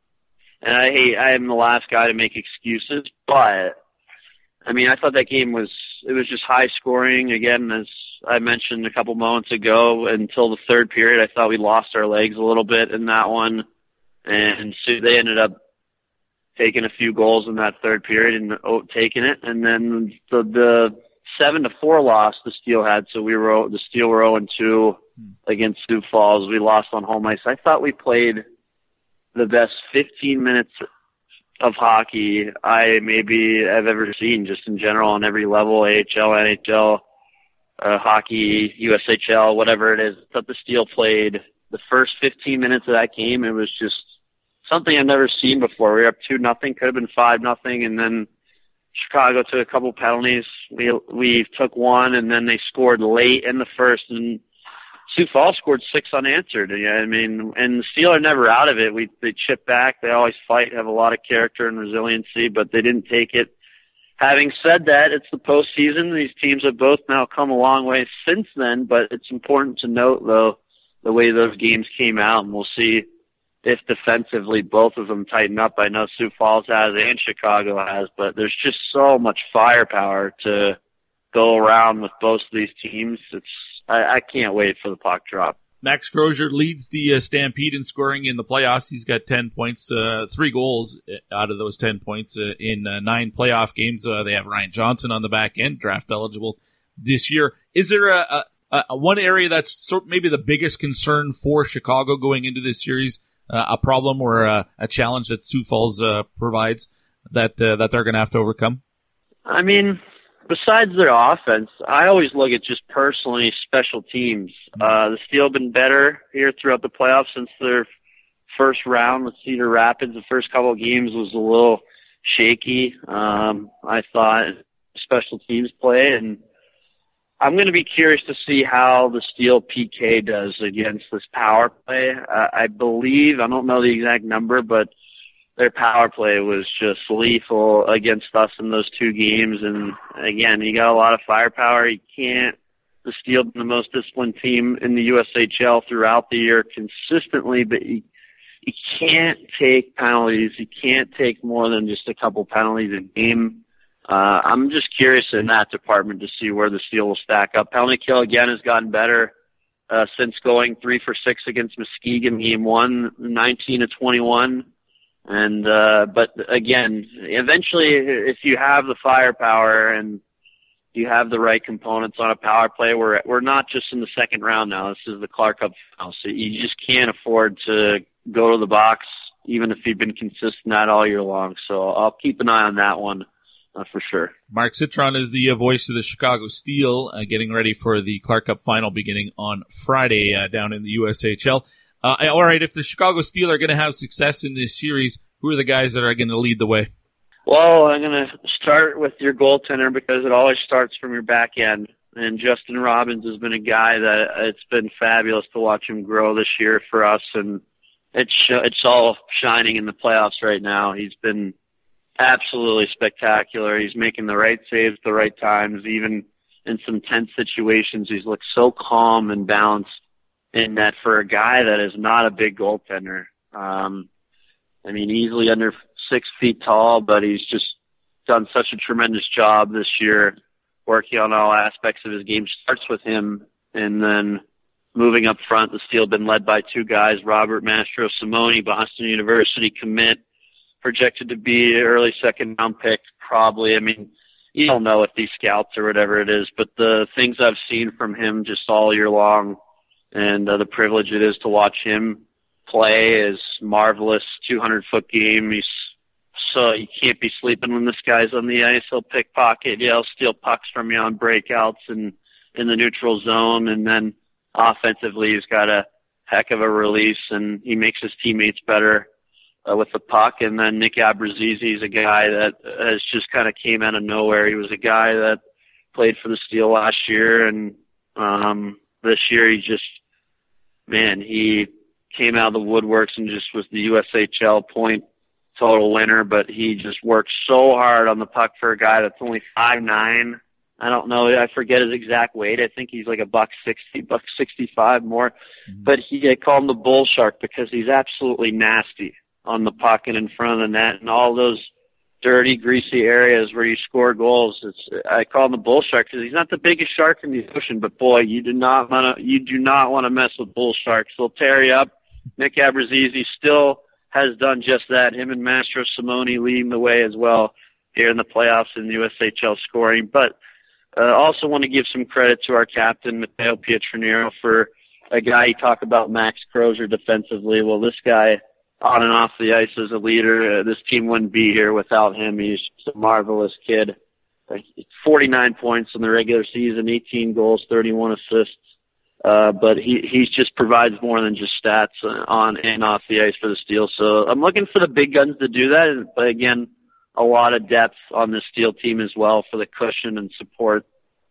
and I hate I am the last guy to make excuses, but I mean I thought that game was it was just high scoring again as I mentioned a couple moments ago until the third period. I thought we lost our legs a little bit in that one, and so they ended up taking a few goals in that third period and oh, taking it. And then the the seven to four loss the Steel had, so we were the Steel were zero and two hmm. against Sioux Falls. We lost on home ice. I thought we played the best 15 minutes of hockey I maybe have ever seen, just in general on every level, AHL, NHL, uh, hockey, USHL, whatever it is. I the Steel played the first 15 minutes of that game. It was just something I've never seen before. We were up two nothing, could have been five nothing, and then Chicago took a couple penalties. We we took one, and then they scored late in the first, and Sioux Falls scored six unanswered. Yeah, I mean, and the Steel are never out of it. We they chip back. They always fight, have a lot of character and resiliency, but they didn't take it. Having said that, it's the postseason. These teams have both now come a long way since then, but it's important to note though the way those games came out, and we'll see if defensively both of them tighten up. I know Sioux Falls has and Chicago has, but there's just so much firepower to go around with both of these teams. It's I, I can't wait for the puck drop. Max Crozier leads the uh, Stampede in scoring in the playoffs. He's got 10 points, uh, three goals out of those 10 points uh, in uh, nine playoff games. Uh, they have Ryan Johnson on the back end, draft eligible this year. Is there a, a, a one area that's sort maybe the biggest concern for Chicago going into this series? Uh, a problem or a, a, challenge that Sioux Falls provides that that they're going to have to overcome? I mean, besides their offense, I always look at just personally special teams. Uh, the Steel have been better here throughout the playoffs since their first round with Cedar Rapids. The first couple of games was a little shaky. Um, I thought special teams play, and I'm going to be curious to see how the Steel PK does against this power play. Uh, I believe I don't know the exact number, but their power play was just lethal against us in those two games. And again, you got a lot of firepower. You can't. The Steel the most disciplined team in the USHL throughout the year consistently, but you, you can't take penalties. You can't take more than just a couple penalties a game. Uh, I'm just curious in that department to see where the Steel will stack up. Penalty kill again has gotten better uh, since going three for six against Muskegon game one, 19 to 21. And uh, but again, eventually, if you have the firepower and you have the right components on a power play, we're we're not just in the second round now. This is the Clark Cup final, so you just can't afford to go to the box, even if you've been consistent at all year long. So I'll keep an eye on that one. Uh, for sure. Mark Citron is the uh, voice of the Chicago Steel, uh, getting ready for the Clark Cup final beginning on Friday uh, down in the USHL. Uh, all right, if the Chicago Steel are going to have success in this series, who are the guys that are going to lead the way? Well, I'm going to start with your goaltender because it always starts from your back end. And Justin Robbins has been a guy that it's been fabulous to watch him grow this year for us, and it's it's all shining in the playoffs right now. He's been absolutely spectacular. He's making the right saves at the right times, even in some tense situations. He's looked so calm and balanced in that for a guy that is not a big goaltender. Um, I mean, easily under six feet tall, but he's just done such a tremendous job this year working on all aspects of his game. Starts with him, and then moving up front, the Steel been led by two guys, Robert Mastro Simone, Boston University commit, projected to be early second round pick, probably. I mean, you don't know if these scouts or whatever it is, but the things I've seen from him just all year long and uh, the privilege it is to watch him play is marvelous. 200 foot game. He's so you can't be sleeping when this guy's on the ice. He'll pickpocket. He'll steal pucks from you on breakouts and in the neutral zone. And then offensively, he's got a heck of a release and he makes his teammates better uh, with the puck. And then Nick Abruzzese is a guy that has just kind of came out of nowhere. He was a guy that played for the Steel last year and um this year he just man, he came out of the woodworks and just was the USHL point total winner, but he just worked so hard on the puck for a guy that's only five nine. I don't know. I forget his exact weight. I think he's like a buck sixty, buck sixty five more. Mm-hmm. But he they call him the bull shark because he's absolutely nasty on the puck and in front of the net and all those dirty, greasy areas where you score goals. It's I call him the bull shark because he's not the biggest shark in the ocean, but boy, you do not want to you do not want to mess with bull sharks. They'll tear you up Nick Abruzzese still has done just that. Him and Mastro Simone leading the way as well here in the playoffs in the USHL scoring. But uh, also want to give some credit to our captain, Matteo Pietranero, for a guy you talk about Max Crozier defensively. Well, this guy on and off the ice is a leader. Uh, this team wouldn't be here without him. He's a marvelous kid. Uh, 49 points in the regular season, 18 goals, 31 assists. Uh, but he he just provides more than just stats on and off the ice for the Steel. So I'm looking for the big guns to do that. But again, a lot of depth on the Steel team as well for the cushion and support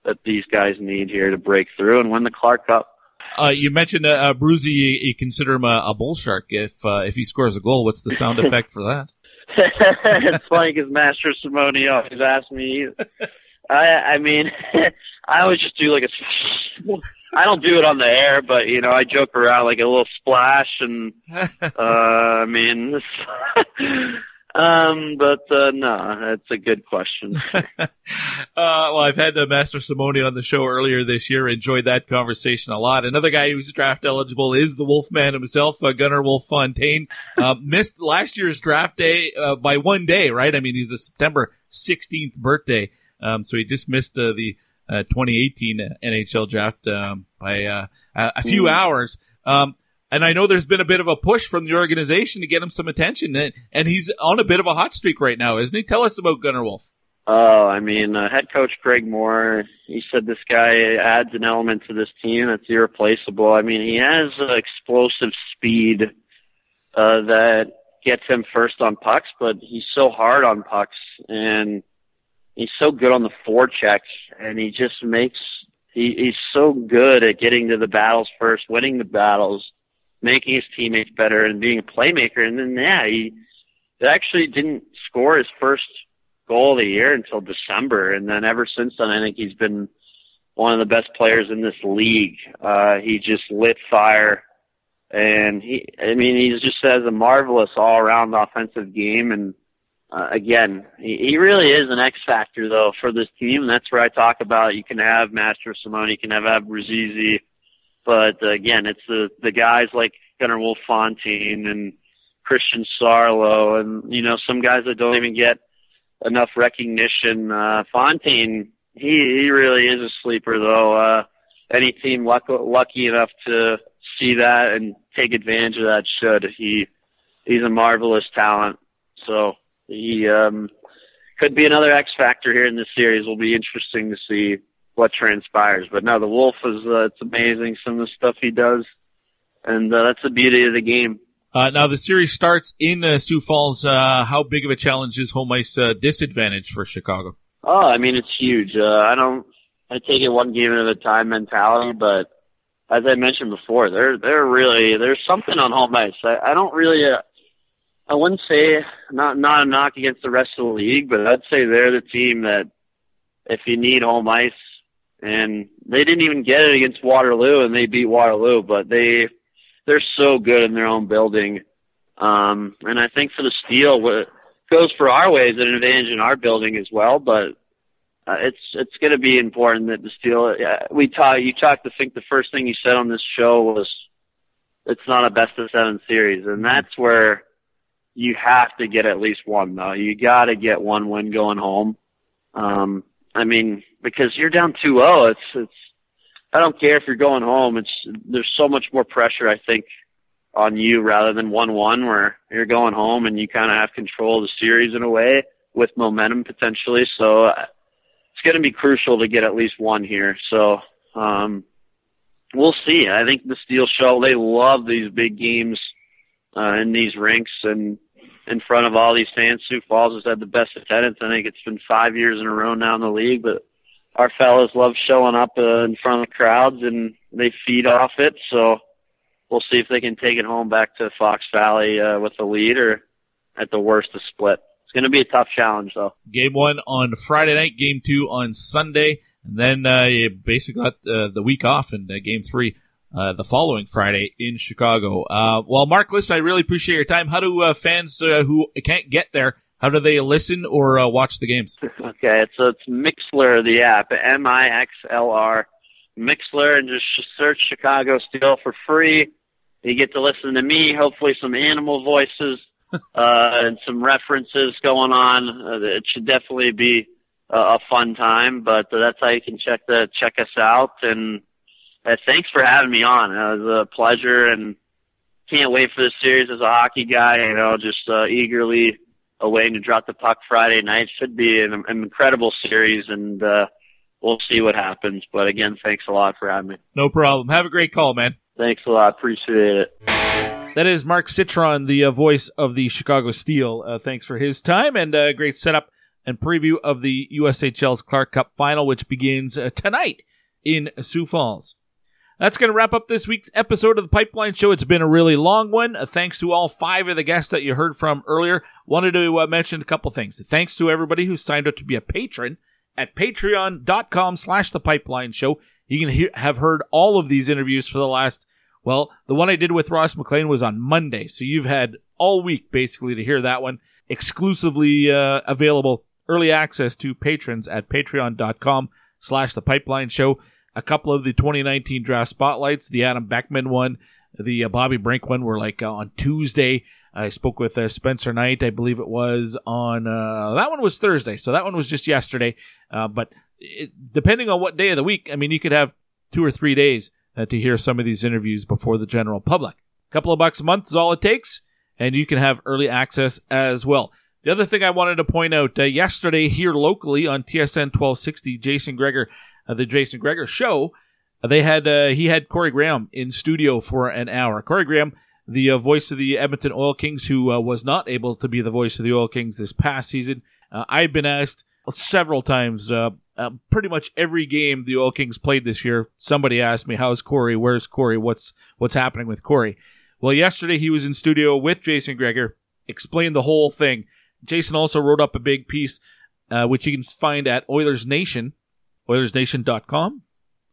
that these guys need here to break through and win the Clark Cup. Uh, you mentioned uh, uh Bruzy. You, you, consider him a, a bull shark. If uh, if he scores a goal, what's the sound effect for that? it's funny because Mastrosimone always asks me. I I mean, I always just do like a I don't do it on the air, but you know, I joke around like a little splash, and uh, I mean, um, but uh, no, that's a good question. Uh, well, I've had uh, Mastrosimone on the show earlier this year. Enjoyed that conversation a lot. Another guy who's draft eligible is the Wolfman himself, uh, Gunnarwolfe Fontaine. Uh, missed last year's draft day uh, by one day, right? I mean, he's a September 16th birthday, um, so he just missed uh, the uh, 2018 NHL draft um, by uh, a a few Mm. hours. Um, and I know there's been a bit of a push from the organization to get him some attention, and, and he's on a bit of a hot streak right now, isn't he? Tell us about Gunnarwolfe. Oh, I mean, uh, head coach Craig Moore, he said this guy adds an element to this team that's irreplaceable. I mean, he has uh, explosive speed uh, that gets him first on pucks, but he's so hard on pucks and he's so good on the forecheck and he just makes he, he's so good at getting to the battles first, winning the battles, making his teammates better and being a playmaker and then yeah, he actually didn't score his first goal of the year until December, and then ever since then, I think he's been one of the best players in this league. Uh, he just lit fire, and he, I mean, he just has a marvelous all-around offensive game, and uh, again, he, he really is an X factor though for this team. And that's where I talk about you can have Mastrosimone, you can have Abruzzese, but uh, again, it's the the guys like Gunnarwolfe Fontaine and Christian Sarlo, and you know some guys that don't even get enough recognition. Uh, Fontaine, he he really is a sleeper though. Uh, any team luck, lucky enough to see that and take advantage of that should. He he's a marvelous talent. So he um, could be another X factor here in this series. Will be interesting to see what transpires. But no, the Wolf is uh, it's amazing some of the stuff he does, and uh, that's the beauty of the game. Uh, now the series starts in uh, Sioux Falls. Uh, how big of a challenge is home ice uh, disadvantage for Chicago? Oh, I mean it's huge. Uh, I don't. I take it one game at a time mentality, but as I mentioned before, they're they're really there's something on home ice. I, I don't really. Uh, I wouldn't say not not a knock against the rest of the league, but I'd say they're the team that if you need home ice, and they didn't even get it against Waterloo, and they beat Waterloo, but they they're so good in their own building. Um, and I think for the Steel, what goes for our way is an advantage in our building as well. But uh, it's it's going to be important that the Steel. Uh, we talk. You talked. to think the first thing you said on this show was it's not a best of seven series, and that's where you have to get at least one though. You got to get one win going home. Um, I mean, because you're down 2-0, it's it's. I don't care if you're going home. It's there's so much more pressure. I think on you rather than one-one where you're going home and you kind of have control of the series in a way with momentum potentially. So it's going to be crucial to get at least one here. So um, we'll see. I think the Steel Show they love these big games uh, in these rinks and in front of all these fans. Sioux Falls has had the best attendance. I think it's been five years in a row now in the league, but our fellas love showing up uh, in front of the crowds and they feed off it. So we'll see if they can take it home back to Fox Valley uh, with a lead or at the worst a split. It's going to be a tough challenge though. Game one on Friday night, game two on Sunday, and then uh, you basically got uh, the week off and uh, game three uh, the following Friday in Chicago. Uh, well, Mark, listen, I really appreciate your time. How do uh, fans uh, who can't get there, how do they listen or uh, watch the games? Okay, so it's Mixlr, the app, M I X L R, Mixlr, and just search Chicago Steel for free. You get to listen to me, hopefully some animal voices, uh, and some references going on. Uh, it should definitely be a, a fun time, but uh, that's how you can check the check us out. And uh, thanks for having me on. It was a pleasure, and can't wait for this series as a hockey guy. You know, just uh, eagerly awaiting to drop the puck Friday night. Should be an, an incredible series, and uh, we'll see what happens. But again, thanks a lot for having me. No problem. Have a great call, man. Thanks a lot. Appreciate it. That is Mark Citron, the uh, voice of the Chicago Steel. Uh, thanks for his time and uh, great setup and preview of the USHL's Clark Cup final, which begins uh, tonight in Sioux Falls. That's going to wrap up this week's episode of the Pipeline Show. It's been a really long one. Uh, thanks to all five of the guests that you heard from earlier. Wanted to uh, mention a couple things. Thanks to everybody who signed up to be a patron at patreon.com slash the pipeline show. You can hear, have heard all of these interviews for the last, well, the one I did with Ross MacLean was on Monday. So you've had all week basically to hear that one exclusively uh, available early access to patrons at patreon.com slash the pipeline show. A couple of the 2019 draft spotlights, the Adam Beckman one, the uh, Bobby Brink one were like uh, on Tuesday. I spoke with uh, Spencer Knight, I believe it was on, uh, that one was Thursday. So that one was just yesterday. Uh, but it, depending on what day of the week, I mean, you could have two or three days uh, to hear some of these interviews before the general public. A couple of bucks a month is all it takes, and you can have early access as well. The other thing I wanted to point out yesterday here locally on TSN 1260, Jason Gregor, uh, the Jason Gregor show, uh, they had uh, he had Corey Graham in studio for an hour. Corey Graham, the uh, voice of the Edmonton Oil Kings, who uh, was not able to be the voice of the Oil Kings this past season. I've been asked several times, pretty much every game the Oil Kings played this year. Somebody asked me, "How's Corey? Where's Corey? What's what's happening with Corey?" Well, yesterday he was in studio with Jason Gregor, explained the whole thing. Jason also wrote up a big piece, uh, which you can find at Oilers Nation, OilersNation.com,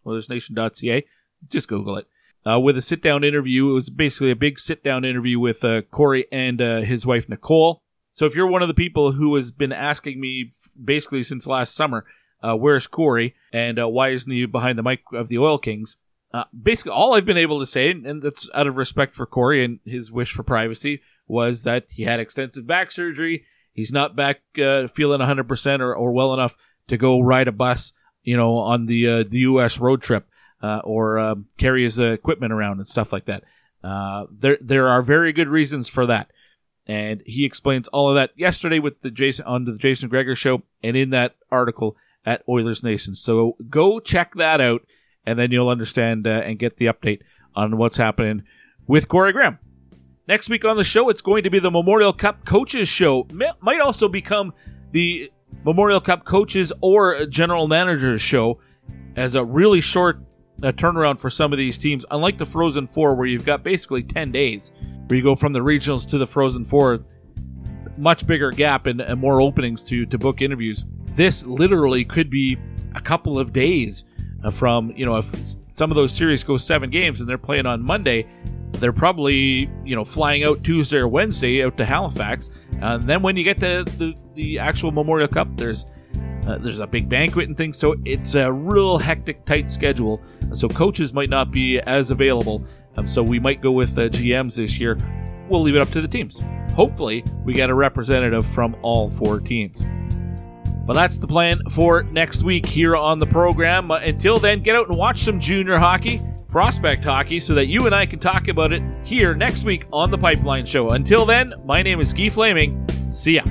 OilersNation.ca. Just Google it. Uh, with a sit down interview. It was basically a big sit down interview with uh, Corey and uh, his wife, Nicole. So if you're one of the people who has been asking me basically since last summer, uh, where's Corey and uh, why isn't he behind the mic of the Oil Kings? Uh, basically, all I've been able to say, and that's out of respect for Corey and his wish for privacy, was that he had extensive back surgery. He's not back feeling 100% or, or well enough to go ride a bus, you know, on the uh, the U.S. road trip uh, or um, carry his equipment around and stuff like that. Uh, there there are very good reasons for that, and he explains all of that yesterday with the Jason on the Jason Gregor show and in that article at Oilers Nation. So go check that out, and then you'll understand uh, and get the update on what's happening with Corey Graham. Next week on the show, it's going to be the Memorial Cup Coaches Show. Might also become the Memorial Cup Coaches or General Managers Show as a really short uh, turnaround for some of these teams. Unlike the Frozen Four, where you've got basically 10 days, where you go from the regionals to the Frozen Four, much bigger gap and, and more openings to, to book interviews. This literally could be a couple of days uh, from, you know, if some of those series go seven games and they're playing on Monday, they're probably you know flying out Tuesday or Wednesday out to Halifax. And then when you get to the, the actual Memorial Cup, there's uh, there's a big banquet and things, so it's a real hectic, tight schedule. So coaches might not be as available. Um, so we might go with uh, GMs this year. We'll leave it up to the teams. Hopefully, we get a representative from all four teams. But that's the plan for next week here on the program. Uh, until then, get out and watch some junior hockey prospect hockey so that you and I can talk about it here next week on the Pipeline Show. Until then, my name is Guy Flaming. See ya.